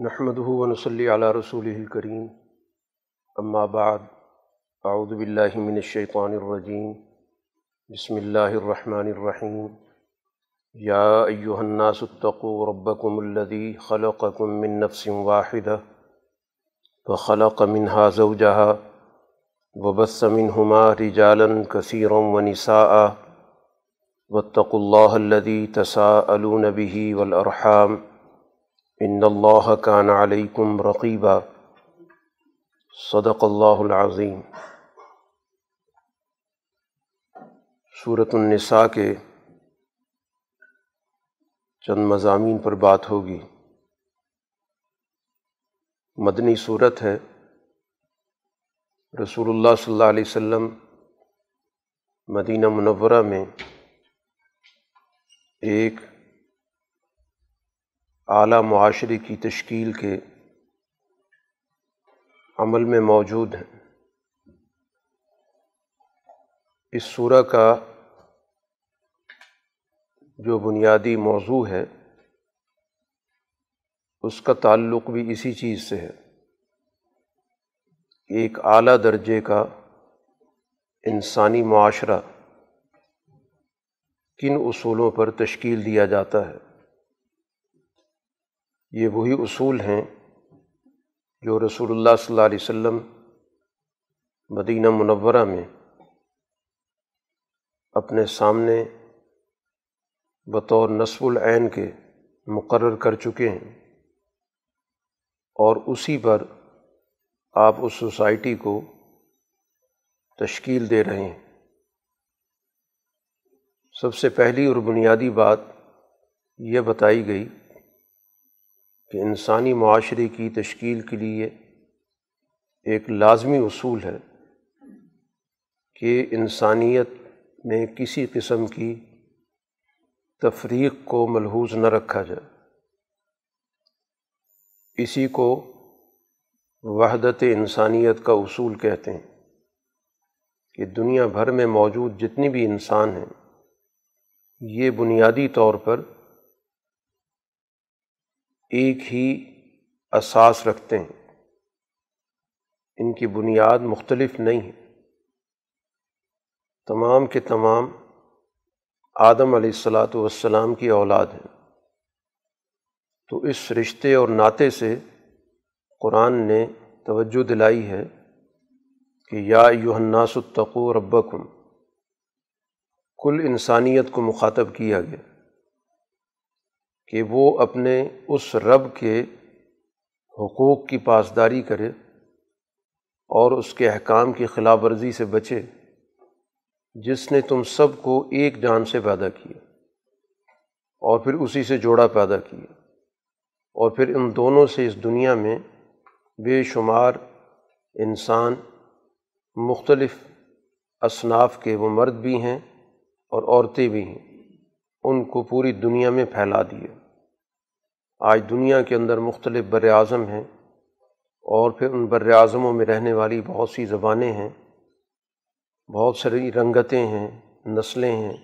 نحمد ونصلی علی رسول الکریم اما بعد اعوذ باللہ من الشیطان الرجیم بسم اللہ الرحمن الرحیم یا ایہا الناس اتقوا ربکم الذی خلقکم من نفس واحدہ وخلق منها زوجها وبث منهما رجالا كثيرا ونساء. واتقوا الله الذي تساءلون به والأرحام. ان اللہ کان علیکم رقیبہ صدق اللہ العظیم صورت النساء کے چند مضامین پر بات ہوگی۔ مدنی صورت ہے۔ رسول اللہ صلی اللہ علیہ وسلم مدینہ منورہ میں ایک اعلیٰ معاشرے کی تشکیل کے عمل میں موجود ہیں۔ اس صورح کا جو بنیادی موضوع ہے، اس کا تعلق بھی اسی چیز سے ہے۔ ایک اعلیٰ درجے کا انسانی معاشرہ کن اصولوں پر تشکیل دیا جاتا ہے۔ یہ وہی اصول ہیں جو رسول اللہ صلی اللہ علیہ وسلم مدینہ منورہ میں اپنے سامنے بطور نصب العین کے مقرر کر چکے ہیں اور اسی پر آپ اس سوسائٹی کو تشکیل دے رہے ہیں۔ سب سے پہلی اور بنیادی بات یہ بتائی گئی کہ انسانی معاشرے کی تشکیل کے لیے ایک لازمی اصول ہے کہ انسانیت میں کسی قسم کی تفریق کو ملحوظ نہ رکھا جائے۔ اسی کو وحدت انسانیت کا اصول کہتے ہیں کہ دنیا بھر میں موجود جتنی بھی انسان ہیں، یہ بنیادی طور پر ایک ہی اساس رکھتے ہیں۔ ان کی بنیاد مختلف نہیں ہے۔ تمام کے تمام آدم علیہ السلاۃ والسلام کی اولاد ہیں۔ تو اس رشتے اور ناطے سے قرآن نے توجہ دلائی ہے کہ یا یوحناس التقو ربکم۔ کل انسانیت کو مخاطب کیا گیا۔ کہ وہ اپنے اس رب کے حقوق کی پاسداری کرے اور اس کے احکام کی خلاف ورزی سے بچے جس نے تم سب کو ایک جان سے پیدا کیا اور پھر اسی سے جوڑا پیدا کیا اور پھر ان دونوں سے اس دنیا میں بے شمار انسان مختلف اصناف کے وہ مرد بھی ہیں اور عورتیں بھی ہیں، ان کو پوری دنیا میں پھیلا دیے۔ آج دنیا کے اندر مختلف بر اعظم ہیں اور پھر ان بر اعظموں میں رہنے والی بہت سی زبانیں ہیں، بہت ساری رنگتیں ہیں، نسلیں ہیں،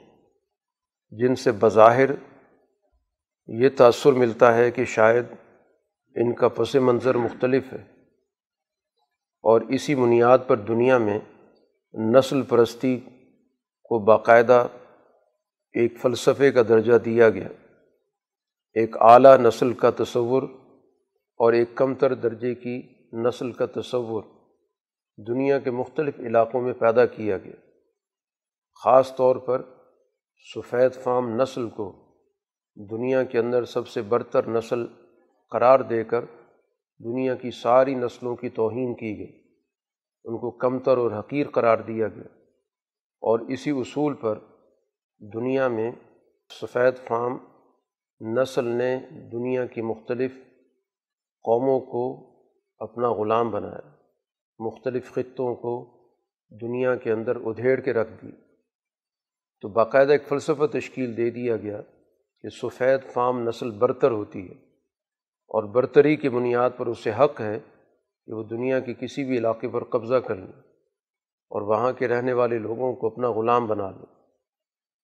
جن سے بظاہر یہ تأثر ملتا ہے کہ شاید ان کا پس منظر مختلف ہے۔ اور اسی بنیاد پر دنیا میں نسل پرستی کو باقاعدہ ایک فلسفے کا درجہ دیا گیا۔ ایک اعلیٰ نسل کا تصور اور ایک کم تر درجے کی نسل کا تصور دنیا کے مختلف علاقوں میں پیدا کیا گیا۔ خاص طور پر سفید فام نسل کو دنیا کے اندر سب سے برتر نسل قرار دے کر دنیا کی ساری نسلوں کی توہین کی گئی۔ ان کو کمتر اور حقیر قرار دیا گیا۔ اور اسی اصول پر دنیا میں سفید فام نسل نے دنیا کی مختلف قوموں کو اپنا غلام بنایا، مختلف خطوں کو دنیا کے اندر ادھیڑ کے رکھ دی۔ تو باقاعدہ ایک فلسفہ تشکیل دے دیا گیا کہ سفید فام نسل برتر ہوتی ہے اور برتری کی بنیاد پر اسے حق ہے کہ وہ دنیا کے کسی بھی علاقے پر قبضہ کر لیں اور وہاں کے رہنے والے لوگوں کو اپنا غلام بنا لیں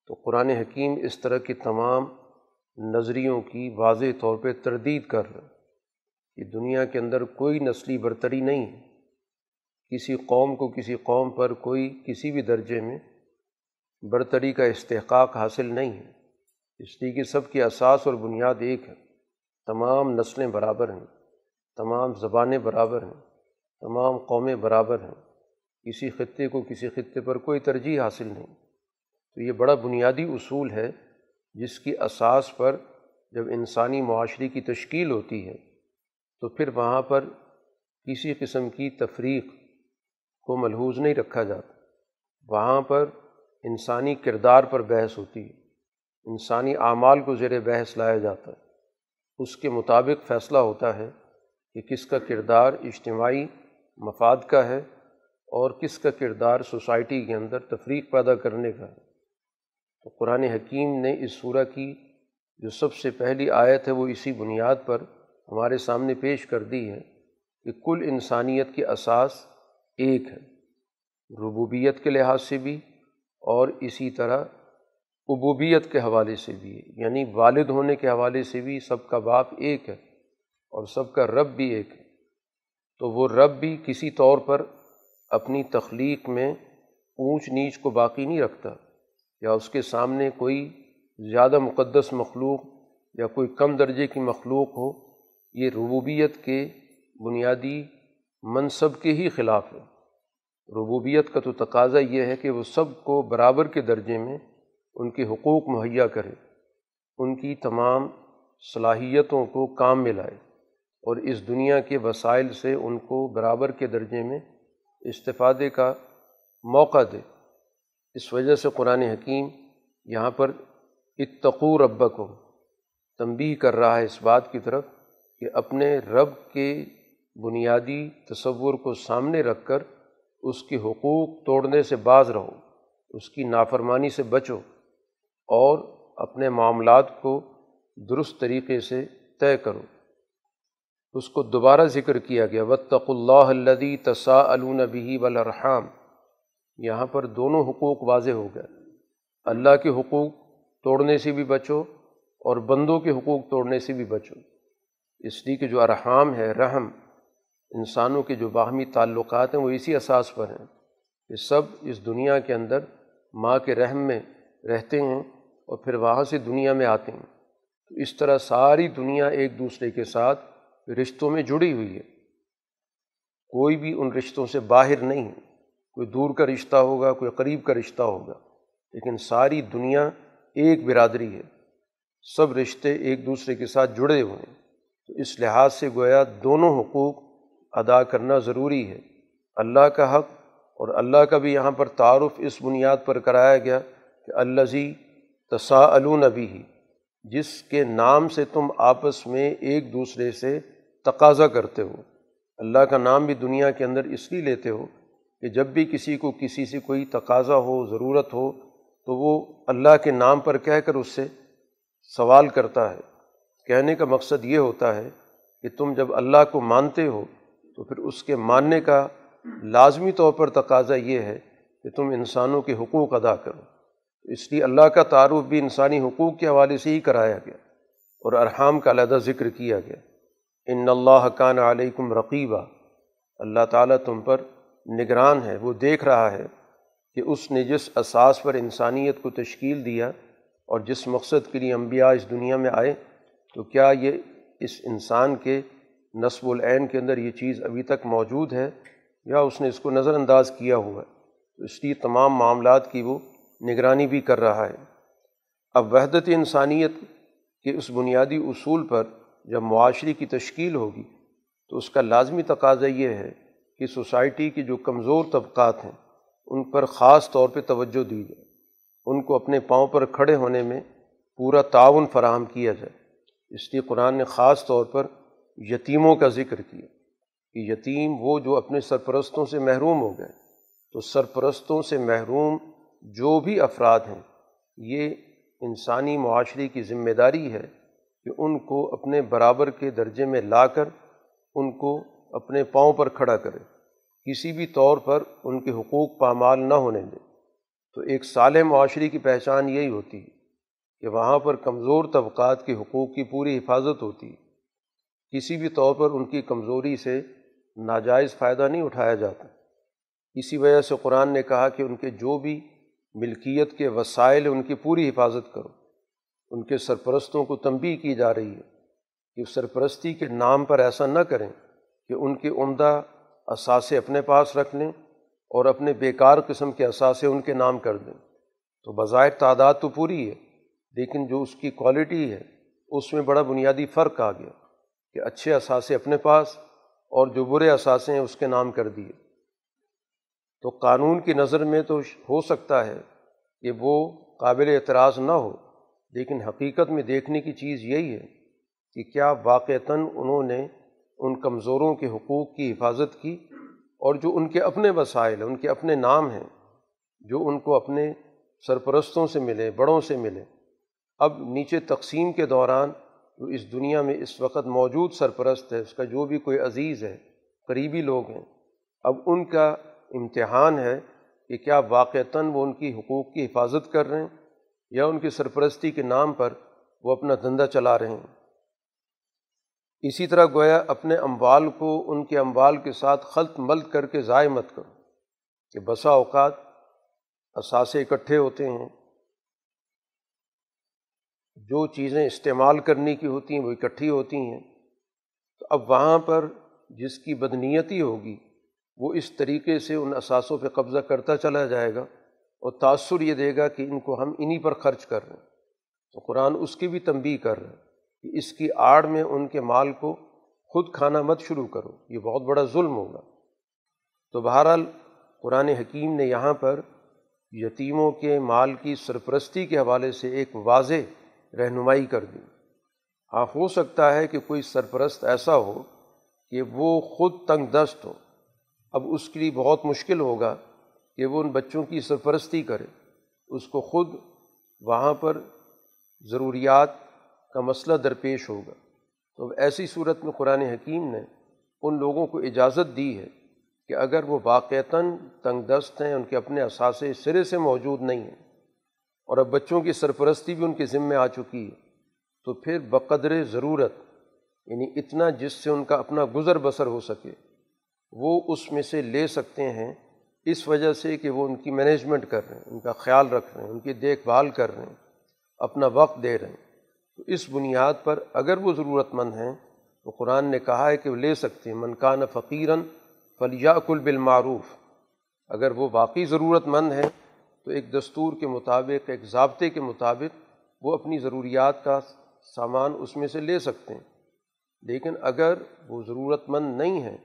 تو قرآن حکیم اس طرح کی تمام نظریوں کی واضح طور پہ تردید کر رہا کہ دنیا کے اندر کوئی نسلی برتری نہیں ہے۔ کسی قوم کو کسی قوم پر کوئی کسی بھی درجے میں برتری کا استحقاق حاصل نہیں ہے۔ اس لیے کہ سب کی اساس اور بنیاد ایک ہے۔ تمام نسلیں برابر ہیں۔ تمام زبانیں برابر ہیں۔ تمام قومیں برابر ہیں۔ کسی خطے کو کسی خطے پر کوئی ترجیح حاصل نہیں۔ تو یہ بڑا بنیادی اصول ہے جس کی اساس پر جب انسانی معاشرے کی تشکیل ہوتی ہے، تو پھر وہاں پر کسی قسم کی تفریق کو ملحوظ نہیں رکھا جاتا۔ وہاں پر انسانی کردار پر بحث ہوتی ہے، انسانی اعمال کو زیر بحث لایا جاتا ہے۔ اس کے مطابق فیصلہ ہوتا ہے کہ کس کا کردار اجتماعی مفاد کا ہے اور کس کا کردار سوسائٹی کے اندر تفریق پیدا کرنے کا ہے۔ تو قرآن حکیم نے اس صورح کی جو سب سے پہلی آیت ہے وہ اسی بنیاد پر ہمارے سامنے پیش کر دی ہے کہ کل انسانیت کی اساس ایک ہے، ربوبیت کے لحاظ سے بھی اور اسی طرح عبوبیت کے حوالے سے بھی ہے یعنی والد ہونے کے حوالے سے بھی سب کا باپ ایک ہے اور سب کا رب بھی ایک ہے۔ تو وہ رب بھی کسی طور پر اپنی تخلیق میں اونچ نیچ کو باقی نہیں رکھتا۔ یا اس کے سامنے کوئی زیادہ مقدس مخلوق یا کوئی کم درجے کی مخلوق ہو، یہ ربوبیت کے بنیادی منصب کے ہی خلاف ہے۔ ربوبیت کا تو تقاضا یہ ہے کہ وہ سب کو برابر کے درجے میں ان کے حقوق مہیا کرے، ان کی تمام صلاحیتوں کو کام میں لائے اور اس دنیا کے وسائل سے ان کو برابر کے درجے میں استفادے کا موقع دے۔ اس وجہ سے قرآن حکیم یہاں پر اتقو رب کو تنبیہ کر رہا ہے اس بات کی طرف کہ اپنے رب کے بنیادی تصور کو سامنے رکھ کر اس کے حقوق توڑنے سے باز رہو، اس کی نافرمانی سے بچو اور اپنے معاملات کو درست طریقے سے طے کرو۔ اس کو دوبارہ ذکر کیا گیا وطق اللہ الدی تسا النبی والرحام یہاں پر دونوں حقوق واضح ہو گئے۔ اللہ کے حقوق توڑنے سے بھی بچو اور بندوں کے حقوق توڑنے سے بھی بچو۔ اس لیے کہ جو ارحام ہے، رحم، انسانوں کے جو باہمی تعلقات ہیں، وہ اسی اساس پر ہیں کہ سب اس دنیا کے اندر ماں کے رحم میں رہتے ہیں اور پھر وہاں سے دنیا میں آتے ہیں۔ تو اس طرح ساری دنیا ایک دوسرے کے ساتھ رشتوں میں جڑی ہوئی ہے۔ کوئی بھی ان رشتوں سے باہر نہیں ہے۔ کوئی دور کا رشتہ ہوگا، کوئی قریب کا رشتہ ہوگا۔ لیکن ساری دنیا ایک برادری ہے۔ سب رشتے ایک دوسرے کے ساتھ جڑے ہوئے ہیں۔ تو اس لحاظ سے گویا دونوں حقوق ادا کرنا ضروری ہے۔ اللہ کا حق اور اللہ کا بھی یہاں پر تعارف اس بنیاد پر کرایا گیا کہ اللہ زی تسا النبی ہی جس کے نام سے تم آپس میں ایک دوسرے سے تقاضا کرتے ہو۔ اللہ کا نام بھی دنیا کے اندر اس لیے لیتے ہو کہ جب بھی کسی کو کسی سے کوئی تقاضا ہو، ضرورت ہو، تو وہ اللہ کے نام پر کہہ کر اس سے سوال کرتا ہے۔ کہنے کا مقصد یہ ہوتا ہے کہ تم جب اللہ کو مانتے ہو، تو پھر اس کے ماننے کا لازمی طور پر تقاضا یہ ہے کہ تم انسانوں کے حقوق ادا کرو۔ اس لیے اللہ کا تعارف بھی انسانی حقوق کے حوالے سے ہی کرایا گیا اور ارحام کا علیحدہ ذکر کیا گیا۔ ان اللہ کان علیکم رقیبہ اللہ تعالیٰ تم پر نگران ہے، وہ دیکھ رہا ہے کہ اس نے جس اساس پر انسانیت کو تشکیل دیا اور جس مقصد کے لیے انبیاء اس دنیا میں آئے، تو کیا یہ اس انسان کے نصب العین کے اندر یہ چیز ابھی تک موجود ہے یا اس نے اس کو نظر انداز کیا ہوا ہے؟ تو اس لیے تمام معاملات کی وہ نگرانی بھی کر رہا ہے۔ اب وحدت انسانیت کے اس بنیادی اصول پر جب معاشرے کی تشکیل ہوگی، تو اس کا لازمی تقاضا یہ ہے کہ سوسائٹی کی جو کمزور طبقات ہیں، ان پر خاص طور پہ توجہ دی جائے۔ ان کو اپنے پاؤں پر کھڑے ہونے میں پورا تعاون فراہم کیا جائے۔ اس لیے قرآن نے خاص طور پر یتیموں کا ذکر کیا کہ یتیم وہ جو اپنے سرپرستوں سے محروم ہو گئے۔ تو سرپرستوں سے محروم جو بھی افراد ہیں، یہ انسانی معاشرے کی ذمہ داری ہے کہ ان کو اپنے برابر کے درجے میں لا کر ان کو اپنے پاؤں پر کھڑا کرے۔ کسی بھی طور پر ان کے حقوق پامال نہ ہونے دے۔ تو ایک صالح معاشرے کی پہچان یہی ہوتی ہے کہ وہاں پر کمزور طبقات کے حقوق کی پوری حفاظت ہوتی ہے۔ کسی بھی طور پر ان کی کمزوری سے ناجائز فائدہ نہیں اٹھایا جاتا۔ اسی وجہ سے قرآن نے کہا کہ ان کے جو بھی ملکیت کے وسائل ان کی پوری حفاظت کرو۔ ان کے سرپرستوں کو تنبیہ کی جا رہی ہے کہ سرپرستی کے نام پر ایسا نہ کریں۔ کہ ان کے عمدہ اثاثے اپنے پاس رکھ لیں اور اپنے بیکار قسم کے اثاثے ان کے نام کر دیں۔ تو بظاہر تعداد تو پوری ہے، لیکن جو اس کی کوالٹی ہے، اس میں بڑا بنیادی فرق آ گیا کہ اچھے اثاثے اپنے پاس اور جو برے اثاثے ہیں، اس کے نام کر دیے۔ تو قانون کی نظر میں تو ہو سکتا ہے کہ وہ قابل اعتراض نہ ہو، لیکن حقیقت میں دیکھنے کی چیز یہی ہے کہ کیا واقعتاً انہوں نے ان کمزوروں کے حقوق کی حفاظت کی اور جو ان کے اپنے وسائل ان کے اپنے نام ہیں، جو ان کو اپنے سرپرستوں سے ملے، بڑوں سے ملے۔ اب نیچے تقسیم کے دوران جو اس دنیا میں اس وقت موجود سرپرست ہے، اس کا جو بھی کوئی عزیز ہے، قریبی لوگ ہیں، اب ان کا امتحان ہے کہ کیا واقعتاً وہ ان کی حقوق کی حفاظت کر رہے ہیں یا ان کی سرپرستی کے نام پر وہ اپنا دھندا چلا رہے ہیں۔ اسی طرح گویا اپنے اموال کو ان کے اموال کے ساتھ خلط ملت کر کے ضائع مت کرو کہ بسا اوقات اثاثے اکٹھے ہوتے ہیں۔ جو چیزیں استعمال کرنے کی ہوتی ہیں وہ اکٹھی ہوتی ہیں۔ تو اب وہاں پر جس کی بدنیتی ہوگی وہ اس طریقے سے ان اثاثوں پہ قبضہ کرتا چلا جائے گا اور تأثر یہ دے گا کہ ان کو ہم انہی پر خرچ کر رہے ہیں۔ تو قرآن اس کی بھی تنبیہ کر رہے ہیں کہ اس کی آڑ میں ان کے مال کو خود کھانا مت شروع کرو، یہ بہت بڑا ظلم ہوگا۔ تو بہرحال قرآن حکیم نے یہاں پر یتیموں کے مال کی سرپرستی کے حوالے سے ایک واضح رہنمائی کر دی۔ ہاں ہو سکتا ہے کہ کوئی سرپرست ایسا ہو کہ وہ خود تنگ دست ہو۔ اب اس کے لیے بہت مشکل ہوگا کہ وہ ان بچوں کی سرپرستی کرے۔ اس کو خود وہاں پر ضروریات کا مسئلہ درپیش ہوگا۔ تو ایسی صورت میں قرآن حکیم نے ان لوگوں کو اجازت دی ہے کہ اگر وہ واقعتاً تنگ دست ہیں، ان کے اپنے اثاثے سرے سے موجود نہیں ہیں اور اب بچوں کی سرپرستی بھی ان کے ذمے آ چکی ہے، تو پھر بقدر ضرورت یعنی اتنا جس سے ان کا اپنا گزر بسر ہو سکے، وہ اس میں سے لے سکتے ہیں۔ اس وجہ سے کہ وہ ان کی مینجمنٹ کر رہے ہیں، ان کا خیال رکھ رہے ہیں، ان کی دیکھ بھال کر رہے ہیں، اپنا وقت دے رہے ہیں۔ تو اس بنیاد پر اگر وہ ضرورت مند ہیں، تو قرآن نے کہا ہے کہ وہ لے سکتے ہیں۔ منکان فقیراً فلیا کل بالمعروف۔ اگر وہ واقعی ضرورت مند ہیں، تو ایک دستور کے مطابق، ایک ضابطے کے مطابق وہ اپنی ضروریات کا سامان اس میں سے لے سکتے ہیں۔ لیکن اگر وہ ضرورت مند نہیں ہیں،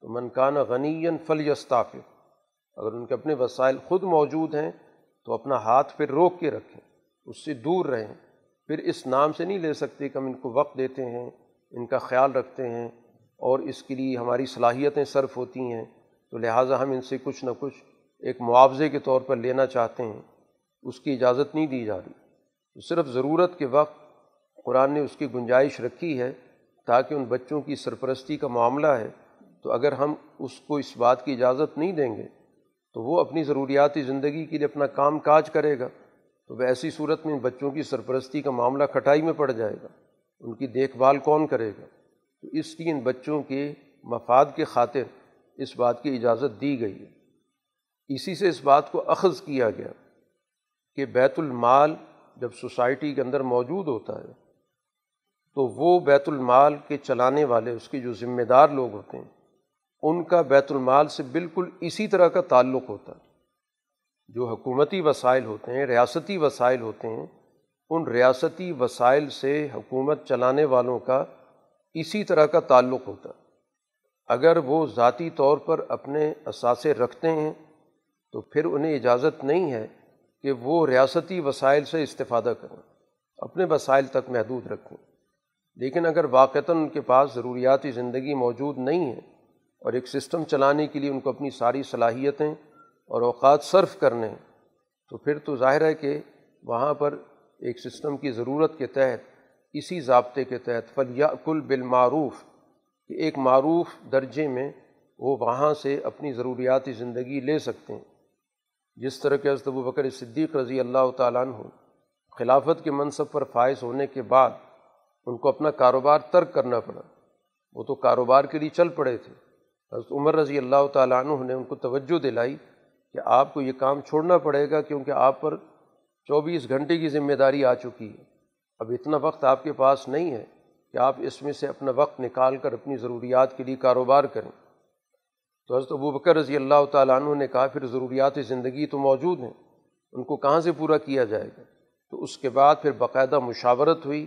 تو منکان غنی فلیستاف اگر ان کے اپنے وسائل خود موجود ہیں، تو اپنا ہاتھ پھر روک کے رکھیں، اس سے دور رہیں۔ پھر اس نام سے نہیں لے سکتے کہ ہم ان کو وقت دیتے ہیں، ان کا خیال رکھتے ہیں اور اس کے لیے ہماری صلاحیتیں صرف ہوتی ہیں۔ تو لہٰذا ہم ان سے کچھ نہ کچھ ایک معاوضے کے طور پر لینا چاہتے ہیں۔ اس کی اجازت نہیں دی جا رہی۔ تو صرف ضرورت کے وقت قرآن نے اس کی گنجائش رکھی ہے تاکہ ان بچوں کی سرپرستی کا معاملہ ہے۔ تو اگر ہم اس کو اس بات کی اجازت نہیں دیں گے، تو وہ اپنی ضروریاتی زندگی کے لیے اپنا کام کاج کرے گا۔ تو وہ ایسی صورت میں بچوں کی سرپرستی کا معاملہ کھٹائی میں پڑ جائے گا، ان کی دیکھ بھال کون کرے گا؟ تو اس لیے ان بچوں کے مفاد کے خاطر اس بات کی اجازت دی گئی ہے۔ اسی سے اس بات کو اخذ کیا گیا کہ بیت المال جب سوسائٹی کے اندر موجود ہوتا ہے، تو وہ بیت المال کے چلانے والے، اس کے جو ذمہ دار لوگ ہوتے ہیں، ان کا بیت المال سے بالکل اسی طرح کا تعلق ہوتا ہے۔ جو حکومتی وسائل ہوتے ہیں، ریاستی وسائل ہوتے ہیں، ان ریاستی وسائل سے حکومت چلانے والوں کا اسی طرح کا تعلق ہوتا اگر وہ ذاتی طور پر اپنے اثاثے رکھتے ہیں، تو پھر انہیں اجازت نہیں ہے کہ وہ ریاستی وسائل سے استفادہ کریں۔ اپنے وسائل تک محدود رکھیں۔ لیکن اگر واقعتاً ان کے پاس ضروریاتی زندگی موجود نہیں ہے اور ایک سسٹم چلانے کے لیے ان کو اپنی ساری صلاحیتیں اور اوقات صرف کرنے، تو پھر تو ظاہر ہے کہ وہاں پر ایک سسٹم کی ضرورت کے تحت، اسی ضابطے کے تحت فلیا کل بالمعروف، کہ ایک معروف درجے میں وہ وہاں سے اپنی ضروریاتی زندگی لے سکتے ہیں۔ جس طرح کہ حضرت ابو بکر صدیق رضی اللہ تعالیٰ عنہ خلافت کے منصب پر فائز ہونے کے بعد ان کو اپنا کاروبار ترک کرنا پڑا۔ وہ تو کاروبار کے لیے چل پڑے تھے۔ حضرت عمر رضی اللہ تعالیٰ عنہ نے ان کو توجہ دلائی کہ آپ کو یہ کام چھوڑنا پڑے گا کیونکہ آپ پر چوبیس گھنٹے کی ذمہ داری آ چکی ہے۔ اب اتنا وقت آپ کے پاس نہیں ہے کہ آپ اس میں سے اپنا وقت نکال کر اپنی ضروریات کے لیے کاروبار کریں۔ تو حضرت ابو بکر رضی اللہ تعالیٰ عنہ نے کہا، پھر ضروریات زندگی تو موجود ہیں، ان کو کہاں سے پورا کیا جائے گا؟ تو اس کے بعد پھر باقاعدہ مشاورت ہوئی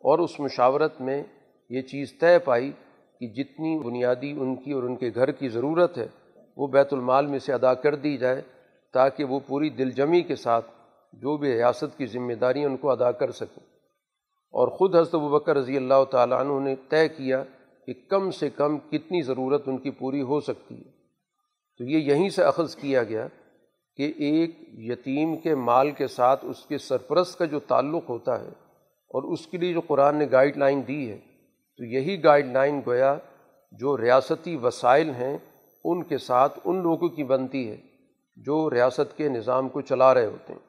اور اس مشاورت میں یہ چیز طے پائی کہ جتنی بنیادی ان کی اور ان کے گھر کی ضرورت ہے وہ بیت المال میں سے ادا کر دی جائے تاکہ وہ پوری دل جمی کے ساتھ جو بھی ریاست کی ذمہ داری ان کو ادا کر سکیں۔ اور خود حضرت بکر رضی اللہ تعالیٰ عنہ نے طے کیا کہ کم سے کم کتنی ضرورت ان کی پوری ہو سکتی ہے۔ تو یہ یہیں سے اخذ کیا گیا کہ ایک یتیم کے مال کے ساتھ اس کے سرپرست کا جو تعلق ہوتا ہے اور اس کے لیے جو قرآن نے گائیڈ لائن دی ہے، تو یہی گائیڈ لائن گویا جو ریاستی وسائل ہیں ان کے ساتھ ان لوگوں کی بنتی ہے جو ریاست کے نظام کو چلا رہے ہوتے ہیں۔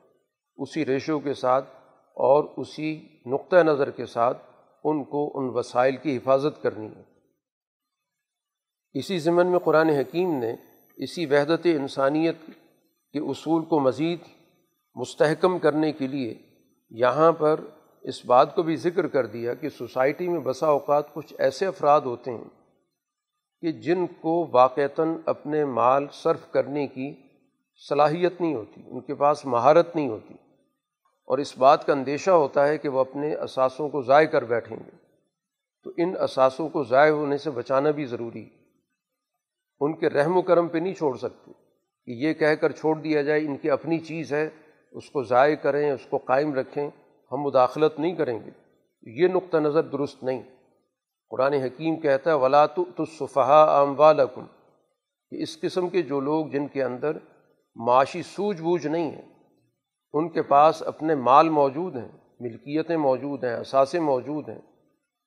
اسی ریشو کے ساتھ اور اسی نقطۂ نظر کے ساتھ ان کو ان وسائل کی حفاظت کرنی ہے۔ اسی ضمن میں قرآن حکیم نے اسی وحدت انسانیت کے اصول کو مزید مستحکم کرنے کے لیے یہاں پر اس بات کو بھی ذکر کر دیا کہ سوسائٹی میں بسا اوقات کچھ ایسے افراد ہوتے ہیں کہ جن کو واقعتاً اپنے مال صرف کرنے کی صلاحیت نہیں ہوتی، ان کے پاس مہارت نہیں ہوتی۔ اور اس بات کا اندیشہ ہوتا ہے کہ وہ اپنے اثاثوں کو ضائع کر بیٹھیں گے۔ تو ان اثاثوں کو ضائع ہونے سے بچانا بھی ضروری ان کے رحم و کرم پہ نہیں چھوڑ سکتے کہ یہ کہہ کر چھوڑ دیا جائے، ان کی اپنی چیز ہے، اس کو ضائع کریں، اس کو قائم رکھیں۔ ہم مداخلت نہیں کریں گے۔ یہ نقطہ نظر درست نہیں۔ قرآن حکیم کہتا ہے، ولا تو صفحہ والم کہ اس قسم کے جو لوگ جن کے اندر معاشی سوجھ بوجھ نہیں ہے، ان کے پاس اپنے مال موجود ہیں، ملکیتیں موجود ہیں، اثاثے موجود ہیں،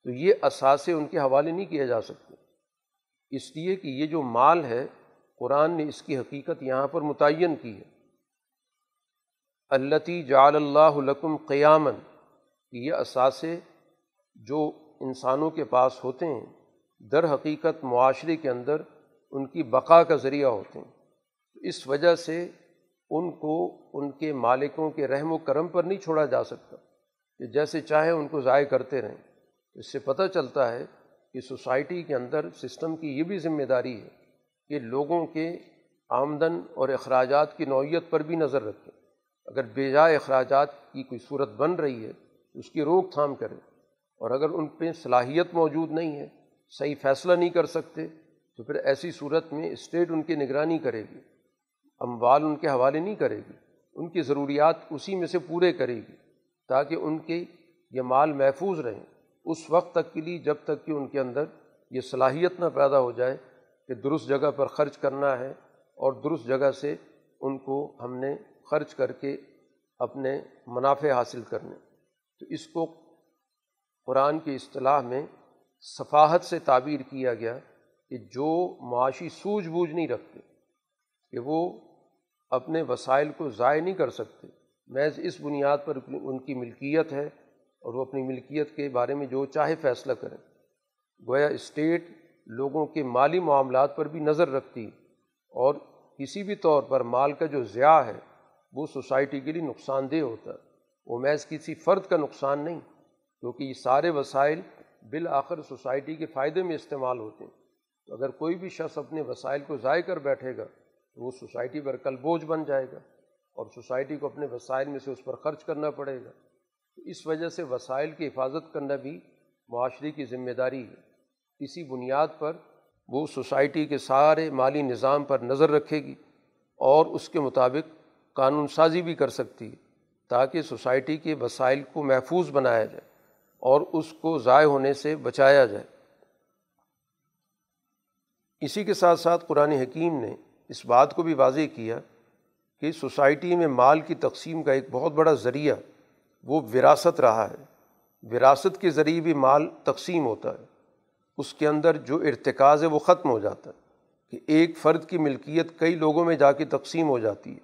تو یہ اثاثے ان کے حوالے نہیں کیے جا سکتے۔ اس لیے کہ یہ جو مال ہے، قرآن نے اس کی حقیقت یہاں پر متعین کی ہے۔ التی جعل اللہ لکم قیامن یہ اثاثے جو انسانوں کے پاس ہوتے ہیں، در حقیقت معاشرے کے اندر ان کی بقا کا ذریعہ ہوتے ہیں۔ اس وجہ سے ان کو ان کے مالکوں کے رحم و کرم پر نہیں چھوڑا جا سکتا کہ جیسے چاہے ان کو ضائع کرتے رہیں۔ اس سے پتہ چلتا ہے کہ سوسائٹی کے اندر سسٹم کی یہ بھی ذمہ داری ہے کہ لوگوں کے آمدن اور اخراجات کی نوعیت پر بھی نظر رکھیں۔ اگر بے جائے اخراجات کی کوئی صورت بن رہی ہے تو اس کی روک تھام کریں۔ اور اگر ان پہ صلاحیت موجود نہیں ہے، صحیح فیصلہ نہیں کر سکتے، تو پھر ایسی صورت میں اسٹیٹ ان کی نگرانی کرے گی، اموال ان کے حوالے نہیں کرے گی، ان کی ضروریات اسی میں سے پورے کرے گی تاکہ ان کے یہ مال محفوظ رہیں۔ اس وقت تک کے لیے جب تک کہ ان کے اندر یہ صلاحیت نہ پیدا ہو جائے کہ درست جگہ پر خرچ کرنا ہے اور درست جگہ سے ان کو ہم نے خرچ کر کے اپنے منافع حاصل کرنے۔ تو اس کو قرآن کی اصطلاح میں صفاحت سے تعبیر کیا گیا کہ جو معاشی سوجھ بوجھ نہیں رکھتے، کہ وہ اپنے وسائل کو ضائع نہیں کر سکتے۔ محض اس بنیاد پر ان کی ملکیت ہے اور وہ اپنی ملکیت کے بارے میں جو چاہے فیصلہ کریں۔ گویا اسٹیٹ لوگوں کے مالی معاملات پر بھی نظر رکھتی اور کسی بھی طور پر مال کا جو ضیاع ہے، وہ سوسائٹی کے لیے نقصان دہ ہوتا۔ ہے وہ محض کسی فرد کا نقصان نہیں۔ کیونکہ یہ سارے وسائل بالآخر سوسائٹی کے فائدے میں استعمال ہوتے ہیں۔ تو اگر کوئی بھی شخص اپنے وسائل کو ضائع کر بیٹھے گا، تو وہ سوسائٹی پر کل بوجھ بن جائے گا اور سوسائٹی کو اپنے وسائل میں سے اس پر خرچ کرنا پڑے گا۔ تو اس وجہ سے وسائل کی حفاظت کرنا بھی معاشرے کی ذمہ داری ہے۔ اسی بنیاد پر وہ سوسائٹی کے سارے مالی نظام پر نظر رکھے گی اور اس کے مطابق قانون سازی بھی کر سکتی ہے تاکہ سوسائٹی کے وسائل کو محفوظ بنایا جائے۔ اور اس کو ضائع ہونے سے بچایا جائے۔ اسی کے ساتھ ساتھ قرآن حکیم نے اس بات کو بھی واضح کیا کہ سوسائٹی میں مال کی تقسیم کا ایک بہت بڑا ذریعہ وہ وراثت رہا ہے۔ وراثت کے ذریعے بھی مال تقسیم ہوتا ہے۔ اس کے اندر جو ارتکاز ہے وہ ختم ہو جاتا ہے کہ ایک فرد کی ملکیت کئی لوگوں میں جا کے تقسیم ہو جاتی ہے۔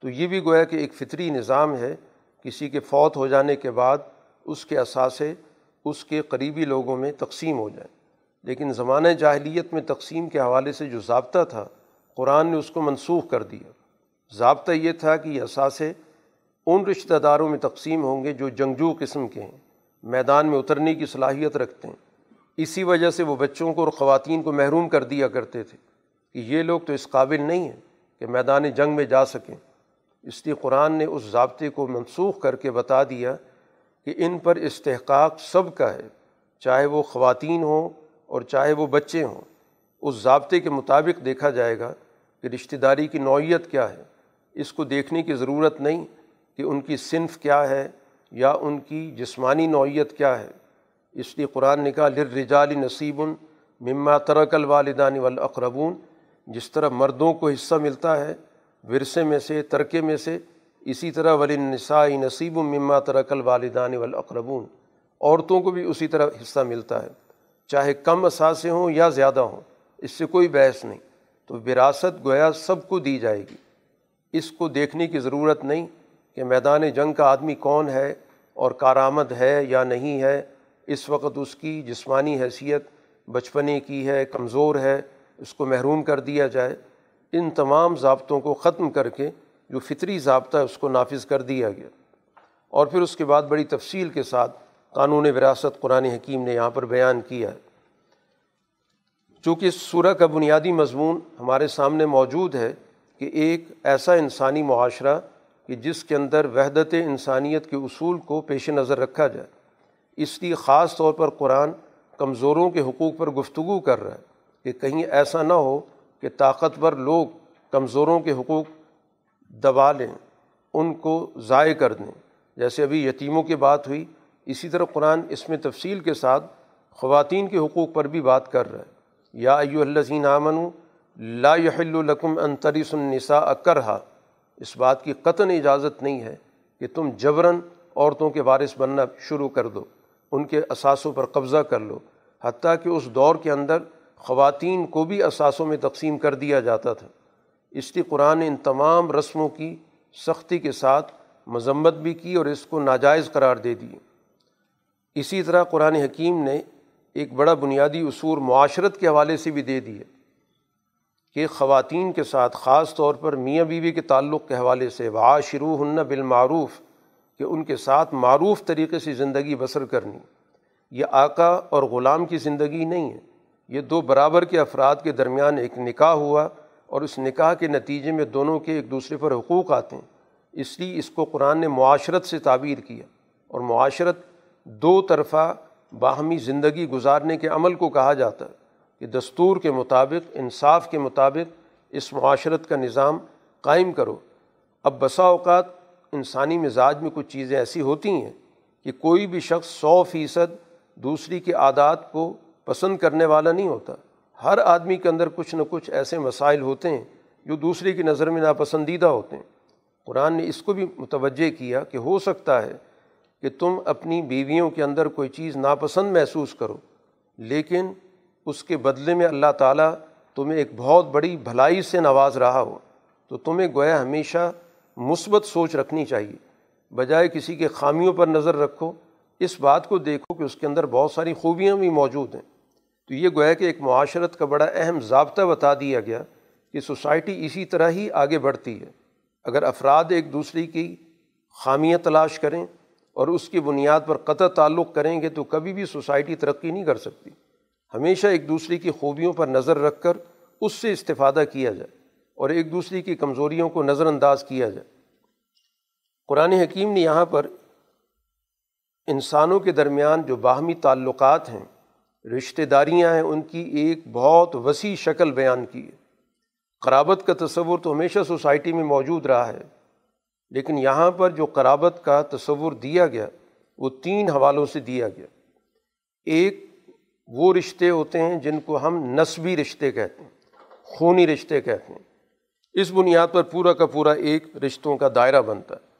تو یہ بھی گویا کہ ایک فطری نظام ہے۔ کسی کے فوت ہو جانے کے بعد اس کے اثاثے اس کے قریبی لوگوں میں تقسیم ہو جائیں۔ لیکن زمانہ جاہلیت میں تقسیم کے حوالے سے جو ضابطہ تھا، قرآن نے اس کو منسوخ کر دیا۔ ضابطہ یہ تھا کہ یہ اثاثے ان رشتہ داروں میں تقسیم ہوں گے جو جنگجو قسم کے ہیں، میدان میں اترنے کی صلاحیت رکھتے ہیں۔ اسی وجہ سے وہ بچوں کو اور خواتین کو محروم کر دیا کرتے تھے کہ یہ لوگ تو اس قابل نہیں ہیں کہ میدان جنگ میں جا سکیں۔ اس لیے قرآن نے اس ضابطے کو منسوخ کر کے بتا دیا کہ ان پر استحقاق سب کا ہے، چاہے وہ خواتین ہوں اور چاہے وہ بچے ہوں۔ اس ضابطے کے مطابق دیکھا جائے گا کہ رشتہ داری کی نوعیت کیا ہے۔ اس کو دیکھنے کی ضرورت نہیں کہ ان کی صنف کیا ہے یا ان کی جسمانی نوعیت کیا ہے۔ اس لیے قرآن نے کہا لرجال نصیب مما ترک الوالدان والاقربون جس طرح مردوں کو حصہ ملتا ہے، ورثے میں سے، ترکے میں سے اسی طرح ولی نسائی نصیب مما ترک الوالدان والاقربون عورتوں کو بھی اسی طرح حصہ ملتا ہے، چاہے کم اثاثے ہوں یا زیادہ ہوں، اس سے کوئی بحث نہیں، تو وراثت گویا سب کو دی جائے گی۔ اس کو دیکھنے کی ضرورت نہیں کہ میدان جنگ کا آدمی کون ہے اور کارآمد ہے یا نہیں ہے، اس وقت اس کی جسمانی حیثیت بچپنے کی ہے، کمزور ہے، اس کو محروم کر دیا جائے۔ ان تمام ضابطوں کو ختم کر کے جو فطری ضابطہ ہے اس کو نافذ کر دیا گیا۔ اور پھر اس کے بعد بڑی تفصیل کے ساتھ قانون وراثت قرآن حکیم نے یہاں پر بیان کیا ہے۔ چونکہ اس سورہ کا بنیادی مضمون ہمارے سامنے موجود ہے کہ ایک ایسا انسانی معاشرہ کہ جس کے اندر وحدت انسانیت کے اصول کو پیش نظر رکھا جائے۔ اس لیے خاص طور پر قرآن کمزوروں کے حقوق پر گفتگو کر رہا ہے کہ کہیں ایسا نہ ہو کہ طاقتور لوگ کمزوروں کے حقوق دبا لیں، ان کو ضائع کر دیں۔ جیسے ابھی یتیموں کی بات ہوئی، اسی طرح قرآن اس میں تفصیل کے ساتھ خواتین کے حقوق پر بھی بات کر رہا ہے۔ یا ایو الزین آمن لا يحل لکم انتریس النساء اکرہا اس بات کی قطن اجازت نہیں ہے کہ تم جبراً عورتوں کے وارث بننا شروع کر دو، ان کے اثاثوں پر قبضہ کر لو۔ حتیٰ کہ اس دور کے اندر خواتین کو بھی اثاثوں میں تقسیم کر دیا جاتا تھا۔ اس لیے قرآن نے ان تمام رسموں کی سختی کے ساتھ مذمت بھی کی اور اس کو ناجائز قرار دے دی۔ اسی طرح قرآن حکیم نے ایک بڑا بنیادی اصول معاشرت کے حوالے سے بھی دے دیے کہ خواتین کے ساتھ خاص طور پر میاں بیوی کے تعلق کے حوالے سے وعاشرو ہن بالمعروف، کہ ان کے ساتھ معروف طریقے سے زندگی بسر کرنی۔ یہ آقا اور غلام کی زندگی نہیں ہے، یہ دو برابر کے افراد کے درمیان ایک نکاح ہوا۔ اور اس نکاح کے نتیجے میں دونوں کے ایک دوسرے پر حقوق آتے ہیں۔ اس لیے اس کو قرآن نے معاشرت سے تعبیر کیا اور معاشرت دو طرفہ باہمی زندگی گزارنے کے عمل کو کہا جاتا ہے کہ دستور کے مطابق، انصاف کے مطابق اس معاشرت کا نظام قائم کرو۔ اب بسا اوقات انسانی مزاج میں کچھ چیزیں ایسی ہوتی ہیں کہ کوئی بھی شخص سو فیصد دوسری کے عادات کو پسند کرنے والا نہیں ہوتا۔ ہر آدمی کے اندر کچھ نہ کچھ ایسے مسائل ہوتے ہیں جو دوسرے کی نظر میں ناپسندیدہ ہوتے ہیں۔ قرآن نے اس کو بھی متوجہ کیا کہ ہو سکتا ہے کہ تم اپنی بیویوں کے اندر کوئی چیز ناپسند محسوس کرو، لیکن اس کے بدلے میں اللہ تعالیٰ تمہیں ایک بہت بڑی بھلائی سے نواز رہا ہو۔ تو تمہیں گویا ہمیشہ مثبت سوچ رکھنی چاہیے۔ بجائے کسی کے خامیوں پر نظر رکھو، اس بات کو دیکھو کہ اس کے اندر بہت ساری خوبیاں بھی موجود ہیں۔ تو یہ گویا کہ ایک معاشرت کا بڑا اہم ضابطہ بتا دیا گیا کہ سوسائٹی اسی طرح ہی آگے بڑھتی ہے۔ اگر افراد ایک دوسرے کی خامیاں تلاش کریں اور اس کی بنیاد پر قطع تعلق کریں گے تو کبھی بھی سوسائٹی ترقی نہیں کر سکتی۔ ہمیشہ ایک دوسرے کی خوبیوں پر نظر رکھ کر اس سے استفادہ کیا جائے اور ایک دوسرے کی کمزوریوں کو نظر انداز کیا جائے۔ قرآن حکیم نے یہاں پر انسانوں کے درمیان جو باہمی تعلقات ہیں رشتہ داریاں ہیں، ان کی ایک بہت وسیع شکل بیان کی ہے۔ قرابت کا تصور تو ہمیشہ سوسائٹی میں موجود رہا ہے، لیکن یہاں پر جو قرابت کا تصور دیا گیا، وہ تین حوالوں سے دیا گیا۔ ایک، وہ رشتے ہوتے ہیں جن کو ہم نسبی رشتے کہتے ہیں، خونی رشتے کہتے ہیں۔ اس بنیاد پر پورا کا پورا ایک رشتوں کا دائرہ بنتا ہے۔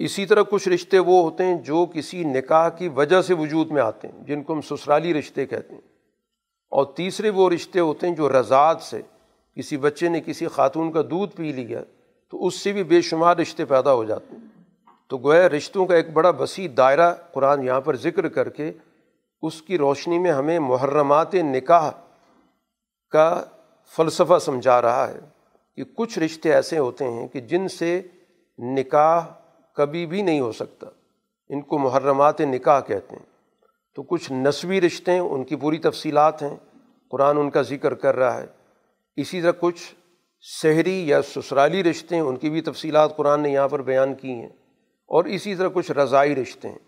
اسی طرح کچھ رشتے وہ ہوتے ہیں جو کسی نکاح کی وجہ سے وجود میں آتے ہیں، جن کو ہم سسرالی رشتے کہتے ہیں۔ اور تیسرے وہ رشتے ہوتے ہیں جو رضاعت سے کسی بچے نے کسی خاتون کا دودھ پی لیا تو اس سے بھی بے شمار رشتے پیدا ہو جاتے ہیں۔ تو گویا رشتوں کا ایک بڑا وسیع دائرہ قرآن یہاں پر ذکر کر کے اس کی روشنی میں ہمیں محرمات نکاح کا فلسفہ سمجھا رہا ہے کہ کچھ رشتے ایسے ہوتے ہیں کہ جن سے نکاح کبھی بھی نہیں ہو سکتا۔ ان کو محرمات نکاح کہتے ہیں۔ تو کچھ نسوی رشتے ہیں، ان کی پوری تفصیلات ہیں۔ قرآن ان کا ذکر کر رہا ہے۔ اسی طرح کچھ شہری یا سسرالی رشتے ہیں، ان کی بھی تفصیلات قرآن نے یہاں پر بیان کی ہیں۔ اور اسی طرح کچھ رضائی رشتے ہیں۔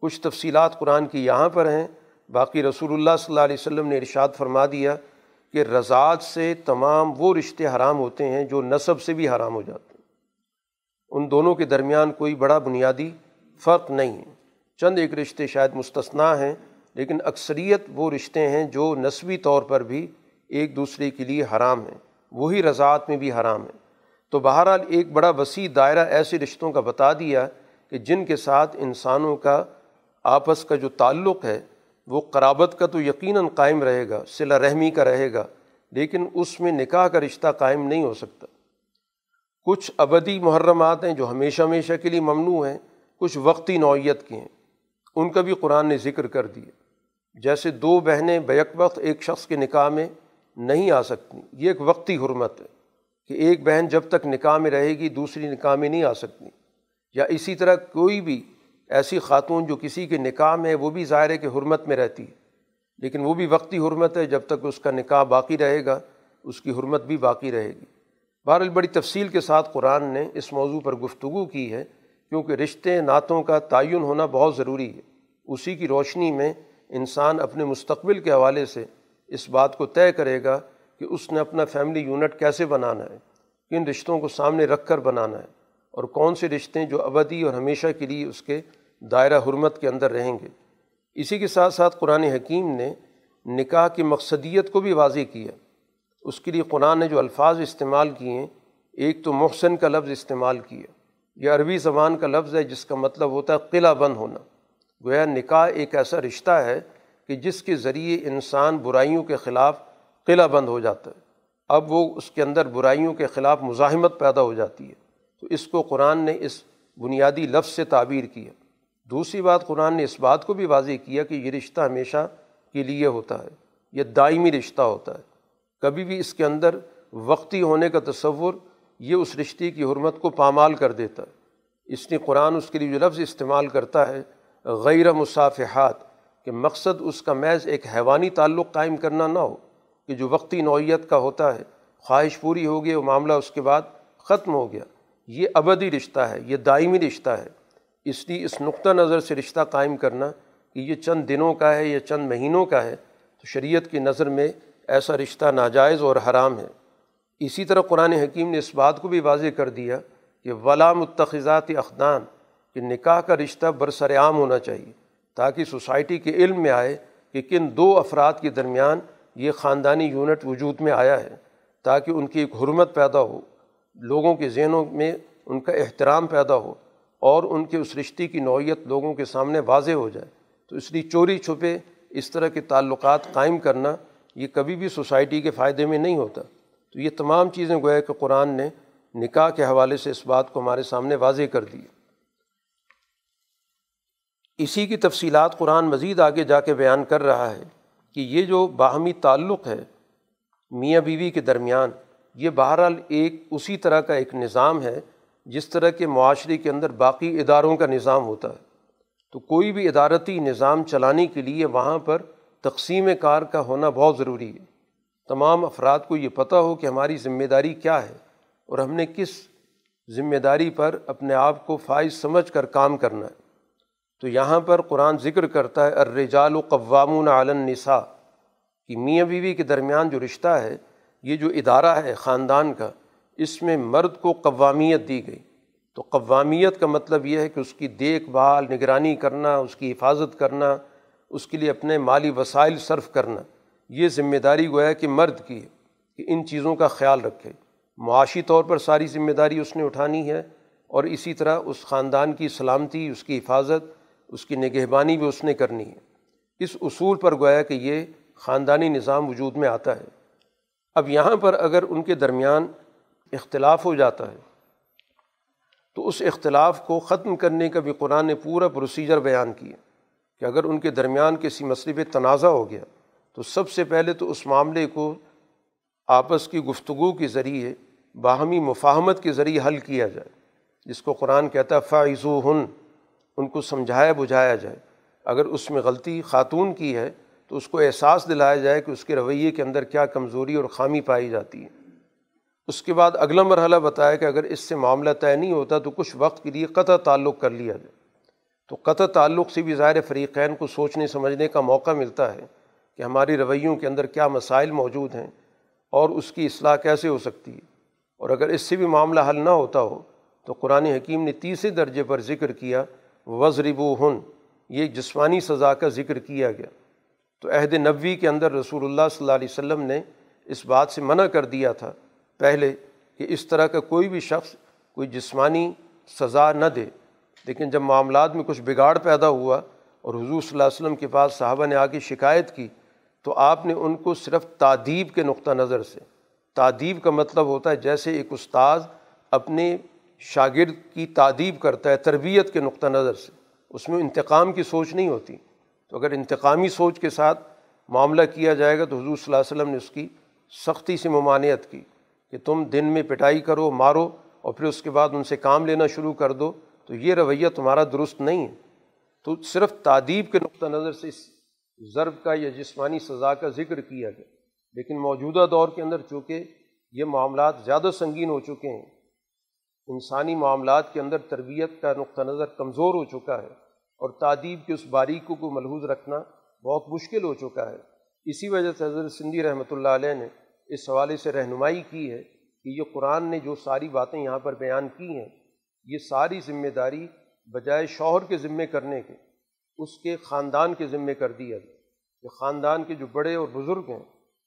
کچھ تفصیلات قرآن کی یہاں پر ہیں۔ باقی رسول اللہ صلی اللہ علیہ وسلم نے ارشاد فرما دیا کہ رضاعت سے تمام وہ رشتے حرام ہوتے ہیں جو نصب سے بھی حرام ہو جاتے ہیں۔ ان دونوں کے درمیان کوئی بڑا بنیادی فرق نہیں ہے۔ چند ایک رشتے شاید مستثنا ہیں، لیکن اکثریت وہ رشتے ہیں جو نسبی طور پر بھی ایک دوسرے کے لیے حرام ہیں۔ وہی رضاعت میں بھی حرام ہے تو بہرحال ایک بڑا وسیع دائرہ ایسے رشتوں کا بتا دیا کہ جن کے ساتھ انسانوں کا آپس کا جو تعلق ہے، وہ قرابت کا تو یقیناً قائم رہے گا، صلہ رحمی کا رہے گا، لیکن اس میں نکاح کا رشتہ قائم نہیں ہو سکتا۔ کچھ ابدی محرمات ہیں جو ہمیشہ ہمیشہ کے لیے ممنوع ہیں، کچھ وقتی نوعیت کے ہیں۔ ان کا بھی قرآن نے ذکر کر دیا۔ جیسے دو بہنیں بیک وقت ایک شخص کے نکاح میں نہیں آ سکتی، یہ ایک وقتی حرمت ہے کہ ایک بہن جب تک نکاح میں رہے گی، دوسری نکاح میں نہیں آ سکتی۔ یا اسی طرح کوئی بھی ایسی خاتون جو کسی کے نکاح میں ہے، وہ بھی ظاہر ہے کہ حرمت میں رہتی ہے۔ لیکن وہ بھی وقتی حرمت ہے، جب تک اس کا نکاح باقی رہے گا، اس کی حرمت بھی باقی رہے گی۔ بہرحال بڑی تفصیل کے ساتھ قرآن نے اس موضوع پر گفتگو کی ہے، کیونکہ رشتے نعتوں کا تعین ہونا بہت ضروری ہے۔ اسی کی روشنی میں انسان اپنے مستقبل کے حوالے سے اس بات کو طے کرے گا کہ اس نے اپنا فیملی یونٹ کیسے بنانا ہے، کن رشتوں کو سامنے رکھ کر بنانا ہے، اور کون سے رشتے جو ابدی اور ہمیشہ کے لیے اس کے دائرہ حرمت کے اندر رہیں گے۔ اسی کے ساتھ ساتھ قرآن حکیم نے نکاح کی مقصدیت کو بھی واضح کیا۔ اس کے لیے قرآن نے جو الفاظ استعمال کیے ہیں، ایک تو محسن کا لفظ استعمال کیا، یہ عربی زبان کا لفظ ہے، جس کا مطلب ہوتا ہے قلعہ بند ہونا۔ گویا نکاح ایک ایسا رشتہ ہے کہ جس کے ذریعے انسان برائیوں کے خلاف قلعہ بند ہو جاتا ہے۔ اب وہ اس کے اندر برائیوں کے خلاف مزاحمت پیدا ہو جاتی ہے۔ تو اس کو قرآن نے اس بنیادی لفظ سے تعبیر کیا۔ دوسری بات، قرآن نے اس بات کو بھی واضح کیا کہ یہ رشتہ ہمیشہ کے لیے ہوتا ہے، یہ دائمی رشتہ ہوتا ہے۔ کبھی بھی اس کے اندر وقتی ہونے کا تصور یہ اس رشتے کی حرمت کو پامال کر دیتا۔ اس نے قرآن اس کے لیے جو لفظ استعمال کرتا ہے، غیر مصافحات، کہ مقصد اس کا محض ایک حیوانی تعلق قائم کرنا نہ ہو، کہ جو وقتی نوعیت کا ہوتا ہے، خواہش پوری ہو گئی وہ معاملہ اس کے بعد ختم ہو گیا۔ یہ ابدی رشتہ ہے، یہ دائمی رشتہ ہے۔ اس لیے اس نقطہ نظر سے رشتہ قائم کرنا کہ یہ چند دنوں کا ہے یا چند مہینوں کا ہے، تو شریعت کی نظر میں ایسا رشتہ ناجائز اور حرام ہے۔ اسی طرح قرآن حکیم نے اس بات کو بھی واضح کر دیا کہ ولا متخذات اخدان کہ نکاح کا رشتہ برسر عام ہونا چاہیے تاکہ سوسائٹی کے علم میں آئے کہ کن دو افراد کے درمیان یہ خاندانی یونٹ وجود میں آیا ہے، تاکہ ان کی ایک حرمت پیدا ہو، لوگوں کے ذہنوں میں ان کا احترام پیدا ہو اور ان کے اس رشتے کی نوعیت لوگوں کے سامنے واضح ہو جائے۔ تو اس لیے چوری چھپے اس طرح کے تعلقات قائم کرنا یہ کبھی بھی سوسائٹی کے فائدے میں نہیں ہوتا۔ تو یہ تمام چیزیں گویا کہ قرآن نے نکاح کے حوالے سے اس بات کو ہمارے سامنے واضح کر دی۔ اسی کی تفصیلات قرآن مزید آگے جا کے بیان کر رہا ہے کہ یہ جو باہمی تعلق ہے میاں بیوی کے درمیان، یہ بہرحال ایک اسی طرح کا ایک نظام ہے جس طرح کے معاشرے کے اندر باقی اداروں کا نظام ہوتا ہے۔ تو کوئی بھی ادارتی نظام چلانے کے لیے وہاں پر تقسیم کار کا ہونا بہت ضروری ہے۔ تمام افراد کو یہ پتہ ہو کہ ہماری ذمہ داری کیا ہے اور ہم نے کس ذمہ داری پر اپنے آپ کو فائز سمجھ کر کام کرنا ہے۔ تو یہاں پر قرآن ذکر کرتا ہے، الرجال و قوام عالن نسا کہ میاں بیوی کے درمیان جو رشتہ ہے، یہ جو ادارہ ہے خاندان کا، اس میں مرد کو قوامیت دی گئی۔ تو قوامیت کا مطلب یہ ہے کہ اس کی دیکھ بھال، نگرانی کرنا، اس کی حفاظت کرنا اس کے لیے اپنے مالی وسائل صرف کرنا۔ یہ ذمہ داری گویا کہ مرد کی ہے کہ ان چیزوں کا خیال رکھے۔ معاشی طور پر ساری ذمہ داری اس نے اٹھانی ہے اور اسی طرح اس خاندان کی سلامتی، اس کی حفاظت، اس کی نگہبانی بھی اس نے کرنی ہے۔ اس اصول پر گویا کہ یہ خاندانی نظام وجود میں آتا ہے۔ اب یہاں پر اگر ان کے درمیان اختلاف ہو جاتا ہے، تو اس اختلاف کو ختم کرنے کا بھی قرآن نے پورا پروسیجر بیان کیا۔ کہ اگر ان کے درمیان کسی مسئلے پہ تنازع ہو گیا، تو سب سے پہلے تو اس معاملے کو آپس کی گفتگو کے ذریعے، باہمی مفاہمت کے ذریعے حل کیا جائے۔ جس کو قرآن کہتا ہے فائزو ہن ان کو سمجھایا، بجھایا جائے۔ اگر اس میں غلطی خاتون کی ہے، تو اس کو احساس دلایا جائے کہ اس کے رویے کے اندر کیا کمزوری اور خامی پائی جاتی ہے۔ اس کے بعد اگلا مرحلہ بتایا کہ اگر اس سے معاملہ طے نہیں ہوتا، تو کچھ وقت کے لیے قطع تعلق کر لیا جائے۔ تو قطع تعلق سے بھی ظاہر فریقین کو سوچنے سمجھنے کا موقع ملتا ہے کہ ہماری رویوں کے اندر کیا مسائل موجود ہیں اور اس کی اصلاح کیسے ہو سکتی ہے۔ اور اگر اس سے بھی معاملہ حل نہ ہوتا ہو، تو قرآن حکیم نے تیسرے درجے پر ذکر کیا وزرب و ہن یہ جسمانی سزا کا ذکر کیا گیا۔ تو عہد نبوی کے اندر رسول اللہ صلی اللہ علیہ وسلم نے اس بات سے منع کر دیا تھا پہلے کہ اس طرح کا کوئی بھی شخص کوئی جسمانی سزا نہ دے۔ لیکن جب معاملات میں کچھ بگاڑ پیدا ہوا اور حضور صلی اللہ علیہ وسلم کے پاس صحابہ نے آ کے شکایت کی، تو آپ نے ان کو صرف تعدیب کے نقطہ نظر سے۔ تعدیب کا مطلب ہوتا ہے جیسے ایک استاذ اپنے شاگرد کی تعدیب کرتا ہے، تربیت کے نقطہ نظر سے۔ اس میں انتقام کی سوچ نہیں ہوتی۔ تو اگر انتقامی سوچ کے ساتھ معاملہ کیا جائے گا، تو حضور صلی اللہ علیہ وسلم نے اس کی سختی سے ممانعت کی کہ تم دن میں پٹائی کرو، مارو اور پھر اس کے بعد ان سے کام لینا شروع کر دو۔ تو یہ رویہ تمہارا درست نہیں ہے۔ تو صرف تعدیب کے نقطہ نظر سے اس ضرب کا یا جسمانی سزا کا ذکر کیا گیا۔ لیکن موجودہ دور کے اندر چونکہ یہ معاملات زیادہ سنگین ہو چکے ہیں، انسانی معاملات کے اندر تربیت کا نقطہ نظر کمزور ہو چکا ہے اور تعدیب کے اس باریکوں کو ملحوظ رکھنا بہت مشکل ہو چکا ہے۔ اسی وجہ سے حضرت سندھی رحمۃ اللہ علیہ نے اس حوالے سے رہنمائی کی ہے کہ یہ قرآن نے جو ساری باتیں یہاں پر بیان کی ہیں یہ ساری ذمہ داری بجائے شوہر کے ذمے کرنے کے، اس کے خاندان کے ذمے کر دیا گیا کہ خاندان کے جو بڑے اور بزرگ ہیں،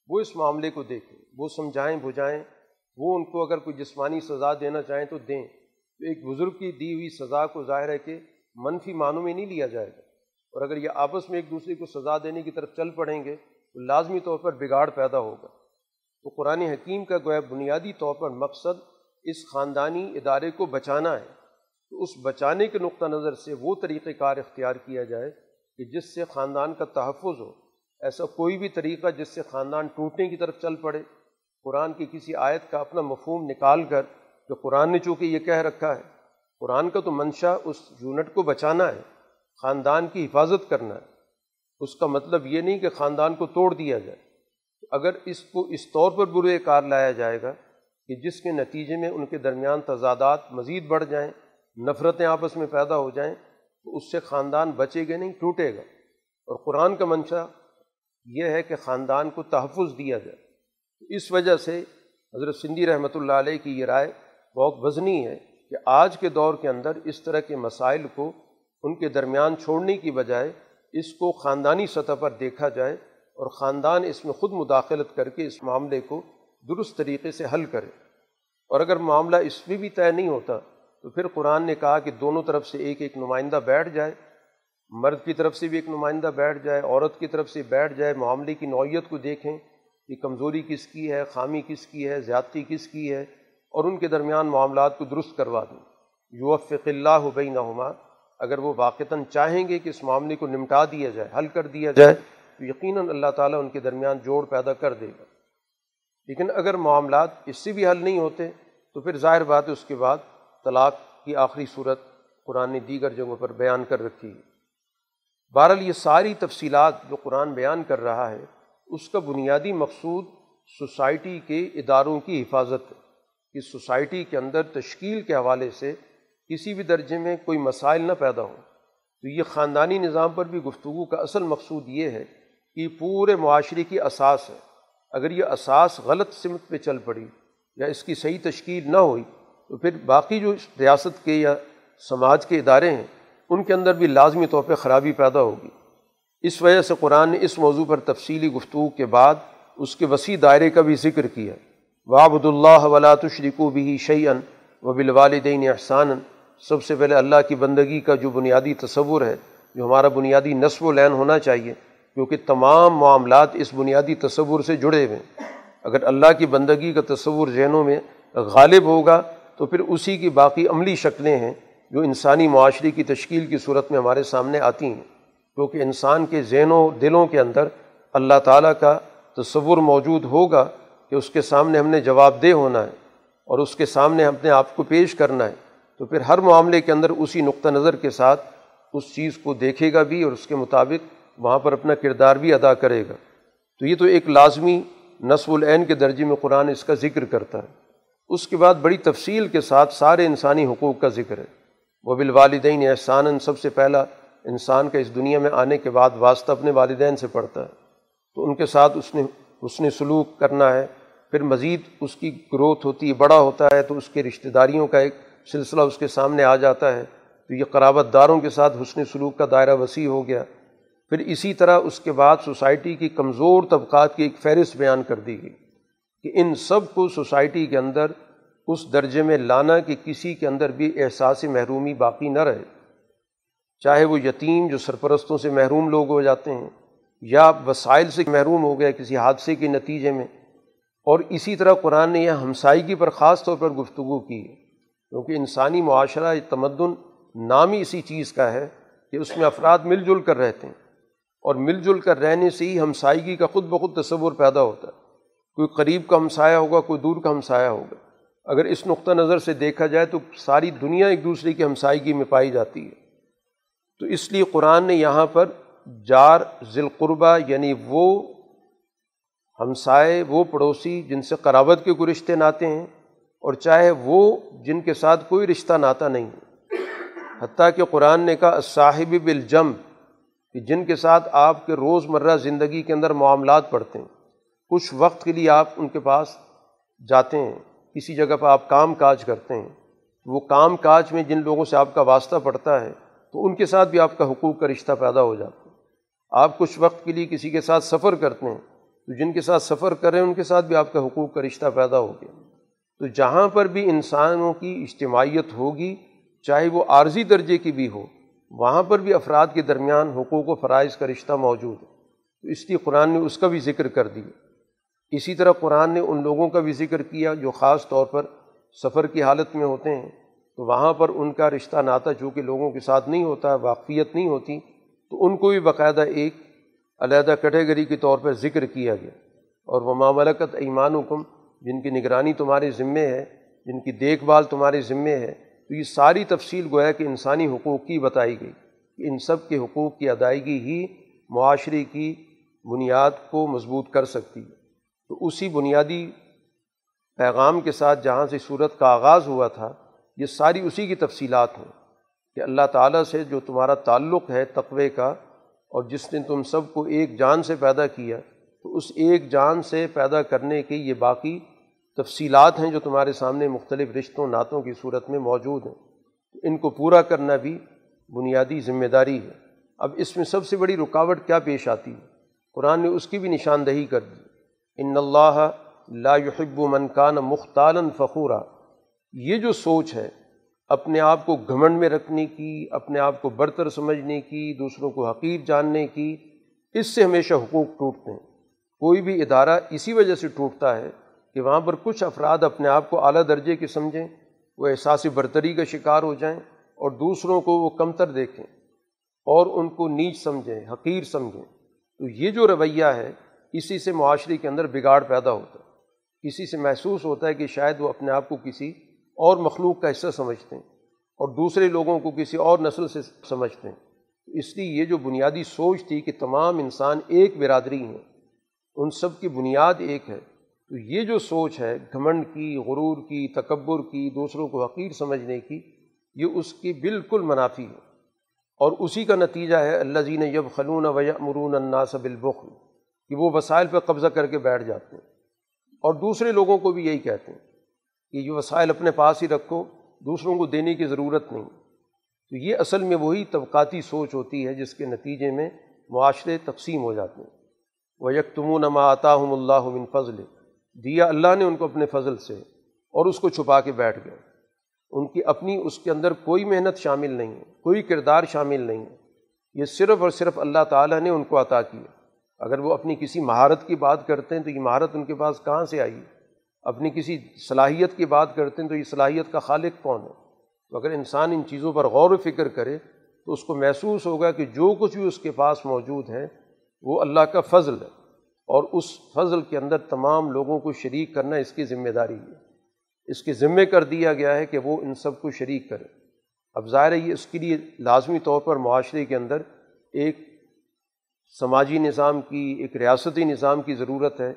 وہ اس معاملے کو دیکھیں، وہ سمجھائیں بجھائیں وہ ان کو اگر کوئی جسمانی سزا دینا چاہیں تو دیں۔ تو ایک بزرگ کی دی ہوئی سزا کو ظاہر ہے کہ منفی معنوں میں نہیں لیا جائے گا۔ اور اگر یہ آپس میں ایک دوسرے کو سزا دینے کی طرف چل پڑیں گے، تو لازمی طور پر بگاڑ پیدا ہوگا۔ تو قرآن حکیم کا گویا بنیادی طور پر مقصد اس خاندانی ادارے کو بچانا ہے، تو اس بچانے کے نقطہ نظر سے وہ طریقۂ کار اختیار کیا جائے کہ جس سے خاندان کا تحفظ ہو۔ ایسا کوئی بھی طریقہ جس سے خاندان ٹوٹنے کی طرف چل پڑے۔ قرآن کی کسی آیت کا اپنا مفہوم نکال کر جو قرآن نے چونکہ یہ کہہ رکھا ہے، قرآن کا تو منشا اس یونٹ کو بچانا ہے، خاندان کی حفاظت کرنا ہے۔ اس کا مطلب یہ نہیں کہ خاندان کو توڑ دیا جائے۔ اگر اس کو اس طور پر برے کار لایا جائے گا کہ جس کے نتیجے میں ان کے درمیان تضادات مزید بڑھ جائیں، نفرتیں آپس میں پیدا ہو جائیں، تو اس سے خاندان بچے گا نہیں، ٹوٹے گا۔ اور قرآن کا منشا یہ ہے کہ خاندان کو تحفظ دیا جائے۔ اس وجہ سے حضرت سندھی رحمۃ اللہ علیہ کی یہ رائے بہت وزنی ہے کہ آج کے دور کے اندر اس طرح کے مسائل کو ان کے درمیان چھوڑنے کی بجائے اس کو خاندانی سطح پر دیکھا جائے اور خاندان اس میں خود مداخلت کر کے اس معاملے کو درست طریقے سے حل کرے۔ اور اگر معاملہ اس میں بھی طے نہیں ہوتا، تو پھر قرآن نے کہا کہ دونوں طرف سے ایک ایک نمائندہ بیٹھ جائے۔ مرد کی طرف سے بھی ایک نمائندہ بیٹھ جائے، عورت کی طرف سے بیٹھ جائے۔ معاملے کی نوعیت کو دیکھیں کہ کمزوری کس کی ہے، خامی کس کی ہے، زیادتی کس کی ہے، اور ان کے درمیان معاملات کو درست کروا دیں۔ یوفق اللہ بین اگر وہ واقعتاً چاہیں گے کہ اس معاملے کو نمٹا دیا جائے، حل کر دیا جائے، تو یقیناً اللہ تعالیٰ ان کے درمیان جوڑ پیدا کر دے گا۔ لیکن اگر معاملات اس سے بھی حل نہیں ہوتے، تو پھر ظاہر بات ہے اس کے بعد طلاق کی آخری صورت قرآن نے دیگر جگہوں پر بیان کر رکھی ہے۔ بہرحال یہ ساری تفصیلات جو قرآن بیان کر رہا ہے، اس کا بنیادی مقصود سوسائٹی کے اداروں کی حفاظت کہ سوسائٹی کے اندر تشکیل کے حوالے سے کسی بھی درجے میں کوئی مسائل نہ پیدا ہوں۔ تو یہ خاندانی نظام پر بھی گفتگو کا اصل مقصود یہ ہے کہ پورے معاشرے کی اساس ہے۔ اگر یہ اساس غلط سمت پہ چل پڑی یا اس کی صحیح تشکیل نہ ہوئی، تو پھر باقی جو ریاست کے یا سماج کے ادارے ہیں، ان کے اندر بھی لازمی طور پہ خرابی پیدا ہوگی۔ اس وجہ سے قرآن نے اس موضوع پر تفصیلی گفتگو کے بعد اس کے وسیع دائرے کا بھی ذکر کیا۔ وابد اللہ ولا تشرکو بھی شعین و بالوالدین احسان سب سے پہلے اللہ کی بندگی کا جو بنیادی تصور ہے، جو ہمارا بنیادی نصب و لین ہونا چاہیے کیونکہ تمام معاملات اس بنیادی تصور سے جڑے ہوئے ہیں۔ اگر اللہ کی بندگی کا تصور ذہنوں میں غالب ہوگا، تو پھر اسی کی باقی عملی شکلیں ہیں جو انسانی معاشرے کی تشکیل کی صورت میں ہمارے سامنے آتی ہیں۔ کیونکہ انسان کے ذہن و دلوں کے اندر اللہ تعالیٰ کا تصور موجود ہوگا کہ اس کے سامنے ہم نے جواب دہ ہونا ہے اور اس کے سامنے اپنے آپ کو پیش کرنا ہے۔ تو پھر ہر معاملے کے اندر اسی نقطہ نظر کے ساتھ اس چیز کو دیکھے گا بھی اور اس کے مطابق وہاں پر اپنا کردار بھی ادا کرے گا۔ تو یہ تو ایک لازمی نصب العین کے درجے میں قرآن اس کا ذکر کرتا ہے۔ اس کے بعد بڑی تفصیل کے ساتھ سارے انسانی حقوق کا ذکر ہے۔ وہ بالوالدین احسان سب سے پہلا انسان کا اس دنیا میں آنے کے بعد واسطہ اپنے والدین سے پڑھتا ہے۔ تو ان کے ساتھ اس نے اس نے سلوک کرنا ہے۔ پھر مزید اس کی گروتھ ہوتی ہے، بڑا ہوتا ہے۔ تو اس کے رشتہ داریوں کا ایک سلسلہ اس کے سامنے آ جاتا ہے۔ تو یہ قرابت داروں کے ساتھ حسن سلوک کا دائرہ وسیع ہو گیا۔ پھر اسی طرح اس کے بعد سوسائٹی کی کمزور طبقات کی ایک فہرست بیان کر دی گئی کہ ان سب کو سوسائٹی کے اندر اس درجے میں لانا کہ کسی کے اندر بھی احساس محرومی باقی نہ رہے۔ چاہے وہ یتیم جو سرپرستوں سے محروم لوگ ہو جاتے ہیں یا وسائل سے محروم ہو گئے کسی حادثے کے نتیجے میں۔ اور اسی طرح قرآن نے یہ ہمسائیگی پر خاص طور پر گفتگو کی ہے کیونکہ انسانی معاشرہ تمدن نام ہی اسی چیز کا ہے کہ اس میں افراد مل جل کر رہتے ہیں۔ اور مل جل کر رہنے سے ہی ہمسائیگی کا خود بخود تصور پیدا ہوتا ہے۔ کوئی قریب کا ہمسایہ ہوگا، کوئی دور کا ہمسایہ ہوگا۔ اگر اس نقطہ نظر سے دیکھا جائے تو ساری دنیا ایک دوسرے کی ہمسائیگی میں پائی جاتی ہے۔ تو اس لیے قرآن نے یہاں پر جار ذیل قربہ یعنی وہ ہمسائے، وہ پڑوسی جن سے قرابت کے کوئی رشتے ناتے ہیں اور چاہے وہ جن کے ساتھ کوئی رشتہ ناتا نہیں حتیٰ کہ قرآن نے کہا صاحب بالجم کہ جن کے ساتھ آپ کے روز مرہ زندگی کے اندر معاملات پڑتے ہیں، کچھ وقت کے لیے آپ ان کے پاس جاتے ہیں، کسی جگہ پہ آپ کام کاج کرتے ہیں، وہ کام کاج میں جن لوگوں سے آپ کا واسطہ پڑتا ہے، تو ان کے ساتھ بھی آپ کا حقوق کا رشتہ پیدا ہو جاتا ہے۔ آپ کچھ وقت کے لیے کسی کے ساتھ سفر کرتے ہیں، تو جن کے ساتھ سفر کریں ان کے ساتھ بھی آپ کا حقوق کا رشتہ پیدا ہو گیا۔ تو جہاں پر بھی انسانوں کی اجتماعیت ہوگی، چاہے وہ عارضی درجے کی بھی ہو وہاں پر بھی افراد کے درمیان حقوق و فرائض کا رشتہ موجود ہے۔ تو اس لیے قرآن نے اس کا بھی ذکر کر دیا۔ اسی طرح قرآن نے ان لوگوں کا بھی ذکر کیا جو خاص طور پر سفر کی حالت میں ہوتے ہیں۔ تو وہاں پر ان کا رشتہ ناتا چونکہ لوگوں کے ساتھ نہیں ہوتا، واقفیت نہیں ہوتی، تو ان کو بھی باقاعدہ ایک علیحدہ کیٹیگری کے طور پر ذکر کیا گیا۔ اور وہ ماملکت ایمان حکم جن کی نگرانی تمہارے ذمے ہے، جن کی دیکھ بھال تمہارے ذمے ہے تو یہ ساری تفصیل گویا کہ انسانی حقوق کی بتائی گئی کہ ان سب کے حقوق کی ادائیگی ہی معاشرے کی بنیاد کو مضبوط کر سکتی ہے۔ تو اسی بنیادی پیغام کے ساتھ جہاں سے صورت کا آغاز ہوا تھا، یہ ساری اسی کی تفصیلات ہیں کہ اللہ تعالیٰ سے جو تمہارا تعلق ہے تقوے کا اور جس نے تم سب کو ایک جان سے پیدا کیا، تو اس ایک جان سے پیدا کرنے کی یہ باقی تفصیلات ہیں جو تمہارے سامنے مختلف رشتوں، نعتوں کی صورت میں موجود ہیں۔ ان کو پورا کرنا بھی بنیادی ذمہ داری ہے۔ اب اس میں سب سے بڑی رکاوٹ کیا پیش آتی ہے؟ قرآن نے اس کی بھی نشاندہی کر دی۔ ان اللہ لا يحب من کان مختالن فخورہ یہ جو سوچ ہے، اپنے آپ کو گھمنڈ میں رکھنے کی، اپنے آپ کو برتر سمجھنے کی، دوسروں کو حقیر جاننے کی، اس سے ہمیشہ حقوق ٹوٹتے ہیں۔ کوئی بھی ادارہ اسی وجہ سے ٹوٹتا ہے کہ وہاں پر کچھ افراد اپنے آپ کو اعلیٰ درجے کے سمجھیں، وہ احساس برتری کا شکار ہو جائیں اور دوسروں کو وہ کمتر دیکھیں اور ان کو نیچ سمجھیں، حقیر سمجھیں۔ تو یہ جو رویہ ہے، اسی سے معاشرے کے اندر بگاڑ پیدا ہوتا ہے۔ کسی سے محسوس ہوتا ہے کہ شاید وہ اپنے آپ کو کسی اور مخلوق کا حصہ سمجھتے ہیں اور دوسرے لوگوں کو کسی اور نسل سے سمجھتے ہیں۔ اس لیے یہ جو بنیادی سوچ تھی کہ تمام انسان ایک برادری ہیں، ان سب کی بنیاد ایک ہے۔ تو یہ جو سوچ ہے، گھمنڈ کی، غرور کی، تکبر کی، دوسروں کو حقیر سمجھنے کی، یہ اس کی بالکل منافی ہے۔ اور اسی کا نتیجہ ہے اللہ زین یب خلون ویا مرون الناس بالبخل، کہ وہ وسائل پہ قبضہ کر کے بیٹھ جاتے ہیں۔ اور دوسرے لوگوں کو بھی یہی کہتے ہیں کہ یہ وسائل اپنے پاس ہی رکھو، دوسروں کو دینے کی ضرورت نہیں۔ تو یہ اصل میں وہی طبقاتی سوچ ہوتی ہے، جس کے نتیجے میں معاشرے تقسیم ہو جاتے ہیں۔ وہ یک تمون آطاہم اللہ من فضل دیا اللہ نے ان کو اپنے فضل سے اور اس کو چھپا کے بیٹھ گئے۔ ان کی اپنی، اس کے اندر کوئی محنت شامل نہیں ہے کوئی کردار شامل نہیں۔ ہے یہ صرف اور صرف اللہ تعالیٰ نے ان کو عطا کیا۔ اگر وہ اپنی کسی مہارت کی بات کرتے ہیں تو یہ مہارت ان کے پاس کہاں سے آئی؟ اپنی کسی صلاحیت کی بات کرتے ہیں تو یہ صلاحیت کا خالق کون ہے؟ تو اگر انسان ان چیزوں پر غور و فکر کرے تو اس کو محسوس ہوگا کہ جو کچھ بھی اس کے پاس موجود ہے وہ اللہ کا فضل ہے۔ اور اس فضل کے اندر تمام لوگوں کو شریک کرنا اس کی ذمہ داری ہے۔ اس کے ذمے کر دیا گیا ہے کہ وہ ان سب کو شریک کرے۔ اب ظاہر ہے یہ اس کے لیے لازمی طور پر معاشرے کے اندر ایک سماجی نظام کی، ایک ریاستی نظام کی ضرورت ہے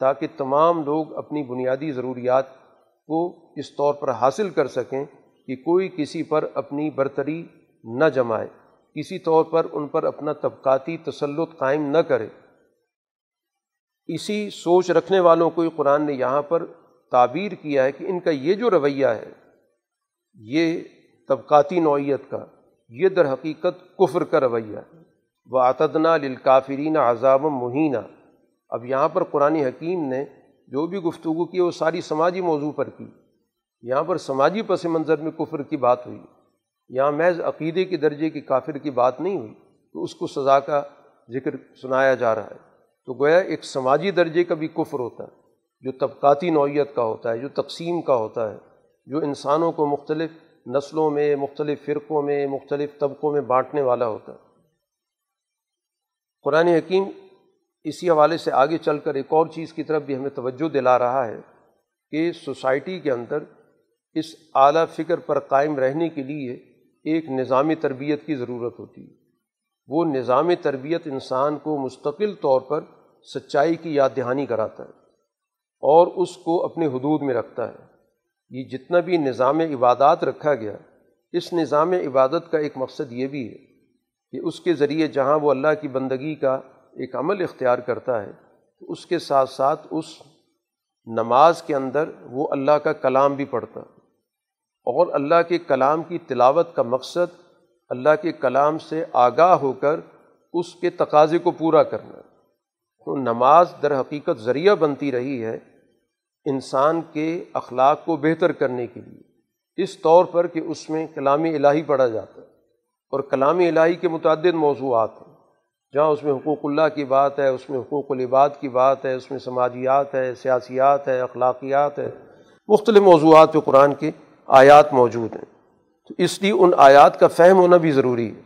تاکہ تمام لوگ اپنی بنیادی ضروریات کو اس طور پر حاصل کر سکیں کہ کوئی کسی پر اپنی برتری نہ جمائے۔ کسی طور پر ان پر اپنا طبقاتی تسلط قائم نہ کرے۔ اسی سوچ رکھنے والوں کو قرآن نے یہاں پر تعبیر کیا ہے کہ ان کا یہ جو رویہ ہے، یہ طبقاتی نوعیت کا، یہ در حقیقت کفر کا رویہ ہے۔ وہ عطدنا للکافرین عذاب مہینہ اب یہاں پر قرآن حکیم نے جو بھی گفتگو کی، وہ ساری سماجی موضوع پر کی۔ یہاں پر سماجی پس منظر میں کفر کی بات ہوئی۔ یہاں محض عقیدے کے درجے کی کافر کی بات نہیں ہوئی۔ تو اس کو سزا کا ذکر سنایا جا رہا ہے۔ تو گویا ایک سماجی درجے کا بھی کفر ہوتا ہے، جو طبقاتی نوعیت کا ہوتا ہے، جو تقسیم کا ہوتا ہے، جو انسانوں کو مختلف نسلوں میں، مختلف فرقوں میں، مختلف طبقوں میں بانٹنے والا ہوتا ہے۔ قرآن حکیم اسی حوالے سے آگے چل کر ایک اور چیز کی طرف بھی ہمیں توجہ دلا رہا ہے کہ سوسائٹی کے اندر اس اعلیٰ فکر پر قائم رہنے کے لیے ایک نظامی تربیت کی ضرورت ہوتی ہے۔ وہ نظام تربیت انسان کو مستقل طور پر سچائی کی یاد دہانی کراتا ہے اور اس کو اپنے حدود میں رکھتا ہے۔ یہ جتنا بھی نظام عبادات رکھا گیا، اس نظام عبادت کا ایک مقصد یہ بھی ہے کہ اس کے ذریعے جہاں وہ اللہ کی بندگی کا ایک عمل اختیار کرتا ہے، تو اس کے ساتھ ساتھ اس نماز کے اندر وہ اللہ کا کلام بھی پڑھتا اور اللہ کے کلام کی تلاوت کا مقصد اللہ کے کلام سے آگاہ ہو کر اس کے تقاضے کو پورا کرنا۔ تو نماز در حقیقت ذریعہ بنتی رہی ہے انسان کے اخلاق کو بہتر کرنے کے لیے۔ اس طور پر کہ اس میں کلام الہی پڑھا جاتا ہے اور کلام الہی کے متعدد موضوعات ہیں۔ جہاں اس میں حقوق اللہ کی بات ہے، اس میں حقوق العباد کی بات ہے، اس میں سماجیات ہے، سیاسیات ہے، اخلاقیات ہے۔ مختلف موضوعات پہ قرآن کے آیات موجود ہیں۔ تو اس لیے ان آیات کا فہم ہونا بھی ضروری ہے۔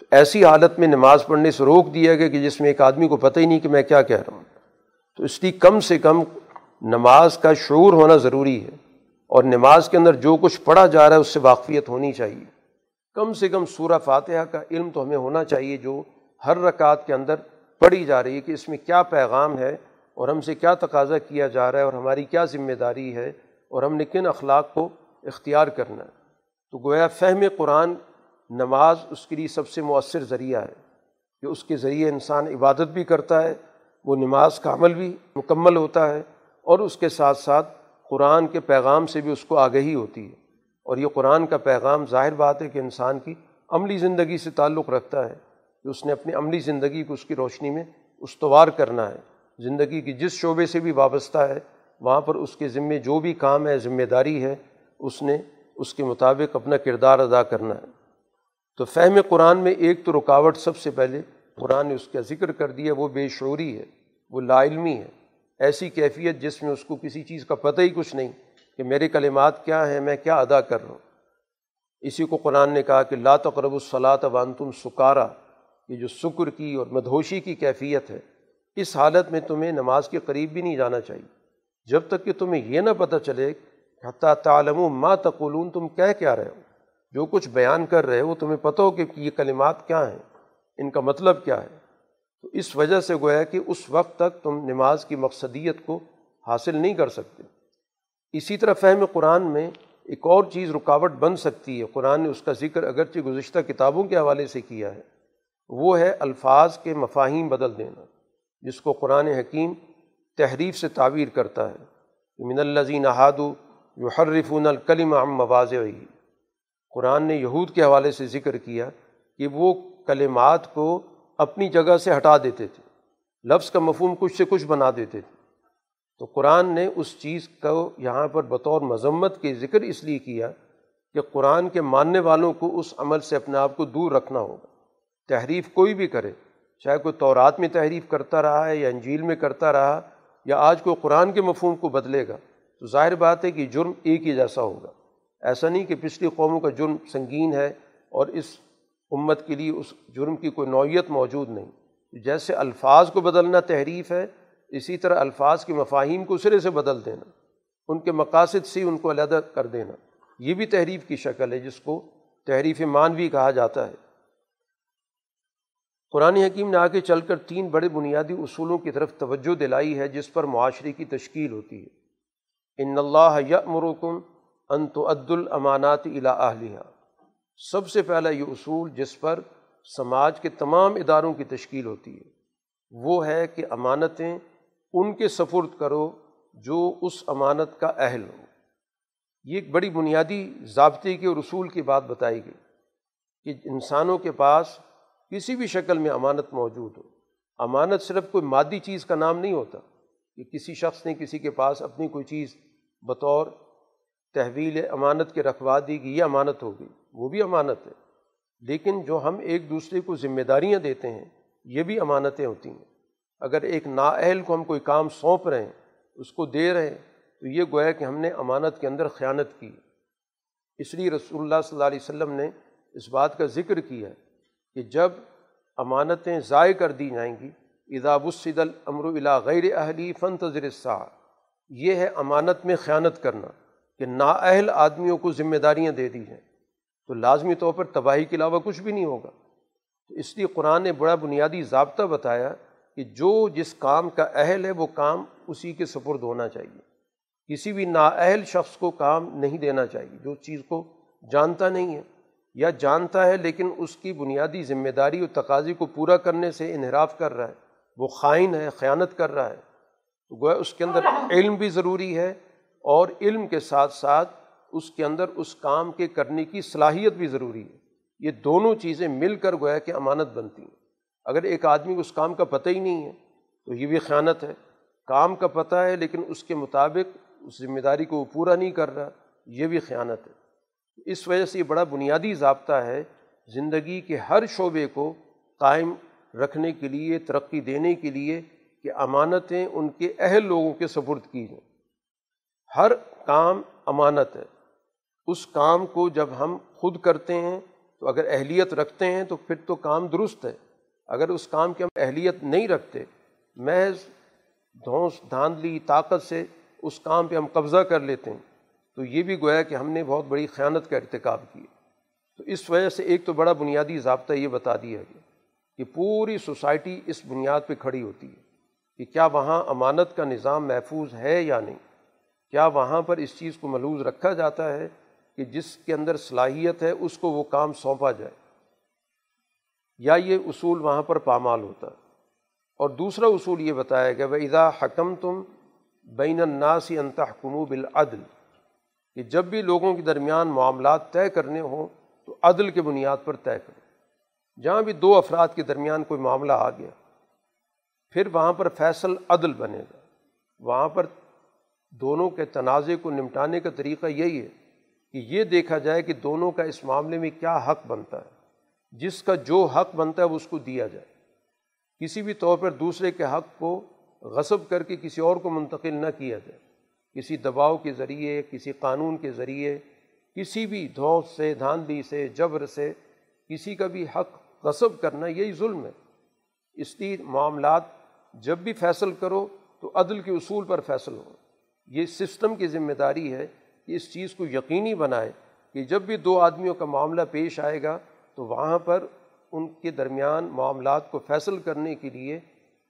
تو ایسی حالت میں نماز پڑھنے سے روک دیا گیا کہ جس میں ایک آدمی کو پتہ ہی نہیں کہ میں کیا کہہ رہا ہوں۔ تو اس لیے کم سے کم نماز کا شعور ہونا ضروری ہے اور نماز کے اندر جو کچھ پڑھا جا رہا ہے اس سے واقفیت ہونی چاہیے۔ کم سے کم سورہ فاتحہ کا علم تو ہمیں ہونا چاہیے جو ہر رکعت کے اندر پڑھی جا رہی ہے کہ اس میں کیا پیغام ہے اور ہم سے کیا تقاضا کیا جا رہا ہے اور ہماری کیا ذمہ داری ہے اور ہم نے کن اخلاق کو اختیار کرنا ہے۔ تو گویا فہم قرآن نماز اس کے لیے سب سے مؤثر ذریعہ ہے کہ اس کے ذریعے انسان عبادت بھی کرتا ہے، وہ نماز کا عمل بھی مکمل ہوتا ہے، اور اس کے ساتھ ساتھ قرآن کے پیغام سے بھی اس کو آگہی ہوتی ہے۔ اور یہ قرآن کا پیغام ظاہر بات ہے کہ انسان کی عملی زندگی سے تعلق رکھتا ہے، کہ اس نے اپنی عملی زندگی کو اس کی روشنی میں استوار کرنا ہے۔ زندگی کی جس شعبے سے بھی وابستہ ہے، وہاں پر اس کے ذمے جو بھی کام ہے، ذمہ داری ہے، اس نے اس کے مطابق اپنا کردار ادا کرنا ہے۔ تو فہم قرآن میں ایک تو رکاوٹ سب سے پہلے قرآن نے اس کا ذکر کر دیا، وہ بے شعوری ہے، وہ لا علمی ہے۔ ایسی کیفیت جس میں اس کو کسی چیز کا پتہ ہی کچھ نہیں کہ میرے کلمات کیا ہیں، میں کیا ادا کر رہا ہوں۔ اسی کو قرآن نے کہا کہ لا تقرب الصلاۃ وانتم سکارا، یہ جو سکر کی اور مدھوشی کی کیفیت ہے، اس حالت میں تمہیں نماز کے قریب بھی نہیں جانا چاہیے۔ جب تک کہ تمہیں یہ نہ پتہ چلے حتیٰ تعلم ما تقولون، تم کہہ کیا رہے ہو؟ جو کچھ بیان کر رہے ہو، تمہیں پتہ ہو کہ یہ کلمات کیا ہیں، ان کا مطلب کیا ہے؟ تو اس وجہ سے گویا کہ اس وقت تک تم نماز کی مقصدیت کو حاصل نہیں کر سکتے۔ اسی طرح فہم قرآن میں ایک اور چیز رکاوٹ بن سکتی ہے۔ قرآن نے اس کا ذکر اگرچہ گزشتہ کتابوں کے حوالے سے کیا ہے، وہ ہے الفاظ کے مفاہیم بدل دینا، جس کو قرآن حکیم تحریف سے تعبیر کرتا ہے۔ من الزین احادو یحرفون الکلم عم مواز قرآن نے یہود کے حوالے سے ذکر کیا کہ وہ کلمات کو اپنی جگہ سے ہٹا دیتے تھے، لفظ کا مفہوم کچھ سے کچھ بنا دیتے تھے۔ تو قرآن نے اس چیز کو یہاں پر بطور مذمت کے ذکر اس لیے کیا کہ قرآن کے ماننے والوں کو اس عمل سے اپنے آپ کو دور رکھنا ہوگا۔ تحریف کوئی بھی کرے، چاہے کوئی تورات میں تحریف کرتا رہا ہے یا انجیل میں کرتا رہا یا آج کوئی قرآن کے مفہوم کو بدلے گا تو ظاہر بات ہے کہ جرم ایک ہی جیسا ہوگا۔ ایسا نہیں کہ پچھلی قوموں کا جرم سنگین ہے اور اس امت کے لیے اس جرم کی کوئی نوعیت موجود نہیں۔ جیسے الفاظ کو بدلنا تحریف ہے، اسی طرح الفاظ کے مفاہیم کو سرے سے بدل دینا، ان کے مقاصد سے ان کو علیحدہ کر دینا۔ یہ بھی تحریف کی شکل ہے، جس کو تحریف مانوی کہا جاتا ہے۔ قرآن حکیم نے آگے چل کر تین بڑے بنیادی اصولوں کی طرف توجہ دلائی ہے، جس پر معاشرے کی تشکیل ہوتی ہے۔ ان اللہ یمرکم انت عد الامانات الا اہلیہ سب سے پہلا یہ اصول جس پر سماج کے تمام اداروں کی تشکیل ہوتی ہے، وہ ہے کہ امانتیں ان کے سفرد کرو جو اس امانت کا اہل ہو۔ یہ ایک بڑی بنیادی ضابطے کے اور اصول کی بات بتائی گئی کہ انسانوں کے پاس کسی بھی شکل میں امانت موجود ہو۔ امانت صرف کوئی مادی چیز کا نام نہیں ہوتا کہ کسی شخص نے کسی کے پاس اپنی کوئی چیز بطور تحویل امانت کے رکھوا دی گئی، یہ امانت ہوگی وہ بھی امانت ہے۔ لیکن جو ہم ایک دوسرے کو ذمہ داریاں دیتے ہیں، یہ بھی امانتیں ہوتی ہیں۔ اگر ایک نااہل کو ہم کوئی کام سونپ رہے ہیں، اس کو دے رہے ہیں، تو یہ گویا کہ ہم نے امانت کے اندر خیانت کی۔ اس لیے رسول اللہ صلی اللہ علیہ وسلم نے اس بات کا ذکر کیا ہے کہ جب امانتیں ضائع کر دی جائیں گی اداب الصد الامر الا غیر اہلی فن تجرسہ یہ ہے امانت میں خیانت کرنا کہ نااہل آدمیوں کو ذمہ داریاں دے دی جائیں۔ تو لازمی طور پر تباہی کے علاوہ کچھ بھی نہیں ہوگا۔ تو اس لیے قرآن نے بڑا بنیادی ضابطہ بتایا کہ جو جس کام کا اہل ہے وہ کام اسی کے سپرد ہونا چاہیے۔ کسی بھی نااہل شخص کو کام نہیں دینا چاہیے۔ جو چیز کو جانتا نہیں ہے یا جانتا ہے لیکن اس کی بنیادی ذمہ داری اور تقاضی کو پورا کرنے سے انحراف کر رہا ہے، وہ خائن ہے، خیانت کر رہا ہے۔ تو گویا اس کے اندر علم بھی ضروری ہے اور علم کے ساتھ ساتھ اس کے اندر اس کام کے کرنے کی صلاحیت بھی ضروری ہے۔ یہ دونوں چیزیں مل کر گویا کہ امانت بنتی ہیں۔ اگر ایک آدمی کو اس کام کا پتہ ہی نہیں ہے تو یہ بھی خیانت ہے۔ کام کا پتہ ہے لیکن اس کے مطابق اس ذمہ داری کو وہ پورا نہیں کر رہا، یہ بھی خیانت ہے۔ اس وجہ سے یہ بڑا بنیادی ضابطہ ہے زندگی کے ہر شعبے کو قائم رکھنے کے لیے، ترقی دینے کے لیے کہ امانتیں ان کے اہل لوگوں کے سپرد کی جائیں۔ ہر کام امانت ہے۔ اس کام کو جب ہم خود کرتے ہیں تو اگر اہلیت رکھتے ہیں تو پھر تو کام درست ہے۔ اگر اس کام کی ہم اہلیت نہیں رکھتے، محض دھونس، دھاندلی، طاقت سے اس کام پہ ہم قبضہ کر لیتے ہیں، تو یہ بھی گویا کہ ہم نے بہت بڑی خیانت کا ارتکاب کیا۔ تو اس وجہ سے ایک تو بڑا بنیادی ضابطہ یہ بتا دیا گیا کہ پوری سوسائٹی اس بنیاد پہ کھڑی ہوتی ہے۔ کہ کیا وہاں امانت کا نظام محفوظ ہے یا نہیں؟ کیا وہاں پر اس چیز کو ملوز رکھا جاتا ہے کہ جس کے اندر صلاحیت ہے اس کو وہ کام سونپا جائے؟ یا یہ اصول وہاں پر پامال ہوتا؟ ہے اور دوسرا اصول یہ بتایا گیا وہ ادا حکم تم بین الناسی انتحکم بالعدل، کہ جب بھی لوگوں کے درمیان معاملات طے کرنے ہوں تو عدل کے بنیاد پر طے کریں جہاں بھی دو افراد کے درمیان کوئی معاملہ آ گیا پھر وہاں پر فیصل عدل بنے گا۔ وہاں پر دونوں کے تنازع کو نمٹانے کا طریقہ یہی ہے کہ یہ دیکھا جائے کہ دونوں کا اس معاملے میں کیا حق بنتا ہے۔ جس کا جو حق بنتا ہے وہ اس کو دیا جائے۔ کسی بھی طور پر دوسرے کے حق کو غصب کر کے کسی اور کو منتقل نہ کیا جائے۔ کسی دباؤ کے ذریعے، کسی قانون کے ذریعے، کسی بھی دھوس سے، دھاندلی سے، جبر سے کسی کا بھی حق غصب کرنا یہی ظلم ہے۔ اس لیے معاملات جب بھی فیصل کرو تو عدل کے اصول پر فیصل ہو۔ یہ سسٹم کی ذمہ داری ہے کہ اس چیز کو یقینی بنائے کہ جب بھی دو آدمیوں کا معاملہ پیش آئے گا تو وہاں پر ان کے درمیان معاملات کو فیصل کرنے کے لیے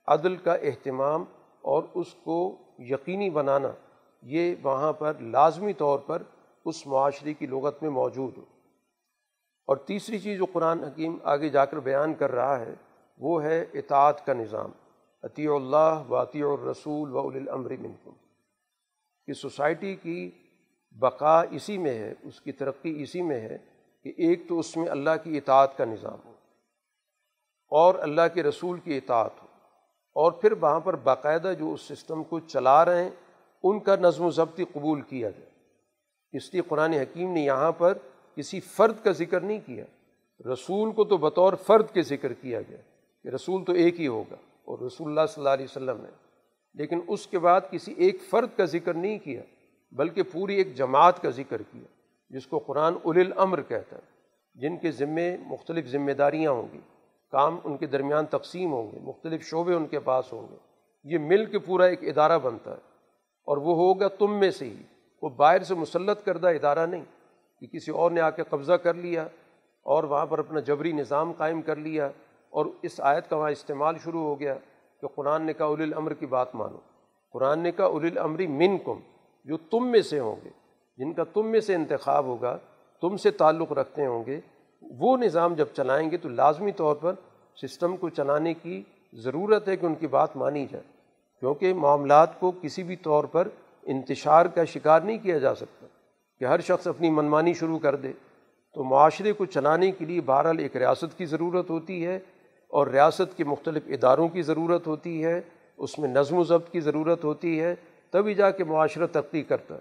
عدل کا اہتمام اور اس کو یقینی بنانا یہ وہاں پر لازمی طور پر اس معاشرے کی لغت میں موجود ہو۔ اور تیسری چیز جو قرآن حکیم آگے جا کر بیان کر رہا ہے وہ ہے اطاعت کا نظام۔ عطی اللہ و عطی الرسول و الامر منکم۔ کہ سوسائٹی کی بقا اسی میں ہے، اس کی ترقی اسی میں ہے کہ ایک تو اس میں اللہ کی اطاعت کا نظام ہو اور اللہ کے رسول کی اطاعت ہو اور پھر وہاں پر باقاعدہ جو اس سسٹم کو چلا رہے ہیں، ان کا نظم و ضبطی قبول کیا جائے۔ اس لیے قرآن حکیم نے یہاں پر کسی فرد کا ذکر نہیں کیا۔ رسول کو تو بطور فرد کے ذکر کیا گیا کہ رسول تو ایک ہی ہوگا۔ اور رسول اللہ صلی اللہ علیہ وسلم نے۔ لیکن اس کے بعد کسی ایک فرد کا ذکر نہیں کیا، بلکہ پوری ایک جماعت کا ذکر کیا، جس کو قرآن ال الامر کہتا ہے، جن کے ذمے مختلف ذمہ داریاں ہوں گی، کام ان کے درمیان تقسیم ہوں گے، مختلف شعبے ان کے پاس ہوں گے۔ یہ مل کے پورا ایک ادارہ بنتا ہے۔ اور وہ ہوگا تم میں سے ہی۔ وہ باہر سے مسلط کردہ ادارہ نہیں، کہ کسی اور نے آ کے قبضہ کر لیا اور وہاں پر اپنا جبری نظام قائم کر لیا۔ اور اس آیت کا وہاں استعمال شروع ہو گیا کہ قرآن نے کہا اول الامر کی بات مانو۔ قرآن نے کہا اول الامری من کم جو تم میں سے ہوں گے، جن کا تم میں سے انتخاب ہوگا، تم سے تعلق رکھتے ہوں گے، وہ نظام جب چلائیں گے تو لازمی طور پر سسٹم کو چلانے کی ضرورت ہے کہ ان کی بات مانی جائے۔ کیونکہ معاملات کو کسی بھی طور پر انتشار کا شکار نہیں کیا جا سکتا کہ ہر شخص اپنی منمانی شروع کر دے۔ تو معاشرے کو چلانے کے لیے بہرحال ایک ریاست کی ضرورت ہوتی ہے اور ریاست کے مختلف اداروں کی ضرورت ہوتی ہے، اس میں نظم و ضبط کی ضرورت ہوتی ہے، تبھی جا کے معاشرہ ترقی کرتا ہے۔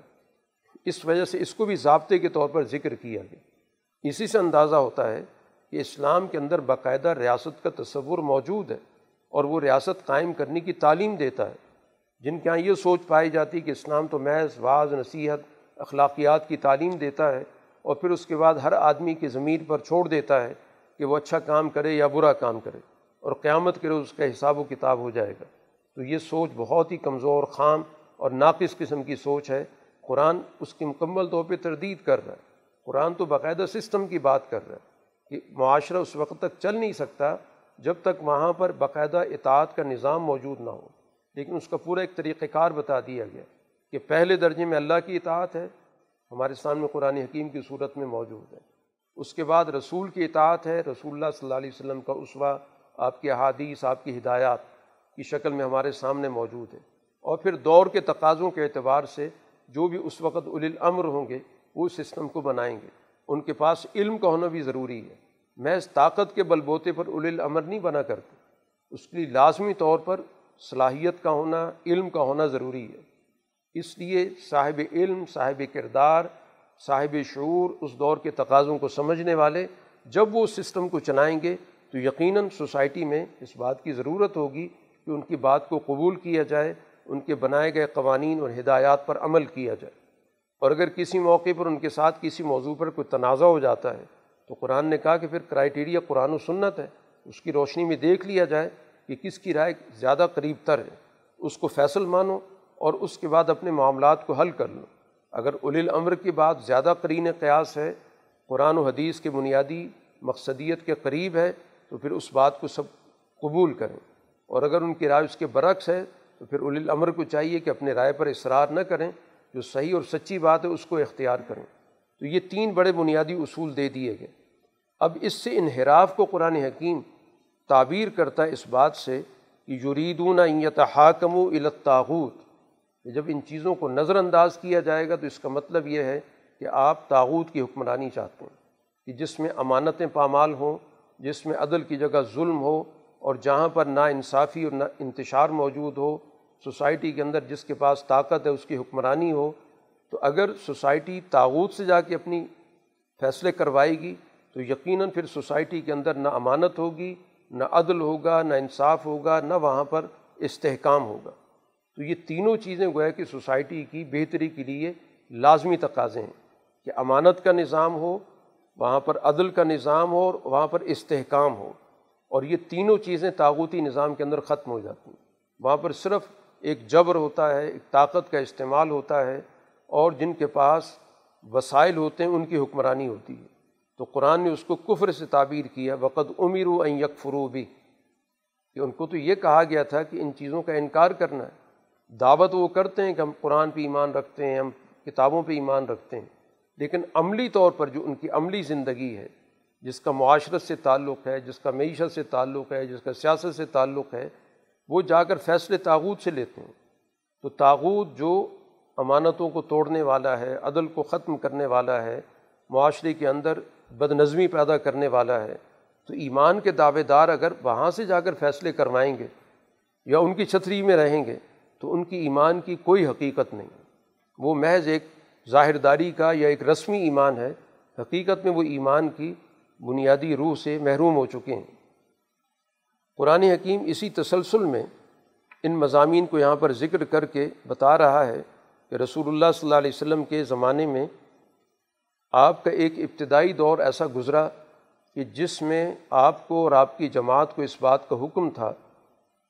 اس وجہ سے اس کو بھی ضابطے کے طور پر ذکر کیا گیا۔ اسی سے اندازہ ہوتا ہے کہ اسلام کے اندر باقاعدہ ریاست کا تصور موجود ہے اور وہ ریاست قائم کرنے کی تعلیم دیتا ہے۔ جن کے یہاں یہ سوچ پائی جاتی کہ اسلام تو محض بعض نصیحت، اخلاقیات کی تعلیم دیتا ہے اور پھر اس کے بعد ہر آدمی کی ضمیر پر چھوڑ دیتا ہے کہ وہ اچھا کام کرے یا برا کام کرے اور قیامت کرے اس کا حساب و کتاب ہو جائے گا۔ تو یہ سوچ بہت ہی کمزور، خام اور ناقص قسم کی سوچ ہے۔ قرآن اس کی مکمل طور پہ تردید کر رہا ہے۔ قرآن تو باقاعدہ سسٹم کی بات کر رہا ہے کہ معاشرہ اس وقت تک چل نہیں سکتا جب تک وہاں پر باقاعدہ اطاعت کا نظام موجود نہ ہو۔ لیکن اس کا پورا ایک طریقہ کار بتا دیا گیا کہ پہلے درجے میں اللہ کی اطاعت ہے، ہمارے سامنے قرآن حکیم کی صورت میں موجود ہے۔ اس کے بعد رسول کی اطاعت ہے، رسول اللہ صلی اللہ علیہ وسلم کا اسوا آپ کی احادیث، آپ کی ہدایات کی شکل میں ہمارے سامنے موجود ہے۔ اور پھر دور کے تقاضوں کے اعتبار سے جو بھی اس وقت اول الامر ہوں گے، وہ سسٹم کو بنائیں گے۔ ان کے پاس علم کا ہونا بھی ضروری ہے۔ محض طاقت کے بل بوتے پر اول الامر نہیں بنا کرتے اس کے لیے لازمی طور پر صلاحیت کا ہونا، علم کا ہونا ضروری ہے۔ اس لیے صاحب علم، صاحب کردار صاحب شعور اس دور کے تقاضوں کو سمجھنے والے جب وہ اس سسٹم کو چلائیں گے تو یقیناً سوسائٹی میں اس بات کی ضرورت ہوگی کہ ان کی بات کو قبول کیا جائے، ان کے بنائے گئے قوانین اور ہدایات پر عمل کیا جائے۔ اور اگر کسی موقع پر ان کے ساتھ کسی موضوع پر کوئی تنازع ہو جاتا ہے، تو قرآن نے کہا کہ پھر کرائیٹیریا قرآن و سنت ہے۔ اس کی روشنی میں دیکھ لیا جائے کہ کس کی رائے زیادہ قریب تر ہے۔ اس کو فیصل مانو اور اس کے بعد اپنے معاملات کو حل کر لو۔ اگر اول الامر کی بات زیادہ قرین قیاس ہے، قرآن و حدیث کے بنیادی مقصدیت کے قریب ہے، تو پھر اس بات کو سب قبول کریں۔ اور اگر ان کی رائے اس کے برعکس ہے، تو پھر اول الامر کو چاہیے کہ اپنے رائے پر اصرار نہ کریں، جو صحیح اور سچی بات ہے، اس کو اختیار کریں۔ تو یہ تین بڑے بنیادی اصول دے دیے گئے۔ اب اس سے انحراف کو قرآن حکیم تعبیر کرتا ہے اس بات سے کہ یریدون یتحاکم و الطاغوت جب ان چیزوں کو نظر انداز کیا جائے گا تو اس کا مطلب یہ ہے کہ آپ تاغوت کی حکمرانی چاہتے ہیں کہ جس میں امانتیں پامال ہوں، جس میں عدل کی جگہ ظلم ہو اور جہاں پر نا انصافی اور نا انتشار موجود ہو، سوسائٹی کے اندر جس کے پاس طاقت ہے اس کی حکمرانی ہو، تو اگر سوسائٹی تاغوت سے جا کے اپنی فیصلے کروائے گی تو یقیناً پھر سوسائٹی کے اندر نہ امانت ہوگی نہ عدل ہوگا نہ انصاف ہوگا نہ وہاں پر استحکام ہوگا۔ تو یہ تینوں چیزیں گویا کہ سوسائٹی کی بہتری کے لیے لازمی تقاضے ہیں کہ امانت کا نظام ہو، وہاں پر عدل کا نظام ہو اور وہاں پر استحکام ہو اور یہ تینوں چیزیں تاغوتی نظام کے اندر ختم ہو جاتی ہیں۔ وہاں پر صرف ایک جبر ہوتا ہے، ایک طاقت کا استعمال ہوتا ہے اور جن کے پاس وسائل ہوتے ہیں، ان کی حکمرانی ہوتی ہے۔ تو قرآن نے اس کو کفر سے تعبیر کیا وقت امیر و یک فروبی کہ ان کو تو یہ کہا گیا تھا کہ ان چیزوں کا انکار کرنا ہے۔ دعوت وہ کرتے ہیں کہ ہم قرآن پہ ایمان رکھتے ہیں، ہم کتابوں پہ ایمان رکھتے ہیں۔ لیکن عملی طور پر جو ان کی عملی زندگی ہے، جس کا معاشرت سے تعلق ہے، جس کا معیشت سے تعلق ہے، جس کا سیاست سے تعلق ہے، وہ جا کر فیصلے تاغوت سے لیتے ہیں۔ تو تاغوت جو امانتوں کو توڑنے والا ہے، عدل کو ختم کرنے والا ہے، معاشرے کے اندر بد نظمی پیدا کرنے والا ہے، تو ایمان کے دعوے دار اگر وہاں سے جا کر فیصلے کروائیں گے یا ان کی چھتری میں رہیں گے تو ان کی ایمان کی کوئی حقیقت نہیں۔ وہ محض ایک ظاہرداری کا یا ایک رسمی ایمان ہے۔ حقیقت میں وہ ایمان کی بنیادی روح سے محروم ہو چکے ہیں۔ قرآن حکیم اسی تسلسل میں ان مضامین کو یہاں پر ذکر کر کے بتا رہا ہے کہ رسول اللہ صلی اللہ علیہ وسلم کے زمانے میں آپ کا ایک ابتدائی دور ایسا گزرا کہ جس میں آپ کو اور آپ کی جماعت کو اس بات کا حکم تھا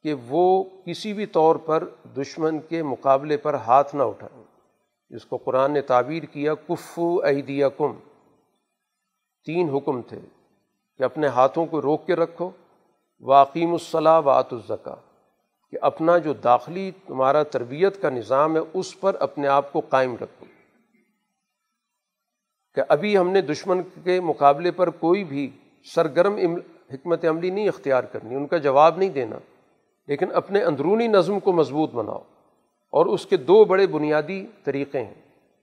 کہ وہ کسی بھی طور پر دشمن کے مقابلے پر ہاتھ نہ اٹھائیں جس کو قرآن نے تعبیر کیا، کفو ایدیا کم تین حکم تھے کہ اپنے ہاتھوں کو روک کے رکھو واقیم الصلاح و آت الزکا کہ اپنا جو داخلی تمہارا تربیت کا نظام ہے، اس پر اپنے آپ کو قائم رکھو۔ کہ ابھی ہم نے دشمن کے مقابلے پر کوئی بھی سرگرم حکمت عملی نہیں اختیار کرنی، ان کا جواب نہیں دینا۔ لیکن اپنے اندرونی نظم کو مضبوط بناؤ۔ اور اس کے دو بڑے بنیادی طریقے ہیں۔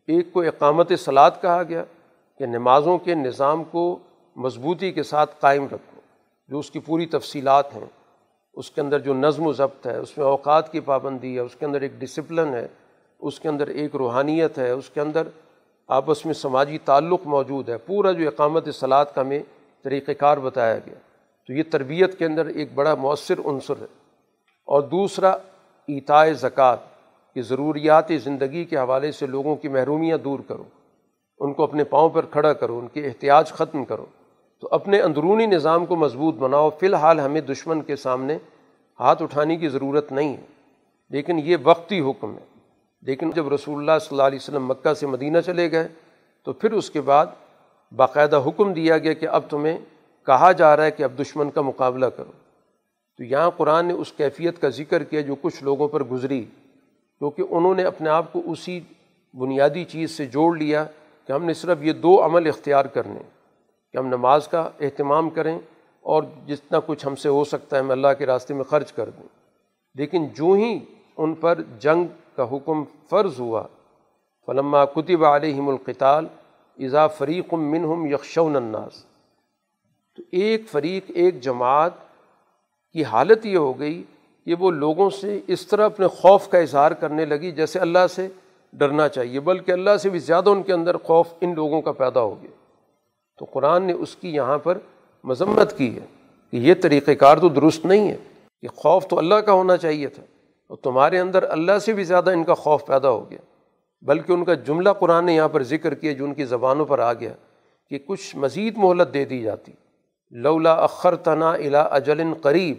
ایک کو اقامت سلاد کہا گیا کہ نمازوں کے نظام کو مضبوطی کے ساتھ قائم رکھو۔ جو اس کی پوری تفصیلات ہیں، اس کے اندر جو نظم و ضبط ہے، اس میں اوقات کی پابندی ہے، اس کے اندر ایک ڈسپلن ہے، اس کے اندر ایک روحانیت ہے، اس کے اندر آپس میں سماجی تعلق موجود ہے۔ پورا جو اقامت سلاد کا ہمیں طریقۂ کار بتایا گیا۔ تو یہ تربیت کے اندر ایک بڑا مؤثر عنصر ہے۔ اور دوسرا ایتائے زکوٰۃ کہ ضروریات زندگی کے حوالے سے لوگوں کی محرومیاں دور کرو۔ ان کو اپنے پاؤں پر کھڑا کرو، ان کے احتیاج ختم کرو۔ تو اپنے اندرونی نظام کو مضبوط بناؤ۔ فی الحال ہمیں دشمن کے سامنے ہاتھ اٹھانے کی ضرورت نہیں ہے۔ لیکن یہ وقتی حکم ہے۔ لیکن جب رسول اللہ صلی اللہ علیہ وسلم مکہ سے مدینہ چلے گئے، تو پھر اس کے بعد باقاعدہ حکم دیا گیا کہ اب تمہیں کہا جا رہا ہے کہ اب دشمن کا مقابلہ کرو۔ تو یہاں قرآن نے اس کیفیت کا ذکر کیا جو کچھ لوگوں پر گزری، کیونکہ انہوں نے اپنے آپ کو اسی بنیادی چیز سے جوڑ لیا کہ ہم نے صرف یہ دو عمل اختیار کرنے، کہ ہم نماز کا اہتمام کریں اور جتنا کچھ ہم سے ہو سکتا ہے ہم اللہ کے راستے میں خرچ کر دیں۔ لیکن جو ہی ان پر جنگ کا حکم فرض ہوا، فلما کتب علیہم القتال اضا فریق منہم یکشون الناس۔ تو ایک فریق، ایک جماعت کی حالت یہ ہو گئی کہ وہ لوگوں سے اس طرح اپنے خوف کا اظہار کرنے لگی جیسے اللہ سے ڈرنا چاہیے، بلکہ اللہ سے بھی زیادہ ان کے اندر خوف ان لوگوں کا پیدا ہو گیا۔ تو قرآن نے اس کی یہاں پر مذمت کی ہے کہ یہ طریقۂ کار تو درست نہیں ہے کہ خوف تو اللہ کا ہونا چاہیے تھا، اور تمہارے اندر اللہ سے بھی زیادہ ان کا خوف پیدا ہو گیا۔ بلکہ ان کا جملہ قرآن نے یہاں پر ذکر کیا جو ان کی زبانوں پر آ گیا کہ کچھ مزید مہلت دے دی جاتی۔ لولا اخر تنا الا اجل قریب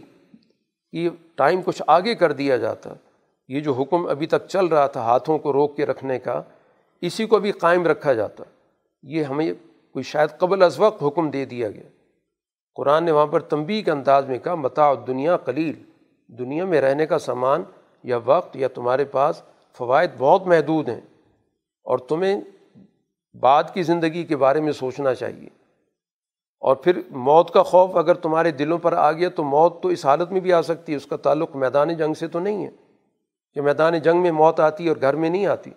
یہ ٹائم کچھ آگے کر دیا جاتا۔ یہ جو حکم ابھی تک چل رہا تھا ہاتھوں کو روک کے رکھنے کا، اسی کو بھی قائم رکھا جاتا۔ یہ ہمیں کوئی شاید قبل از وقت حکم دے دیا گیا۔ قرآن نے وہاں پر تنبی کے انداز میں کہا متا دنیا قلیل۔ دنیا میں رہنے کا سامان یا وقت یا تمہارے پاس فوائد بہت محدود ہیں اور تمہیں بعد کی زندگی کے بارے میں سوچنا چاہیے۔ اور پھر موت کا خوف اگر تمہارے دلوں پر آ گیا تو موت تو اس حالت میں بھی آ سکتی ہے، اس کا تعلق میدان جنگ سے تو نہیں ہے۔ کہ میدان جنگ میں موت آتی ہے اور گھر میں نہیں آتی،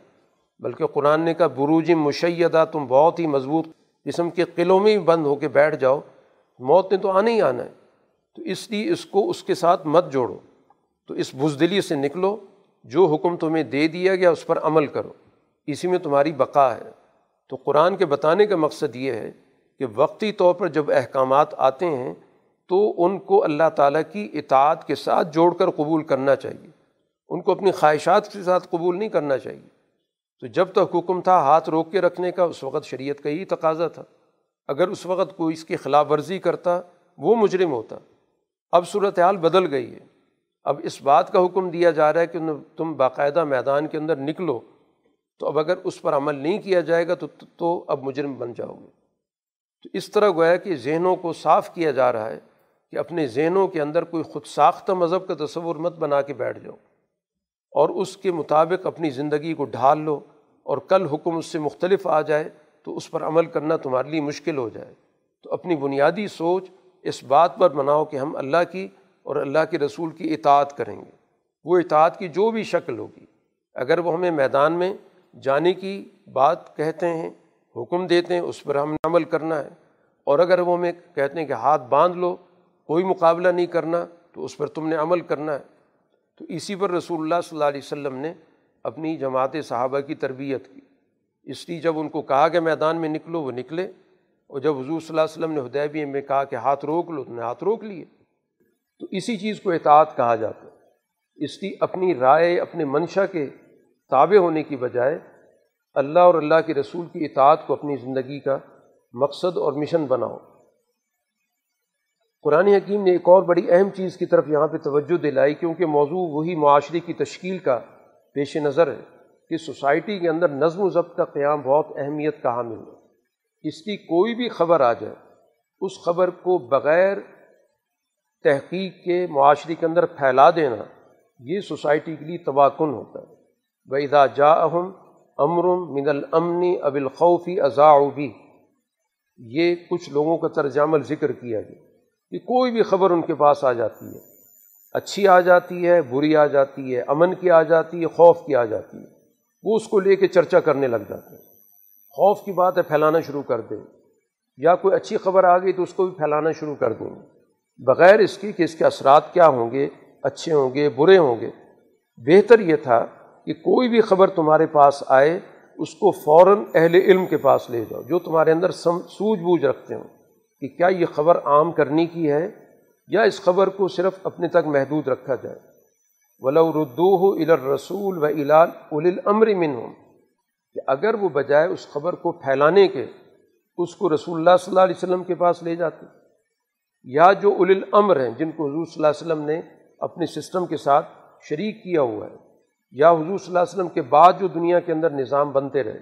بلکہ قرآن نے کہا، بروج مشیدہ، تم بہت ہی مضبوط جسم کے قلعوں میں بند ہو کے بیٹھ جاؤ، موت نے تو آنا ہی آنا ہے۔ تو اس لیے اس کو اس کے ساتھ مت جوڑو۔ تو اس بزدلی سے نکلو، جو حکم تمہیں دے دیا گیا اس پر عمل کرو۔ اسی میں تمہاری بقا ہے۔ تو قرآن کے بتانے کا مقصد یہ ہے کہ وقتی طور پر جب احکامات آتے ہیں تو ان کو اللہ تعالیٰ کی اطاعت کے ساتھ جوڑ کر قبول کرنا چاہیے۔ ان کو اپنی خواہشات کے ساتھ قبول نہیں کرنا چاہیے۔ تو جب تک حکم تھا ہاتھ روک کے رکھنے کا، اس وقت شریعت کا ہی تقاضا تھا۔ اگر اس وقت کوئی اس کی خلاف ورزی کرتا، وہ مجرم ہوتا۔ اب صورت حال بدل گئی ہے۔ اب اس بات کا حکم دیا جا رہا ہے کہ تم باقاعدہ میدان کے اندر نکلو۔ تو اب اگر اس پر عمل نہیں کیا جائے گا تو تو اب مجرم بن جاؤ گے۔ تو اس طرح گویا کہ ذہنوں کو صاف کیا جا رہا ہے کہ اپنے ذہنوں کے اندر کوئی خود ساختہ مذہب کا تصور مت بنا کے بیٹھ جاؤ اور اس کے مطابق اپنی زندگی کو ڈھال لو اور کل حکم اس سے مختلف آ جائے تو اس پر عمل کرنا تمہارے لیے مشکل ہو جائے۔ تو اپنی بنیادی سوچ اس بات پر بناؤ کہ ہم اللہ کی اور اللہ کے رسول کی اطاعت کریں گے۔ وہ اطاعت کی جو بھی شکل ہوگی۔ اگر وہ ہمیں میدان میں جانے کی بات کہتے ہیں حکم دیتے ہیں، اس پر ہم عمل کرنا ہے۔ اور اگر وہ ہمیں کہتے ہیں کہ ہاتھ باندھ لو، کوئی مقابلہ نہیں کرنا، تو اس پر تم نے عمل کرنا ہے۔ تو اسی پر رسول اللہ صلی اللہ علیہ وسلم نے اپنی جماعت صحابہ کی تربیت کی۔ اس لیے جب ان کو کہا کہ میدان میں نکلو، وہ نکلے۔ اور جب حضور صلی اللہ علیہ وسلم نے ہدیبی میں کہا کہ ہاتھ روک لو، تو نے ہاتھ روک لیے۔ تو اسی چیز کو اطاعت کہا جاتا ہے۔ اس لیے اپنی رائے، اپنے منشا کے تابع ہونے کی بجائے اللہ اور اللہ کے رسول کی اطاعت کو اپنی زندگی کا مقصد اور مشن بناؤ۔ قرآن حکیم نے ایک اور بڑی اہم چیز کی طرف یہاں پہ توجہ دلائی کیونکہ موضوع وہی معاشرے کی تشکیل کا پیش نظر ہے کہ سوسائٹی کے اندر نظم و ضبط کا قیام بہت اہمیت کا حامل ہے۔ اس کی کوئی بھی خبر آ جائے، اس خبر کو بغیر تحقیق کے معاشرے کے اندر پھیلا دینا، یہ سوسائٹی کے لیے تباکن ہوتا ہے۔ ویدا جا اہم امرم من الامنی اب الخوفی ازاء بھی یہ کچھ لوگوں کا ترجمل ذکر کیا گیا۔ کہ کوئی بھی خبر ان کے پاس آ جاتی ہے۔ اچھی آ جاتی ہے، بری آ جاتی ہے، امن کی آ جاتی ہے، خوف کی آ جاتی ہے۔ وہ اس کو لے کے چرچا کرنے لگ جاتے ہیں۔ خوف کی بات ہے، پھیلانا شروع کر دیں۔ یا کوئی اچھی خبر آ گئی تو اس کو بھی پھیلانا شروع کر دیں۔ بغیر اس کی کہ اس کے اثرات کیا ہوں گے، اچھے ہوں گے، برے ہوں گے۔ بہتر یہ تھا کہ کوئی بھی خبر تمہارے پاس آئے، اس کو فوراً اہل علم کے پاس لے جاؤ، جو تمہارے اندر سم، سوجھ بوجھ رکھتے ہوں کہ کیا یہ خبر عام کرنے کی ہے یا اس خبر کو صرف اپنے تک محدود رکھا جائے۔ ولو ردو الر رسول و الال الامر من ہوں کہ اگر وہ بجائے اس خبر کو پھیلانے کے اس کو رسول اللہ صلی اللہ علیہ وسلم کے پاس لے جاتے۔ یا جو اول الامر ہیں جن کو حضور صلی اللہ علیہ وسلم نے اپنے سسٹم کے ساتھ شریک کیا ہوا ہے۔ یا حضور صلی اللہ علیہ وسلم کے بعد جو دنیا کے اندر نظام بنتے رہے،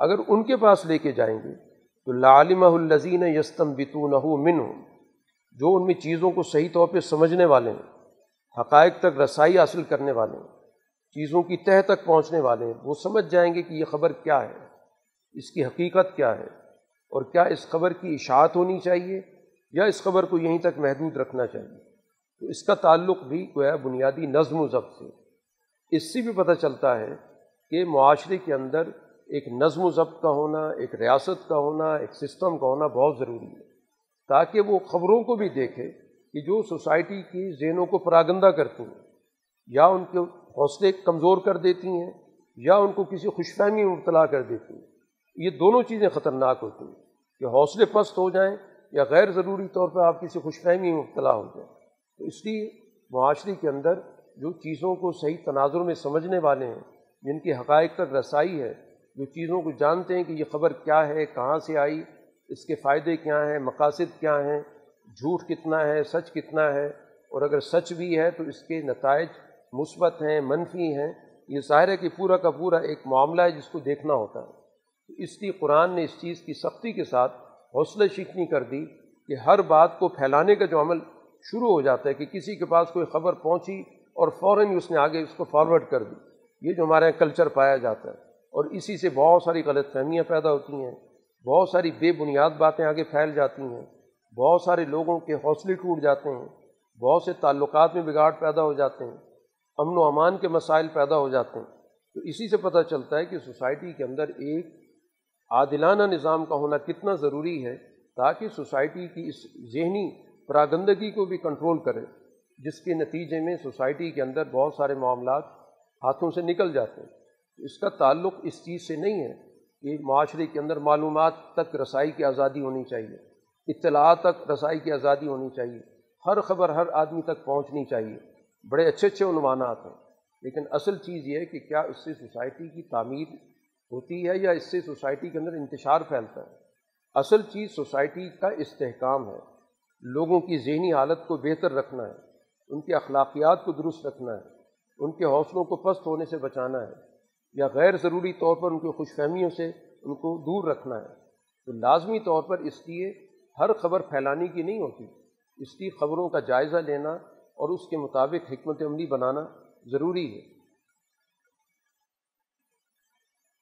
اگر ان کے پاس لے کے جائیں گے، تو لعالمہ الزین یستم بتون من جو ان میں چیزوں کو صحیح طور پہ سمجھنے والے ہیں، حقائق تک رسائی حاصل کرنے والے ہیں، چیزوں کی تہ تک پہنچنے والے ہیں، وہ سمجھ جائیں گے کہ یہ خبر کیا ہے، اس کی حقیقت کیا ہے، اور کیا اس خبر کی اشاعت ہونی چاہیے، یا اس خبر کو یہیں تک محدود رکھنا چاہیے۔ تو اس کا تعلق بھی کو ہے بنیادی نظم و ضبط سے اس سے بھی پتہ چلتا ہے کہ معاشرے کے اندر ایک نظم و ضبط کا ہونا، ایک ریاست کا ہونا، ایک سسٹم کا ہونا بہت ضروری ہے۔ تاکہ وہ خبروں کو بھی دیکھے کہ جو سوسائٹی کی ذہنوں کو پراگندہ کرتی ہیں، یا ان کے حوصلے کمزور کر دیتی ہیں، یا ان کو کسی خوش فہمی میں مبتلا کر دیتی ہیں۔ یہ دونوں چیزیں خطرناک ہوتی ہیں۔ کہ حوصلے پست ہو جائیں یا غیر ضروری طور پہ آپ کسی خوش فہمی میں مبتلا ہو جائیں۔ تو اس لیے معاشرے کے اندر جو چیزوں کو صحیح تناظر میں سمجھنے والے ہیں، جن کی حقائق تک رسائی ہے، جو چیزوں کو جانتے ہیں کہ یہ خبر کیا ہے، کہاں سے آئی، اس کے فائدے کیا ہیں، مقاصد کیا ہیں، جھوٹ کتنا ہے، سچ کتنا ہے، اور اگر سچ بھی ہے تو اس کے نتائج مثبت ہیں، منفی ہیں۔ یہ ظاہر ہے کہ پورا کا پورا ایک معاملہ ہے جس کو دیکھنا ہوتا ہے۔ اس لیے قرآن نے اس چیز کی سختی کے ساتھ حوصلہ شکنی کر دی کہ ہر بات کو پھیلانے کا جو عمل شروع ہو جاتا ہے کہ کسی کے پاس کوئی خبر پہنچی اور فوراً اس نے آگے اس کو فارورڈ کر دی۔ یہ جو ہمارے یہاں کلچر پایا جاتا ہے۔ اور اسی سے بہت ساری غلط فہمیاں پیدا ہوتی ہیں۔ بہت ساری بے بنیاد باتیں آگے پھیل جاتی ہیں۔ بہت سارے لوگوں کے حوصلے ٹوٹ جاتے ہیں۔ بہت سے تعلقات میں بگاڑ پیدا ہو جاتے ہیں۔ امن و امان کے مسائل پیدا ہو جاتے ہیں۔ تو اسی سے پتہ چلتا ہے کہ سوسائٹی کے اندر ایک عادلانہ نظام کا ہونا کتنا ضروری ہے تاکہ سوسائٹی کی اس ذہنی پراگندگی کو بھی کنٹرول کرے۔ جس کے نتیجے میں سوسائٹی کے اندر بہت سارے معاملات ہاتھوں سے نکل جاتے ہیں۔ اس کا تعلق اس چیز سے نہیں ہے کہ معاشرے کے اندر معلومات تک رسائی کی آزادی ہونی چاہیے۔ اطلاعات تک رسائی کی آزادی ہونی چاہیے۔ ہر خبر ہر آدمی تک پہنچنی چاہیے۔ بڑے اچھے اچھے عنوانات ہیں۔ لیکن اصل چیز یہ ہے کہ کیا اس سے سوسائٹی کی تعمیر ہوتی ہے یا اس سے سوسائٹی کے اندر انتشار پھیلتا ہے؟ اصل چیز سوسائٹی کا استحکام ہے۔ لوگوں کی ذہنی حالت کو بہتر رکھنا ہے۔ ان کے اخلاقیات کو درست رکھنا ہے، ان کے حوصلوں کو پست ہونے سے بچانا ہے، یا غیر ضروری طور پر ان کی خوش فہمیوں سے ان کو دور رکھنا ہے۔ تو لازمی طور پر اس لیے ہر خبر پھیلانے کی نہیں ہوتی، اس کی خبروں کا جائزہ لینا اور اس کے مطابق حکمت عملی بنانا ضروری ہے۔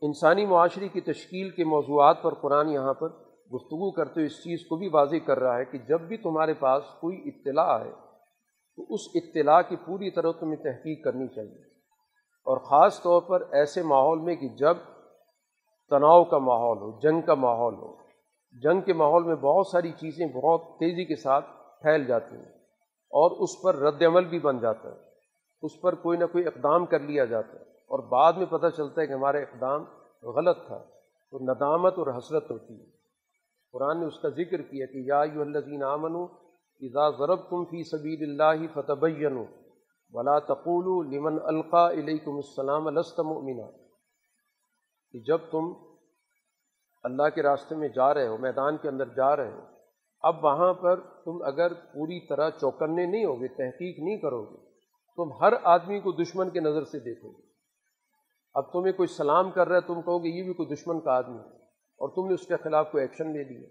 انسانی معاشرے کی تشکیل کے موضوعات پر قرآن یہاں پر گفتگو کرتے ہوئے اس چیز کو بھی واضح کر رہا ہے کہ جب بھی تمہارے پاس کوئی اطلاع آئے تو اس اطلاع کی پوری طرح تمہیں تحقیق کرنی چاہیے۔ اور خاص طور پر ایسے ماحول میں کہ جب تناؤ کا ماحول ہو، جنگ کا ماحول ہو، جنگ کے ماحول میں بہت ساری چیزیں بہت تیزی کے ساتھ پھیل جاتی ہیں اور اس پر رد عمل بھی بن جاتا ہے۔ اس پر کوئی نہ کوئی اقدام کر لیا جاتا ہے اور بعد میں پتہ چلتا ہے کہ ہمارا اقدام غلط تھا، تو ندامت اور حسرت ہوتی ہے۔ قرآن نے اس کا ذکر کیا کہ یا یو الزین آمن اذا ضرب تم فی سبیل اللہ فتح ولا تقول لمن القا علیکم السلام مؤمنا کہ جب تم اللہ کے راستے میں جا رہے ہو، میدان کے اندر جا رہے ہو، اب وہاں پر تم اگر پوری طرح چوکنے نہیں ہوگے، تحقیق نہیں کرو گے، تم ہر آدمی کو دشمن کے نظر سے دیکھو گے۔ اب تمہیں کوئی سلام کر رہا ہے، تم کہو گے یہ بھی کوئی دشمن کا آدمی ہے، اور تم نے اس کے خلاف کوئی ایکشن لے لیا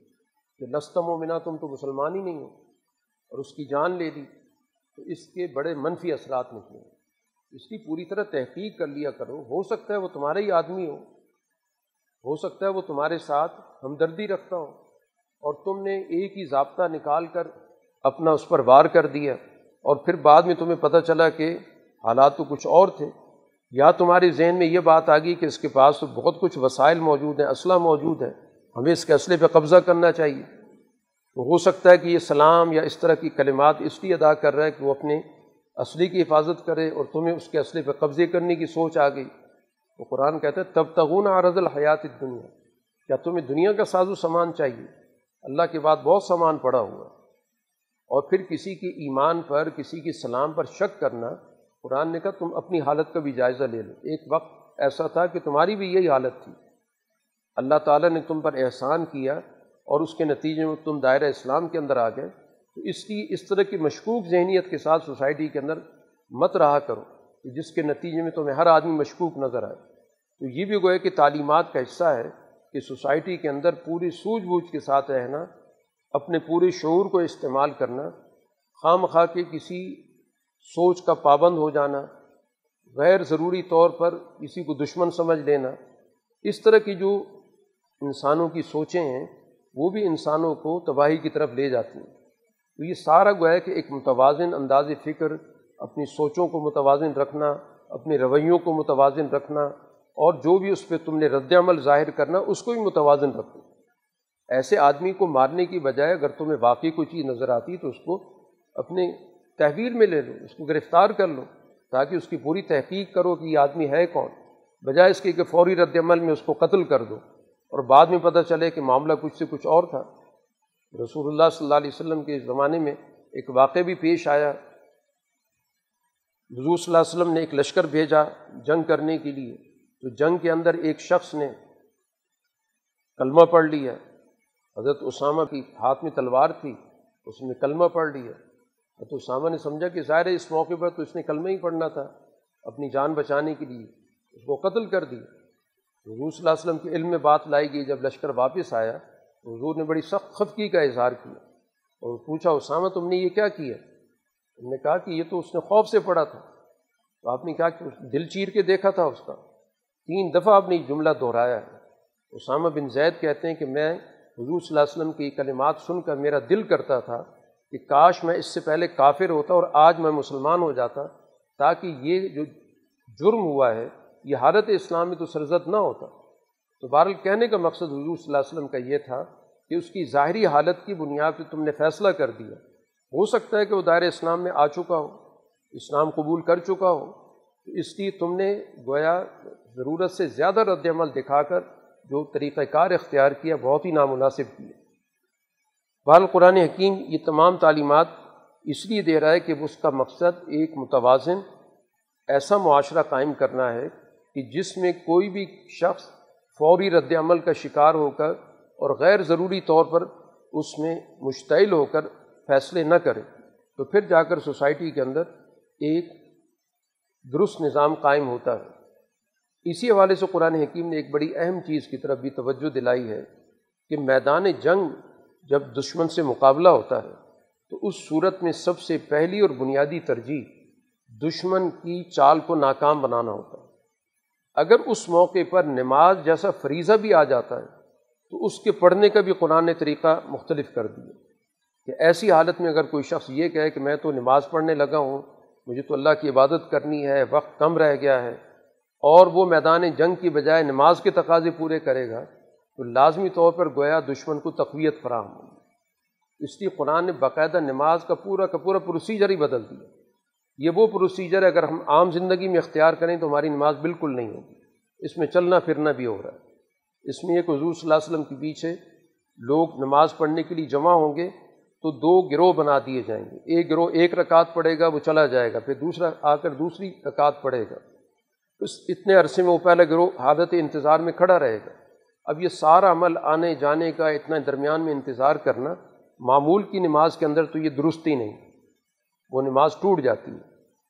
کہ لستم و منا تم تو مسلمان ہی نہیں ہو۔ اور اس کی جان لے لی، تو اس کے بڑے منفی اثرات نکلے۔ اس کی پوری طرح تحقیق کر لیا کرو، ہو سکتا ہے وہ تمہارا ہی آدمی ہو۔ ہو سکتا ہے وہ تمہارے ساتھ ہمدردی رکھتا ہو۔ اور تم نے ایک ہی ضابطہ نکال کر اپنا اس پر وار کر دیا۔ اور پھر بعد میں تمہیں پتہ چلا کہ حالات تو کچھ اور تھے۔ یا تمہارے ذہن میں یہ بات آ گئی کہ اس کے پاس تو بہت کچھ وسائل موجود ہیں، اسلحہ موجود ہے ہمیں اس کے اسلحے پہ قبضہ کرنا چاہیے۔ تو ہو سکتا ہے کہ یہ سلام یا اس طرح کی کلمات اس لیے ادا کر رہا ہے کہ وہ اپنے اصلی کی حفاظت کرے اور تمہیں اس کے اسلحے پہ قبضے کرنے کی سوچ آ گئی۔ تو قرآن کہتا ہے تب تغون عرض الحیات دنیا کیا تمہیں دنیا کا ساز و سامان چاہیے؟ اللہ کے بعد بہت سامان پڑا ہوا ہے۔ اور پھر کسی کے ایمان پر، کسی کی سلام پر شک کرنا، قرآن نے کہا، تم اپنی حالت کا بھی جائزہ لے لو۔ ایک وقت ایسا تھا کہ تمہاری بھی یہی حالت تھی۔ اللہ تعالیٰ نے تم پر احسان کیا اور اس کے نتیجے میں تم دائرہ اسلام کے اندر آ گئے، تو اس کی اس طرح کی مشکوک ذہنیت کے ساتھ سوسائٹی کے اندر مت رہا کرو کہ جس کے نتیجے میں تمہیں ہر آدمی مشکوک نظر آئے۔ تو یہ بھی گوئے کہ تعلیمات کا حصہ ہے کہ سوسائٹی کے اندر پوری سوجھ بوجھ کے ساتھ رہنا، اپنے پورے شعور کو استعمال کرنا خام خواہ کے کسی سوچ کا پابند ہو جانا، غیر ضروری طور پر کسی کو دشمن سمجھ لینا۔ اس طرح کی جو انسانوں کی سوچیں ہیں وہ بھی انسانوں کو تباہی کی طرف لے جاتی ہیں۔ تو یہ سارا گویا کہ ایک متوازن انداز فکر، اپنی سوچوں کو متوازن رکھنا اپنے رویوں کو متوازن رکھنا اور جو بھی اس پہ تم نے رد عمل ظاہر کرنا، اس کو بھی متوازن رکھو۔ ایسے آدمی کو مارنے کی بجائے اگر تمہیں واقعی کوئی چیز نظر آتی تو اس کو اپنے تحویل میں لے لو، اس کو گرفتار کر لو تاکہ اس کی پوری تحقیق کرو کہ یہ آدمی ہے کون۔ بجائے اس کے کہ فوری رد عمل میں اس کو قتل کر دو۔ اور بعد میں پتہ چلے کہ معاملہ کچھ سے کچھ اور تھا۔ رسول اللہ صلی اللہ علیہ وسلم کے زمانے میں ایک واقعہ بھی پیش آیا۔ حضور صلی اللہ علیہ وسلم نے ایک لشکر بھیجا جنگ کرنے کے لیے۔ تو جنگ کے اندر ایک شخص نے کلمہ پڑھ لیا۔ حضرت اسامہ کی ہاتھ میں تلوار تھی، اس نے کلمہ پڑھ لیا۔ تو اسامہ نے سمجھا کہ ظاہر ہے اس موقع پر تو اس نے کلمہ ہی پڑھنا تھا، اپنی جان بچانے کے لیے۔ اس کو قتل کر دیا حضور صلی اللہ علیہ وسلم کے علم میں بات لائی گئی، جب لشکر واپس آیا تو حضور نے بڑی سخت خفقی کا اظہار کیا اور پوچھا، اسامہ، تم نے یہ کیا کیا؟ ہم نے کہا کہ یہ تو اس نے خوف سے پڑھا تھا۔ تو آپ نے کہا کہ دل چیر کے دیکھا تھا اس کا۔ تین دفعہ آپ نے جملہ دہرایا ہے۔ اسامہ بن زید کہتے ہیں کہ میں حضور صلی اللہ علیہ وسلم کی کلمات سن کر میرا دل کرتا تھا کہ کاش میں اس سے پہلے کافر ہوتا اور آج میں مسلمان ہو جاتا تاکہ یہ جو جرم ہوا ہے یہ حالت اسلام میں تو سرزد نہ ہوتا۔ تو بہرحال کہنے کا مقصد حضور صلی اللہ علیہ وسلم کا یہ تھا کہ اس کی ظاہری حالت کی بنیاد پہ تم نے فیصلہ کر دیا۔ ہو سکتا ہے کہ وہ دائر اسلام میں آ چکا ہو، اسلام قبول کر چکا ہو۔ تو اس لیے تم نے گویا ضرورت سے زیادہ رد عمل دکھا کر جو طریقہ کار اختیار کیا، بہت ہی نامناسب کیا۔ بال قرآن حکیم یہ تمام تعلیمات اس لیے دے رہا ہے کہ اس کا مقصد ایک متوازن ایسا معاشرہ قائم کرنا ہے کہ جس میں کوئی بھی شخص فوری رد عمل کا شکار ہو کر اور غیر ضروری طور پر اس میں مشتعل ہو کر فیصلے نہ کرے، تو پھر جا کر سوسائٹی کے اندر ایک درست نظام قائم ہوتا ہے۔ اسی حوالے سے قرآن حکیم نے ایک بڑی اہم چیز کی طرف بھی توجہ دلائی ہے کہ میدان جنگ جب دشمن سے مقابلہ ہوتا ہے، تو اس صورت میں سب سے پہلی اور بنیادی ترجیح دشمن کی چال کو ناکام بنانا ہوتا ہے۔ اگر اس موقع پر نماز جیسا فریضہ بھی آ جاتا ہے، تو اس کے پڑھنے کا بھی قرآن نے طریقہ مختلف کر دیا۔ کہ ایسی حالت میں اگر کوئی شخص یہ کہے کہ میں تو نماز پڑھنے لگا ہوں، مجھے تو اللہ کی عبادت کرنی ہے، وقت کم رہ گیا ہے، اور وہ میدان جنگ کی بجائے نماز کے تقاضے پورے کرے گا، تو لازمی طور پر گویا دشمن کو تقویت فراہم ہوگی۔ اس لیے قرآن نے باقاعدہ نماز کا پورا کا پورا پروسیجر ہی بدل دیا۔ یہ وہ پروسیجر اگر ہم عام زندگی میں اختیار کریں تو ہماری نماز بالکل نہیں ہوگی۔ اس میں چلنا پھرنا بھی ہو رہا ہے۔ اس میں ایک حضور صلی اللہ علیہ وسلم کے پیچھے لوگ نماز پڑھنے کے لیے جمع ہوں گے تو دو گروہ بنا دیے جائیں گے۔ ایک گروہ ایک رکعت پڑے گا، وہ چلا جائے گا، پھر دوسرا آ کر دوسری رکعت پڑے گا۔ اس اتنے عرصے میں وہ پہلے گروہ حالت انتظار میں کھڑا رہے گا۔ اب یہ سارا عمل آنے جانے کا اتنا درمیان میں انتظار کرنا، معمول کی نماز کے اندر تو یہ درستی نہیں، وہ نماز ٹوٹ جاتی ہے۔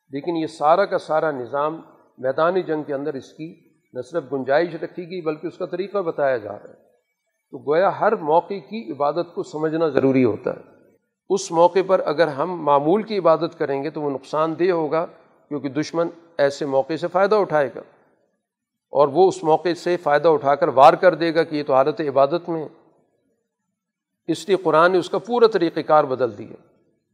لیکن یہ سارا کا سارا نظام میدانی جنگ کے اندر اس کی نہ صرف گنجائش رکھی گئی بلکہ اس کا طریقہ بتایا جا رہا ہے۔ تو گویا ہر موقع کی عبادت کو سمجھنا ضروری ہوتا ہے۔ اس موقع پر اگر ہم معمول کی عبادت کریں گے تو وہ نقصان دہ ہوگا کیونکہ دشمن ایسے موقع سے فائدہ اٹھائے گا۔ اور وہ اس موقع سے فائدہ اٹھا کر وار کر دے گا کہ یہ تو حالت عبادت میں اس لیے قرآن نے اس کا پورا طریقہ کار بدل دیا۔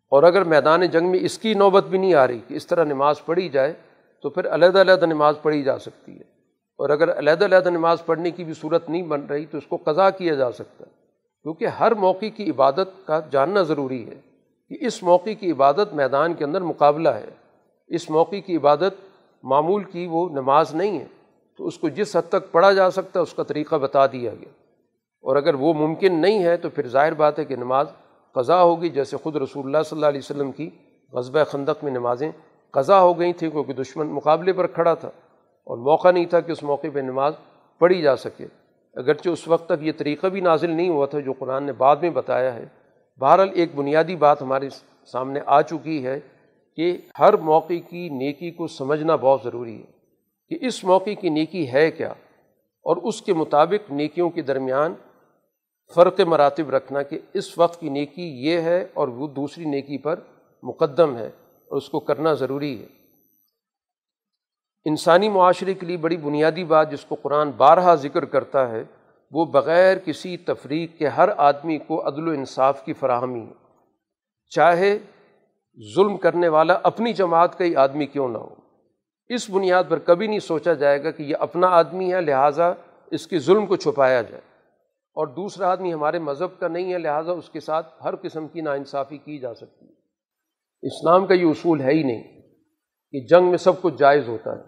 اور اگر میدان جنگ میں اس کی نوبت بھی نہیں آ رہی کہ اس طرح نماز پڑھی جائے، تو پھر علیحدہ علیحدہ نماز پڑھی جا سکتی ہے۔ اور اگر علیحدہ علیحدہ نماز پڑھنے کی بھی صورت نہیں بن رہی، تو اس کو قضا کیا جا سکتا ہے۔ کیونکہ ہر موقع کی عبادت کا جاننا ضروری ہے کہ اس موقع کی عبادت میدان کے اندر مقابلہ ہے۔ اس موقع کی عبادت معمول کی وہ نماز نہیں ہے، تو اس کو جس حد تک پڑھا جا سکتا ہے، اس کا طریقہ بتا دیا گیا۔ اور اگر وہ ممکن نہیں ہے، تو پھر ظاہر بات ہے کہ نماز قضا ہوگی جیسے خود رسول اللہ صلی اللہ علیہ وسلم کی غصبۂ خندق میں نمازیں قضا ہو گئی تھیں، کیونکہ دشمن مقابلے پر کھڑا تھا اور موقع نہیں تھا کہ اس موقع پہ نماز پڑھی جا سکے۔ اگرچہ اس وقت تک یہ طریقہ بھی نازل نہیں ہوا تھا جو قرآن نے بعد میں بتایا ہے، بہرحال ایک بنیادی بات ہمارے سامنے آ چکی ہے کہ ہر موقع کی نیکی کو سمجھنا بہت ضروری ہے کہ اس موقع کی نیکی ہے کیا اور اس کے مطابق نیکیوں کے درمیان فرق مراتب رکھنا کہ اس وقت کی نیکی یہ ہے اور وہ دوسری نیکی پر مقدم ہے اور اس کو کرنا ضروری ہے۔ انسانی معاشرے کے لیے بڑی بنیادی بات جس کو قرآن بارہا ذکر کرتا ہے، وہ بغیر کسی تفریق کے ہر آدمی کو عدل و انصاف کی فراہمی ہے۔ چاہے ظلم کرنے والا اپنی جماعت کا ہی آدمی کیوں نہ ہو۔ اس بنیاد پر کبھی نہیں سوچا جائے گا کہ یہ اپنا آدمی ہے، لہٰذا اس کے ظلم کو چھپایا جائے۔ اور دوسرا آدمی ہمارے مذہب کا نہیں ہے، لہٰذا اس کے ساتھ ہر قسم کی ناانصافی کی جا سکتی ہے۔ اسلام کا یہ اصول ہے ہی نہیں کہ جنگ میں سب کچھ جائز ہوتا ہے،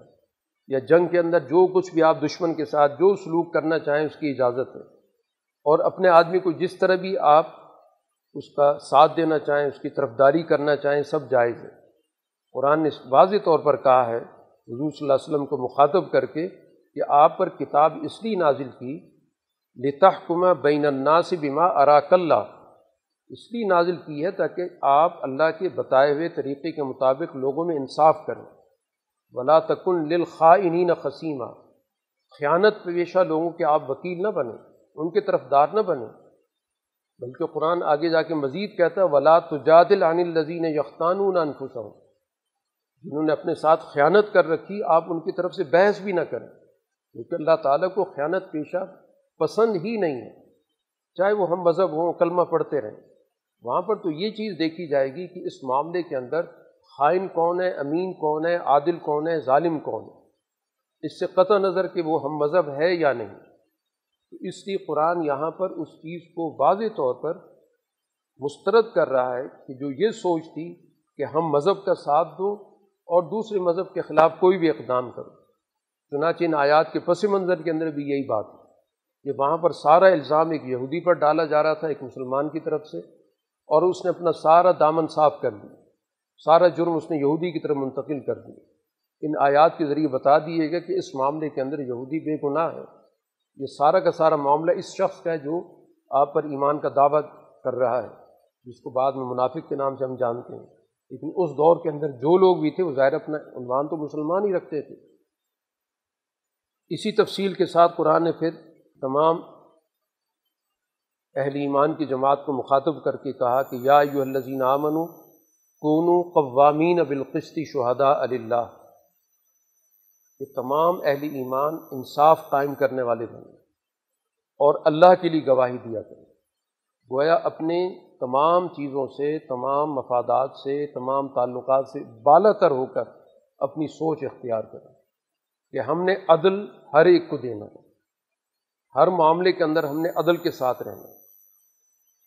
یا جنگ کے اندر جو کچھ بھی آپ دشمن کے ساتھ جو سلوک کرنا چاہیں اس کی اجازت ہے۔ اور اپنے آدمی کو جس طرح بھی آپ اس کا ساتھ دینا چاہیں، اس کی طرف داری کرنا چاہیں، سب جائز ہے۔ قرآن نے واضح طور پر کہا ہے، حضور صلی اللہ علیہ وسلم کو مخاطب کر کے کہ آپ پر کتاب اس لیے نازل کی لتحکمہ بین الناس بما اراک اللہ اس لیے نازل کی ہے تاکہ آپ اللہ کے بتائے ہوئے طریقے کے مطابق لوگوں میں انصاف کریں۔ ولا تکن للخائنین خسیمہ خیانت پیشہ لوگوں کے آپ وکیل نہ بنیں، ان کے طرف دار نہ بنیں۔ بلکہ قرآن آگے جا کے مزید کہتا ہے، ولا تجادل عن الزین یختانون انفسہم جنہوں نے اپنے ساتھ خیانت کر رکھی، آپ ان کی طرف سے بحث بھی نہ کریں۔ کیونکہ اللہ تعالیٰ کو خیانت پیشہ پسند ہی نہیں ہے۔ چاہے وہ ہم مذہب ہوں، کلمہ پڑھتے رہیں۔ وہاں پر تو یہ چیز دیکھی جائے گی کہ اس معاملے کے اندر خائن کون ہے، امین کون ہے، عادل کون ہے، ظالم کون ہے۔ اس سے قطع نظر کہ وہ ہم مذہب ہے یا نہیں۔ تو اس لیے قرآن یہاں پر اس چیز کو واضح طور پر مسترد کر رہا ہے کہ جو یہ سوچ تھی کہ ہم مذہب کا ساتھ دو اور دوسرے مذہب کے خلاف کوئی بھی اقدام کرو۔ چنانچہ ان آیات کے پس منظر کے اندر بھی یہی بات ہے۔ کہ وہاں پر سارا الزام ایک یہودی پر ڈالا جا رہا تھا ایک مسلمان کی طرف سے، اور اس نے اپنا سارا دامن صاف کر دیا۔ سارا جرم اس نے یہودی کی طرف منتقل کر دیا۔ ان آیات کے ذریعے بتا دیے گا کہ اس معاملے کے اندر یہودی بے گناہ ہے یہ سارا کا سارا معاملہ اس شخص کا ہے جو آپ پر ایمان کا دعوت کر رہا ہے، جس کو بعد میں منافق کے نام سے ہم جانتے ہیں۔ لیکن اس دور کے اندر جو لوگ بھی تھے، وہ ظاہر اپنا عنوان تو مسلمان ہی رکھتے تھے۔ اسی تفصیل کے ساتھ قرآن نے پھر تمام اہل ایمان کی جماعت کو مخاطب کر کے کہا کہ یا یو الزین آمن کون قوامین بالقسطی شہداء اللہ یہ تمام اہل ایمان انصاف قائم کرنے والے بنے اور اللہ کے لیے گواہی دیا کریں گویا اپنے تمام چیزوں سے، تمام مفادات سے، تمام تعلقات سے بالا تر ہو کر اپنی سوچ اختیار کریں کہ ہم نے عدل ہر ایک کو دینا ہے۔ ہر معاملے کے اندر ہم نے عدل کے ساتھ رہنا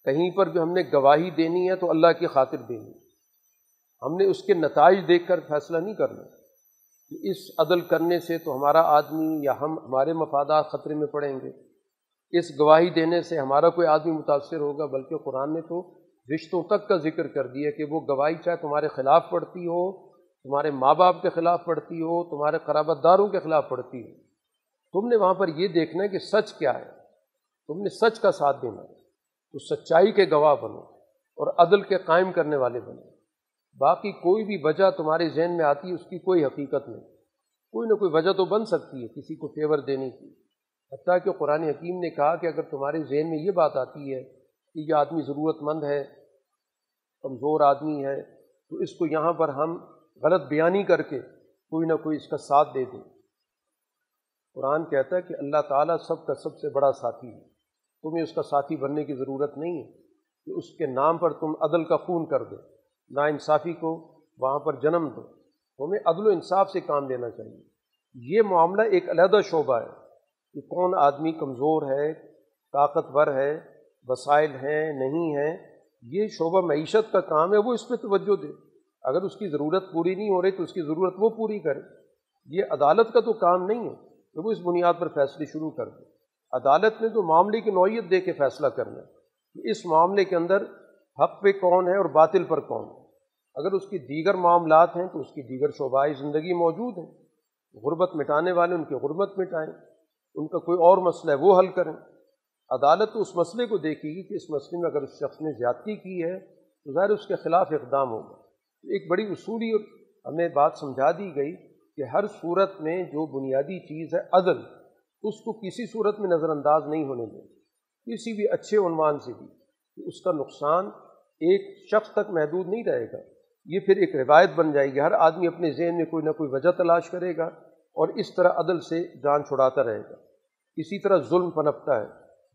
کہیں پر بھی ہم نے گواہی دینی ہے تو اللہ کی خاطر دینی ہے۔ ہم نے اس کے نتائج دیکھ کر فیصلہ نہیں کرنا کہ اس عدل کرنے سے تو ہمارا آدمی یا ہم ہمارے مفادات خطرے میں پڑیں گے۔ اس گواہی دینے سے ہمارا کوئی آدمی متاثر ہوگا، بلکہ قرآن نے تو رشتوں تک کا ذکر کر دیا کہ وہ گواہی چاہے تمہارے خلاف پڑتی ہو، تمہارے ماں باپ کے خلاف پڑھتی ہو، تمہارے قرابت داروں کے خلاف پڑھتی ہو۔ تم نے وہاں پر یہ دیکھنا ہے کہ سچ کیا ہے۔ تم نے سچ کا ساتھ دینا ہے۔ تو سچائی کے گواہ بنو اور عدل کے قائم کرنے والے بنو۔ باقی کوئی بھی وجہ تمہارے ذہن میں آتی ہے، اس کی کوئی حقیقت نہیں۔ کوئی نہ کوئی وجہ تو بن سکتی ہے، کسی کو فیور دینے کی۔ حتیٰ کہ قرآن حکیم نے کہا کہ اگر تمہارے ذہن میں یہ بات آتی ہے کہ یہ آدمی ضرورت مند ہے، کمزور آدمی ہے، تو اس کو یہاں پر ہم غلط بیانی کر کے کوئی نہ کوئی اس کا ساتھ دے دیں۔ قرآن کہتا ہے کہ اللہ تعالیٰ سب کا سب سے بڑا ساتھی ہے۔ تمہیں اس کا ساتھی بننے کی ضرورت نہیں ہے کہ اس کے نام پر تم عدل کا خون کر دو، نا انصافی کو وہاں پر جنم دو۔ تمہیں عدل و انصاف سے کام لینا چاہیے۔ یہ معاملہ ایک علیحدہ شعبہ ہے کہ کون آدمی کمزور ہے، طاقتور ہے، وسائل ہیں، نہیں ہیں۔ یہ شعبہ معیشت کا کام ہے، وہ اس پہ توجہ دے۔ اگر اس کی ضرورت پوری نہیں ہو رہی تو اس کی ضرورت وہ پوری کرے۔ یہ عدالت کا تو کام نہیں ہے۔ کہ وہ اس بنیاد پر فیصلے شروع کر دیں۔ عدالت نے تو معاملے کی نوعیت دے کے فیصلہ کرنا ہے کہ اس معاملے کے اندر حق پہ کون ہے اور باطل پر کون ہے۔ اگر اس کی دیگر معاملات ہیں تو اس کی دیگر شعبۂ زندگی موجود ہیں۔ غربت مٹانے والے ان کی غربت مٹائیں، ان کا کوئی اور مسئلہ ہے، وہ حل کریں۔ عدالت تو اس مسئلے کو دیکھے گی کہ اس مسئلے میں اگر اس شخص نے زیادتی کی ہے تو ظاہر اس کے خلاف اقدام ہوگا۔ ایک بڑی اصولی ہمیں بات سمجھا دی گئی کہ ہر صورت میں جو بنیادی چیز ہے عدل، اس کو کسی صورت میں نظر انداز نہیں ہونے دیں کسی بھی اچھے عنوان سے بھی کہ اس کا نقصان ایک شخص تک محدود نہیں رہے گا۔ یہ پھر ایک روایت بن جائے گی۔ ہر آدمی اپنے ذہن میں کوئی نہ کوئی وجہ تلاش کرے گا اور اس طرح عدل سے جان چھڑاتا رہے گا۔ اسی طرح ظلم پنپتا ہے۔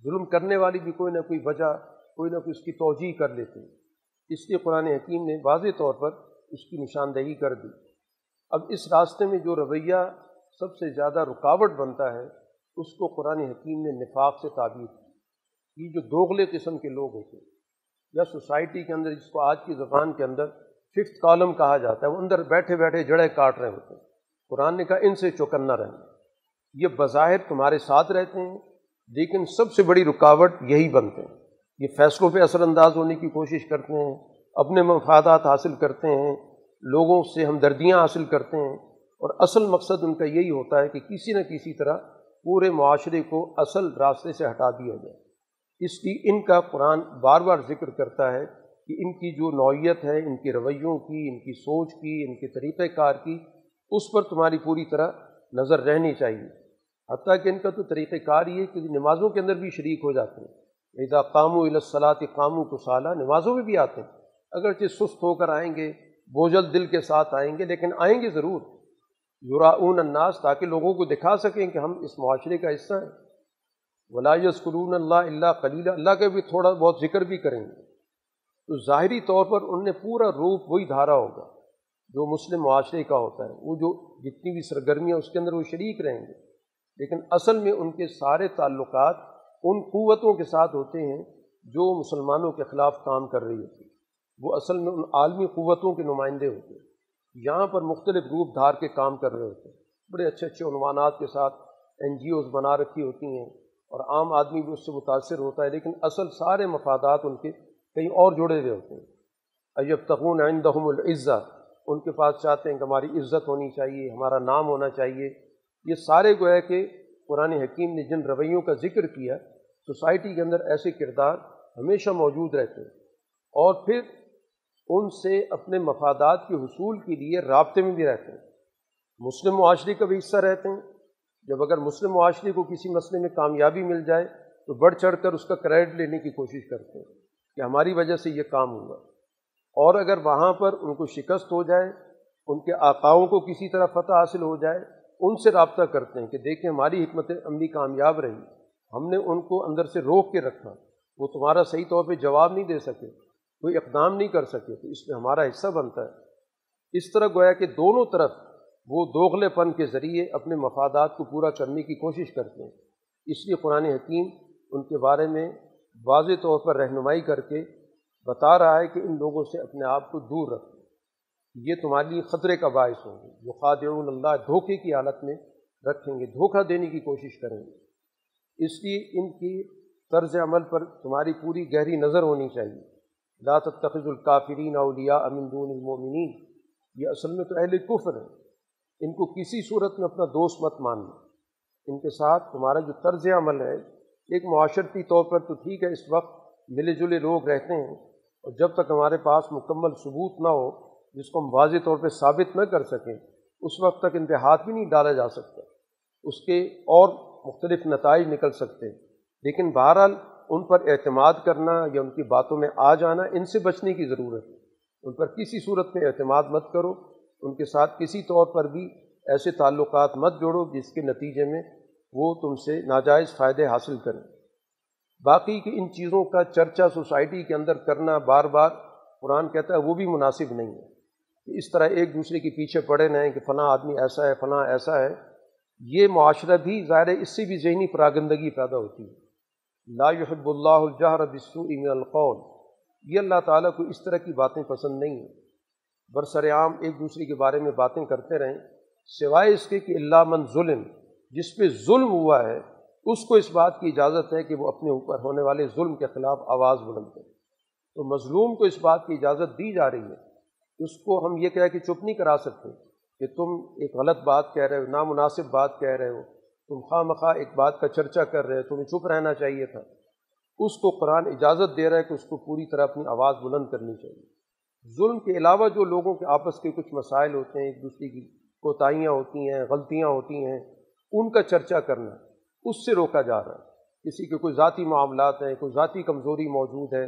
ظلم کرنے والی بھی کوئی نہ کوئی وجہ، کوئی نہ کوئی اس کی توجہ کر لیتے ہیں اس لیے قرآن حکیم نے واضح طور پر اس کی نشاندہی کر دی۔ اب اس راستے میں جو رویہ سب سے زیادہ رکاوٹ بنتا ہے، اس کو قرآن حکیم نے نفاق سے تعبیر کی۔ یہ جو دوغلے قسم کے لوگ ہوتے ہیں، یا سوسائٹی کے اندر، جس کو آج کی زبان کے اندر ففتھ کالم کہا جاتا ہے، وہ اندر بیٹھے بیٹھے جڑے کاٹ رہے ہوتے ہیں۔ قرآن نے کہا، ان سے چوکنا رہنا۔ یہ بظاہر تمہارے ساتھ رہتے ہیں، لیکن سب سے بڑی رکاوٹ یہی بنتے ہیں۔ یہ فیصلوں پہ اثر انداز ہونے کی کوشش کرتے ہیں، اپنے مفادات حاصل کرتے ہیں۔ لوگوں سے ہمدردیاں حاصل کرتے ہیں اور اصل مقصد ان کا یہی ہوتا ہے کہ کسی نہ کسی طرح پورے معاشرے کو اصل راستے سے ہٹا دیا جائے۔ اس کی ان کا قرآن بار بار ذکر کرتا ہے کہ ان کی جو نوعیت ہے، ان کے رویوں کی، ان کی سوچ کی، ان کے طریقۂ کار کی، اس پر تمہاری پوری طرح نظر رہنی چاہیے۔ حتیٰ کہ ان کا تو طریقۂ کار یہ کہ نمازوں کے اندر بھی شریک ہو جاتے ہیں۔ اذا قامو الصلاط قامو کو سالہ نمازوں میں بھی آتے ہیں۔ اگرچہ سست ہو کر آئیں گے بوجھل دل کے ساتھ آئیں گے، لیکن آئیں گے ضرور۔ یوراون الناس تاکہ لوگوں کو دکھا سکیں کہ ہم اس معاشرے کا حصہ ہیں۔ ولاس قرون اللہ اللہ کلیلہ اللہ کا بھی تھوڑا بہت ذکر بھی کریں گے۔ تو ظاہری طور پر ان نے پورا روپ وہی دھارا ہوگا جو مسلم معاشرے کا ہوتا ہے۔ وہ جو جتنی بھی سرگرمیاں اس کے اندر وہ شریک رہیں گے۔ لیکن اصل میں ان کے سارے تعلقات ان قوتوں کے ساتھ ہوتے ہیں جو مسلمانوں کے خلاف کام کر رہی ہوتی۔ وہ اصل میں ان عالمی قوتوں کے نمائندے ہوتے ہیں۔ یہاں پر مختلف روپ دھار کے کام کر رہے ہوتے ہیں۔ بڑے اچھے اچھے عنوانات کے ساتھ این جی اوز بنا رکھی ہوتی ہیں اور عام آدمی بھی اس سے متاثر ہوتا ہے، لیکن اصل سارے مفادات ان کے کہیں اور جڑے ہوئے ہوتے ہیں۔ ایب تقون عندہم العزت ان کے پاس چاہتے ہیں کہ ہماری عزت ہونی چاہیے، ہمارا نام ہونا چاہیے۔ یہ سارے جو ہے کہ قرآن حکیم نے جن رویوں کا ذکر کیا، سوسائٹی کے اندر ایسے کردار ہمیشہ موجود رہتے ہیں۔ اور پھر ان سے اپنے مفادات کے حصول کے لیے رابطے میں بھی رہتے ہیں۔ مسلم معاشرے کا بھی حصہ رہتے ہیں۔ جب اگر مسلم معاشرے کو کسی مسئلے میں کامیابی مل جائے تو بڑھ چڑھ کر اس کا کریڈٹ لینے کی کوشش کرتے ہیں کہ ہماری وجہ سے یہ کام ہوا۔ اور اگر وہاں پر ان کو شکست ہو جائے، ان کے آقاؤں کو کسی طرح فتح حاصل ہو جائے، ان سے رابطہ کرتے ہیں کہ دیکھیں ہماری حکمت عملی کامیاب رہی۔ ہم نے ان کو اندر سے روک کے رکھا۔ وہ تمہارا صحیح طور پہ جواب نہیں دے سکے۔ کوئی اقدام نہیں کر سکے تو اس میں ہمارا حصہ بنتا ہے۔ اس طرح گویا کہ دونوں طرف وہ دوغلے پن کے ذریعے اپنے مفادات کو پورا کرنے کی کوشش کرتے ہیں۔ اس لیے قرآن حکیم ان کے بارے میں واضح طور پر رہنمائی کر کے بتا رہا ہے کہ ان لوگوں سے اپنے آپ کو دور رکھیں یہ تمہارے لیے خطرے کا باعث ہوں گے۔ جو خادعون اللہ، دھوکے کی حالت میں رکھیں گے، دھوکہ دینے کی کوشش کریں گے۔ اس لیے ان کی طرز عمل پر تمہاری پوری گہری نظر ہونی چاہیے۔ لا تتخذ الکافرین اولیاء امن دون المؤمنین۔ یہ اصل میں تو اہل کفر ہیں۔ ان کو کسی صورت میں اپنا دوست مت ماننا۔ ان کے ساتھ تمہارا جو طرز عمل ہے، ایک معاشرتی طور پر تو ٹھیک ہے، اس وقت ملے جلے لوگ رہتے ہیں۔ اور جب تک ہمارے پاس مکمل ثبوت نہ ہو، جس کو ہم واضح طور پہ ثابت نہ کر سکیں، اس وقت تک ان پہ ہاتھ بھی نہیں ڈالا جا سکتا۔ اس کے اور مختلف نتائج نکل سکتے ہیں۔ لیکن بہرحال ان پر اعتماد کرنا یا ان کی باتوں میں آ جانا، ان سے بچنے کی ضرورت ہے۔ ان پر کسی صورت میں اعتماد مت کرو۔ ان کے ساتھ کسی طور پر بھی ایسے تعلقات مت جوڑو جس کے نتیجے میں وہ تم سے ناجائز فائدے حاصل کریں۔ باقی کہ ان چیزوں کا چرچا سوسائٹی کے اندر کرنا بار بار قرآن کہتا ہے وہ بھی مناسب نہیں ہے۔ کہ اس طرح ایک دوسرے کے پیچھے پڑے رہیں کہ فلاں آدمی ایسا ہے، فلاں ایسا ہے، یہ معاشرہ بھی ظاہر اس سے بھی ذہنی پراگندگی پیدا ہوتی ہے۔ لا يحب اللہ الجہر بالسوء من القول۔ یہ اللہ تعالیٰ کو اس طرح کی باتیں پسند نہیں ہیں۔ برسر عام ایک دوسرے کے بارے میں باتیں کرتے رہیں، سوائے اس کے کہ اللہ من ظلم، جس پہ ظلم ہوا ہے، اس کو اس بات کی اجازت ہے کہ وہ اپنے اوپر ہونے والے ظلم کے خلاف آواز بلند کرے۔ تو مظلوم کو اس بات کی اجازت دی جا رہی ہے۔ اس کو ہم یہ کہہ کہ چپ نہیں کرا سکتے کہ تم ایک غلط بات کہہ رہے ہو، نامناسب بات کہہ رہے ہو۔ تم خواہ مخواہ ایک بات کا چرچا کر رہے تمہیں چپ رہنا چاہیے تھا۔ اس کو قرآن اجازت دے رہا ہے کہ اس کو پوری طرح اپنی آواز بلند کرنی چاہیے۔ ظلم کے علاوہ جو لوگوں کے آپس کے کچھ مسائل ہوتے ہیں، ایک دوسرے کی کوتاہیاں ہوتی ہیں، غلطیاں ہوتی ہیں، ان کا چرچا کرنا، اس سے روکا جا رہا ہے۔ کسی کے کوئی ذاتی معاملات ہیں، کوئی ذاتی کمزوری موجود ہے،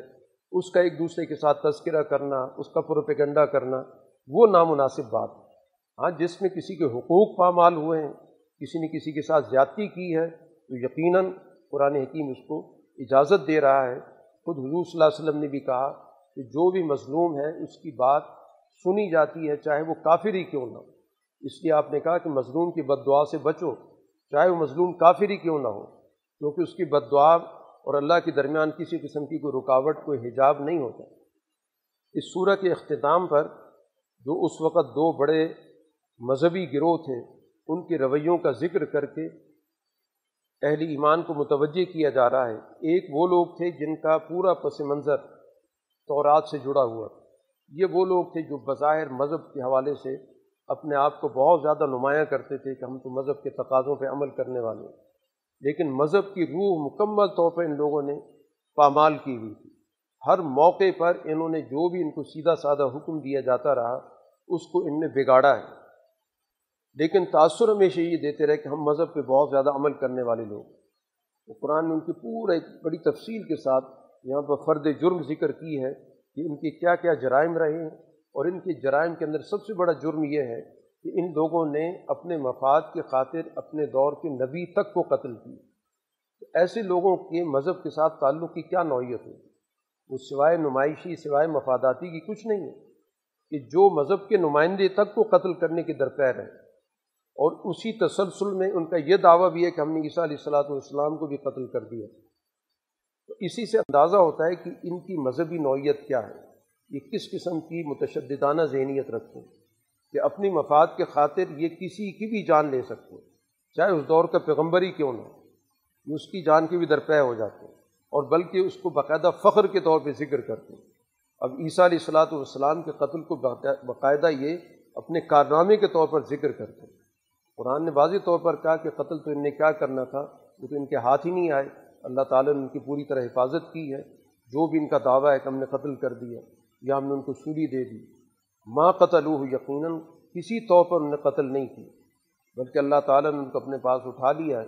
اس کا ایک دوسرے کے ساتھ تذکرہ کرنا، اس کا پروپیگنڈا کرنا، وہ نامناسب بات ہے۔ ہاں جس میں کسی کے حقوق پامال ہوئے ہیں کسی نے کسی کے ساتھ زیادتی کی ہے تو یقیناً قرآن حکیم اس کو اجازت دے رہا ہے۔ خود حضور صلی اللہ علیہ وسلم نے بھی کہا کہ جو بھی مظلوم ہے اس کی بات سنی جاتی ہے، چاہے وہ کافر ہی کیوں نہ ہو۔ اس لیے آپ نے کہا کہ مظلوم کی بد دعا سے بچو، چاہے وہ مظلوم کافر ہی کیوں نہ ہو۔ کیونکہ اس کی بد دعا اور اللہ کے درمیان کسی قسم کی کوئی رکاوٹ، کوئی حجاب نہیں ہوتا۔ اس صورح کے اختتام پر جو اس وقت دو بڑے مذہبی گروہ تھے ان کے رویوں کا ذکر کر کے اہل ایمان کو متوجہ کیا جا رہا ہے۔ ایک وہ لوگ تھے جن کا پورا پس منظر تورات سے جڑا ہوا یہ وہ لوگ تھے جو بظاہر مذہب کے حوالے سے اپنے آپ کو بہت زیادہ نمایاں کرتے تھے کہ ہم تو مذہب کے تقاضوں پہ عمل کرنے والے ہیں۔ لیکن مذہب کی روح مکمل طور پہ ان لوگوں نے پامال کی ہوئی تھی۔ ہر موقع پر انہوں نے جو بھی ان کو سیدھا سادہ حکم دیا جاتا رہا، اس کو ان نے بگاڑا ہے۔ لیکن تاثر ہمیشہ یہ دیتے رہے کہ ہم مذہب پہ بہت زیادہ عمل کرنے والے لوگ قرآن نے ان کی پورا ایک بڑی تفصیل کے ساتھ یہاں پر فرد جرم ذکر کی ہے کہ ان کے کیا کیا جرائم رہے ہیں اور ان کے جرائم کے اندر سب سے بڑا جرم یہ ہے کہ ان لوگوں نے اپنے مفاد کے خاطر اپنے دور کے نبی تک کو قتل کی ایسے لوگوں کے مذہب کے ساتھ تعلق کی کیا نوعیت ہے؟ وہ سوائے نمائشی، سوائے مفاداتی کی کچھ نہیں ہے کہ جو مذہب کے نمائندے تک کو قتل کرنے کے درپیر ہیں۔ اور اسی تسلسل میں ان کا یہ دعویٰ بھی ہے کہ ہم نے عیسیٰ علیہ السلاۃ والسلام کو بھی قتل کر دیا۔ تو اسی سے اندازہ ہوتا ہے کہ ان کی مذہبی نوعیت کیا ہے۔ یہ کس قسم کی متشددانہ ذہنیت رکھتے ہیں کہ اپنی مفاد کے خاطر یہ کسی کی بھی جان لے سکتے ہیں۔ چاہے اس دور کا پیغمبر ہی کیوں نہ یہ اس کی جان کے بھی درپے ہو جاتے ہیں اور بلکہ اس کو باقاعدہ فخر کے طور پہ ذکر کرتے ہیں۔ اب عیسیٰ علیہ السلاۃ والسلام کے قتل کو باقاعدہ یہ اپنے کارنامے کے طور پر ذکر کرتے ہیں۔ قرآن نے واضح طور پر کہا کہ قتل تو ان نے کیا کرنا تھا، وہ تو ان کے ہاتھ ہی نہیں آئے۔ اللہ تعالیٰ نے ان کی پوری طرح حفاظت کی ہے۔ جو بھی ان کا دعویٰ ہے کہ ہم نے قتل کر دیا، یا ہم نے ان کو سوری دے دی۔ ماں قتل ہو یقیناً کسی طور پر انہوں نے قتل نہیں کی، بلکہ اللہ تعالیٰ نے ان کو اپنے پاس اٹھا لیا ہے۔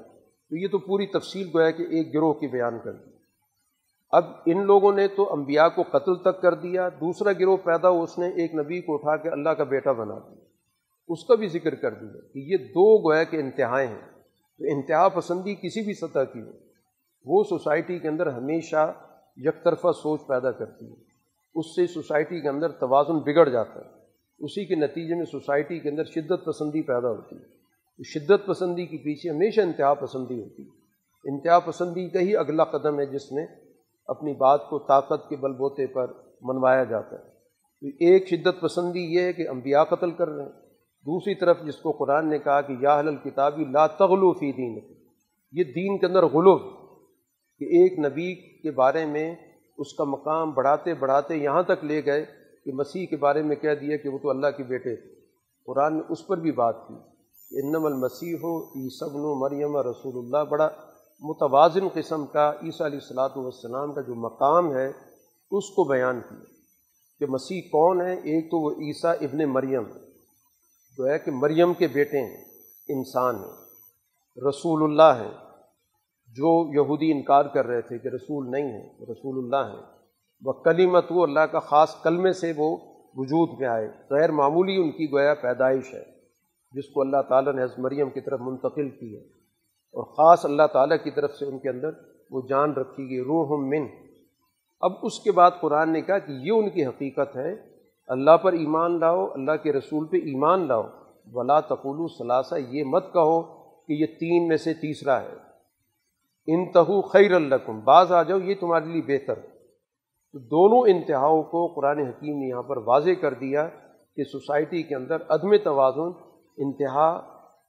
تو یہ تو پوری تفصیل گویا کہ ایک گروہ کی بیان کر دی۔ اب ان لوگوں نے تو انبیاء کو قتل تک کر دیا، دوسرا گروہ پیدا ہو اس نے ایک نبی کو اٹھا کے اللہ کا بیٹا بنا دیا۔ اس کا بھی ذکر کر دیا کہ یہ دو گویا کے انتہائیں ہیں۔ تو انتہا پسندی کسی بھی سطح کی ہو، وہ سوسائٹی کے اندر ہمیشہ یک طرفہ سوچ پیدا کرتی ہے۔ اس سے سوسائٹی کے اندر توازن بگڑ جاتا ہے۔ اسی کے نتیجے میں سوسائٹی کے اندر شدت پسندی پیدا ہوتی ہے۔ شدت پسندی کے پیچھے ہمیشہ انتہا پسندی ہوتی ہے۔ انتہا پسندی کا ہی اگلا قدم ہے جس میں اپنی بات کو طاقت کے بل بوتے پر منوایا جاتا ہے۔ تو ایک شدت پسندی یہ ہے کہ انبیاء قتل کر رہے ہیں۔ دوسری طرف جس کو قرآن نے کہا کہ یا حل الکتابی لا تغلو فی دین یہ دین کے اندر غلوف کہ ایک نبی کے بارے میں اس کا مقام بڑھاتے بڑھاتے یہاں تک لے گئے کہ مسیح کے بارے میں کہہ دیا کہ وہ تو اللہ کے بیٹے تھے۔ قرآن نے اس پر بھی بات کی کہ انم المسیح ہو عیسبن و مریم رسول اللہ، بڑا متوازن قسم کا عیسیٰ علیہ السلاۃ والسلام کا جو مقام ہے، اس کو بیان کیا کہ مسیح کون ہے؟ ایک تو وہ عیسیٰ ابن مریم۔ جو ہے کہ مریم کے بیٹے ہیں، انسان ہیں۔ رسول اللہ ہیں۔ جو یہودی انکار کر رہے تھے کہ رسول نہیں ہیں، رسول اللہ ہیں۔ وہ کلیمت وہ اللہ کا خاص کلمے سے وہ وجود میں آئے۔ غیر معمولی ان کی گویا پیدائش ہے، جس کو اللہ تعالیٰ نے حضرت مریم کی طرف منتقل کی ہے۔ اور خاص اللہ تعالیٰ کی طرف سے ان کے اندر وہ جان رکھی گئی روح من۔ اب اس کے بعد قرآن نے کہا کہ یہ ان کی حقیقت ہے اللہ پر ایمان لاؤ، اللہ کے رسول پہ ایمان لاؤ۔ ولا تقول ثلاثہ یہ مت کہو کہ یہ تین میں سے تیسرا ہے۔ انتہو خیر الکم بعض آ جاؤ، یہ تمہارے لیے بہتر۔ ہے تو دونوں انتہاؤں کو قرآن حکیم نے یہاں پر واضح کر دیا کہ سوسائٹی کے اندر عدم توازن، انتہا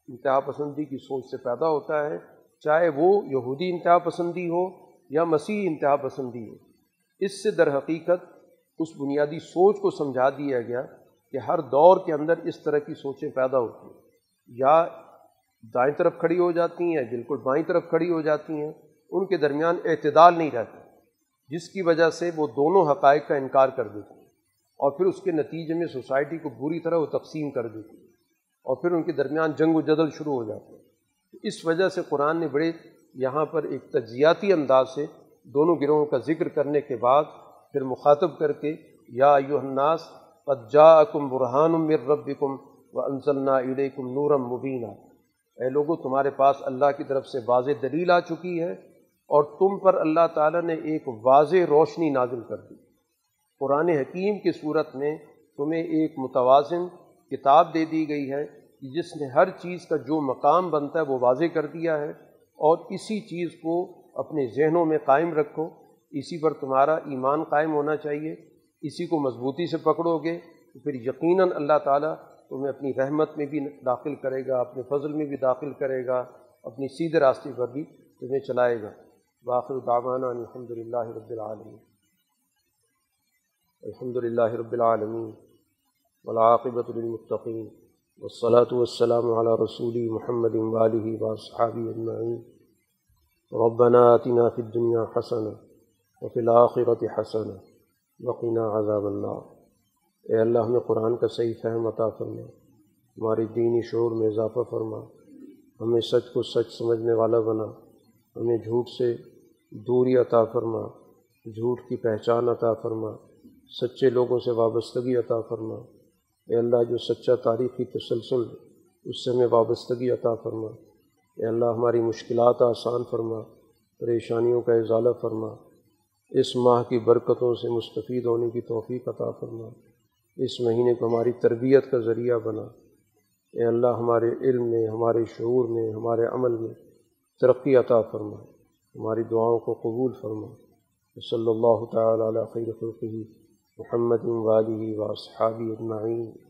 انتہا پسندی کی سوچ سے پیدا ہوتا ہے۔ چاہے وہ یہودی انتہا پسندی ہو یا مسیح انتہا پسندی ہو، اس سے در حقیقت اس بنیادی سوچ کو سمجھا دیا گیا کہ ہر دور کے اندر اس طرح کی سوچیں پیدا ہوتی ہیں۔ یا دائیں طرف کھڑی ہو جاتی ہیں یا بالکل بائیں طرف کھڑی ہو جاتی ہیں، ان کے درمیان اعتدال نہیں رہتا، جس کی وجہ سے وہ دونوں حقائق کا انکار کر دیتی ہیں۔ اور پھر اس کے نتیجے میں سوسائٹی کو بری طرح وہ تقسیم کر دیتی ہیں۔ اور پھر ان کے درمیان جنگ و جدل شروع ہو جاتے ہیں۔ اس وجہ سے قرآن نے بڑے یہاں پر ایک تجزیاتی انداز سے دونوں گروہوں کا ذکر کرنے کے بعد پھر مخاطب کر کے، یا ایو الناس، قد جاءکم برہان من ربکم وانزلنا الیکم نورم مبینہ اے لوگوں تمہارے پاس اللہ کی طرف سے واضح دلیل آ چکی ہے اور تم پر اللہ تعالیٰ نے ایک واضح روشنی نازل کر دی۔ قرآن حکیم کی صورت میں تمہیں ایک متوازن کتاب دے دی گئی ہے جس نے ہر چیز کا جو مقام بنتا ہے وہ واضح کر دیا ہے اور اسی چیز کو اپنے ذہنوں میں قائم رکھو۔ اسی پر تمہارا ایمان قائم ہونا چاہیے، اسی کو مضبوطی سے پکڑو گے، تو پھر یقیناً اللہ تعالیٰ تمہیں اپنی رحمت میں بھی داخل کرے گا، اپنے فضل میں بھی داخل کرے گا، اپنی سیدھے راستے پر بھی تمہیں چلائے گا۔ باخر دعوانا الحمد للہ رب العالمین۔ الحمد للہ رب العالمین۔ ولاقبۃ المطقین والصلاة والسلام على رسول محمد واله واصحابه اجمعین۔ ربنا آتنا في الدنيا حسنة وفي الآخرة حسنة، وقنا عذاب النار۔ اے اللہ، ہمیں قرآن کا صحیح فہم عطا فرما۔ ہماری دینی شعور میں اضافہ فرما۔ ہمیں سچ کو سچ سمجھنے والا بنا۔ ہمیں جھوٹ سے دوری عطا فرما۔ جھوٹ کی پہچان عطا فرما۔ سچے لوگوں سے وابستگی عطا فرما۔ اے اللہ، جو سچا تاریخی تسلسل، اس سے ہمیں وابستگی عطا فرما۔ اے اللہ، ہماری مشکلات آسان فرما۔ پریشانیوں کا اضالہ فرما۔ اس ماہ کی برکتوں سے مستفید ہونے کی توفیق عطا فرما۔ اس مہینے کو ہماری تربیت کا ذریعہ بنا۔ اے اللہ، ہمارے علم میں، ہمارے شعور میں، ہمارے عمل میں ترقی عطا فرما۔ ہماری دعاؤں کو قبول فرما۔ صلی اللہ تعالیٰ علیہ خیر خلقی محمد والی و صحابی اجمعین۔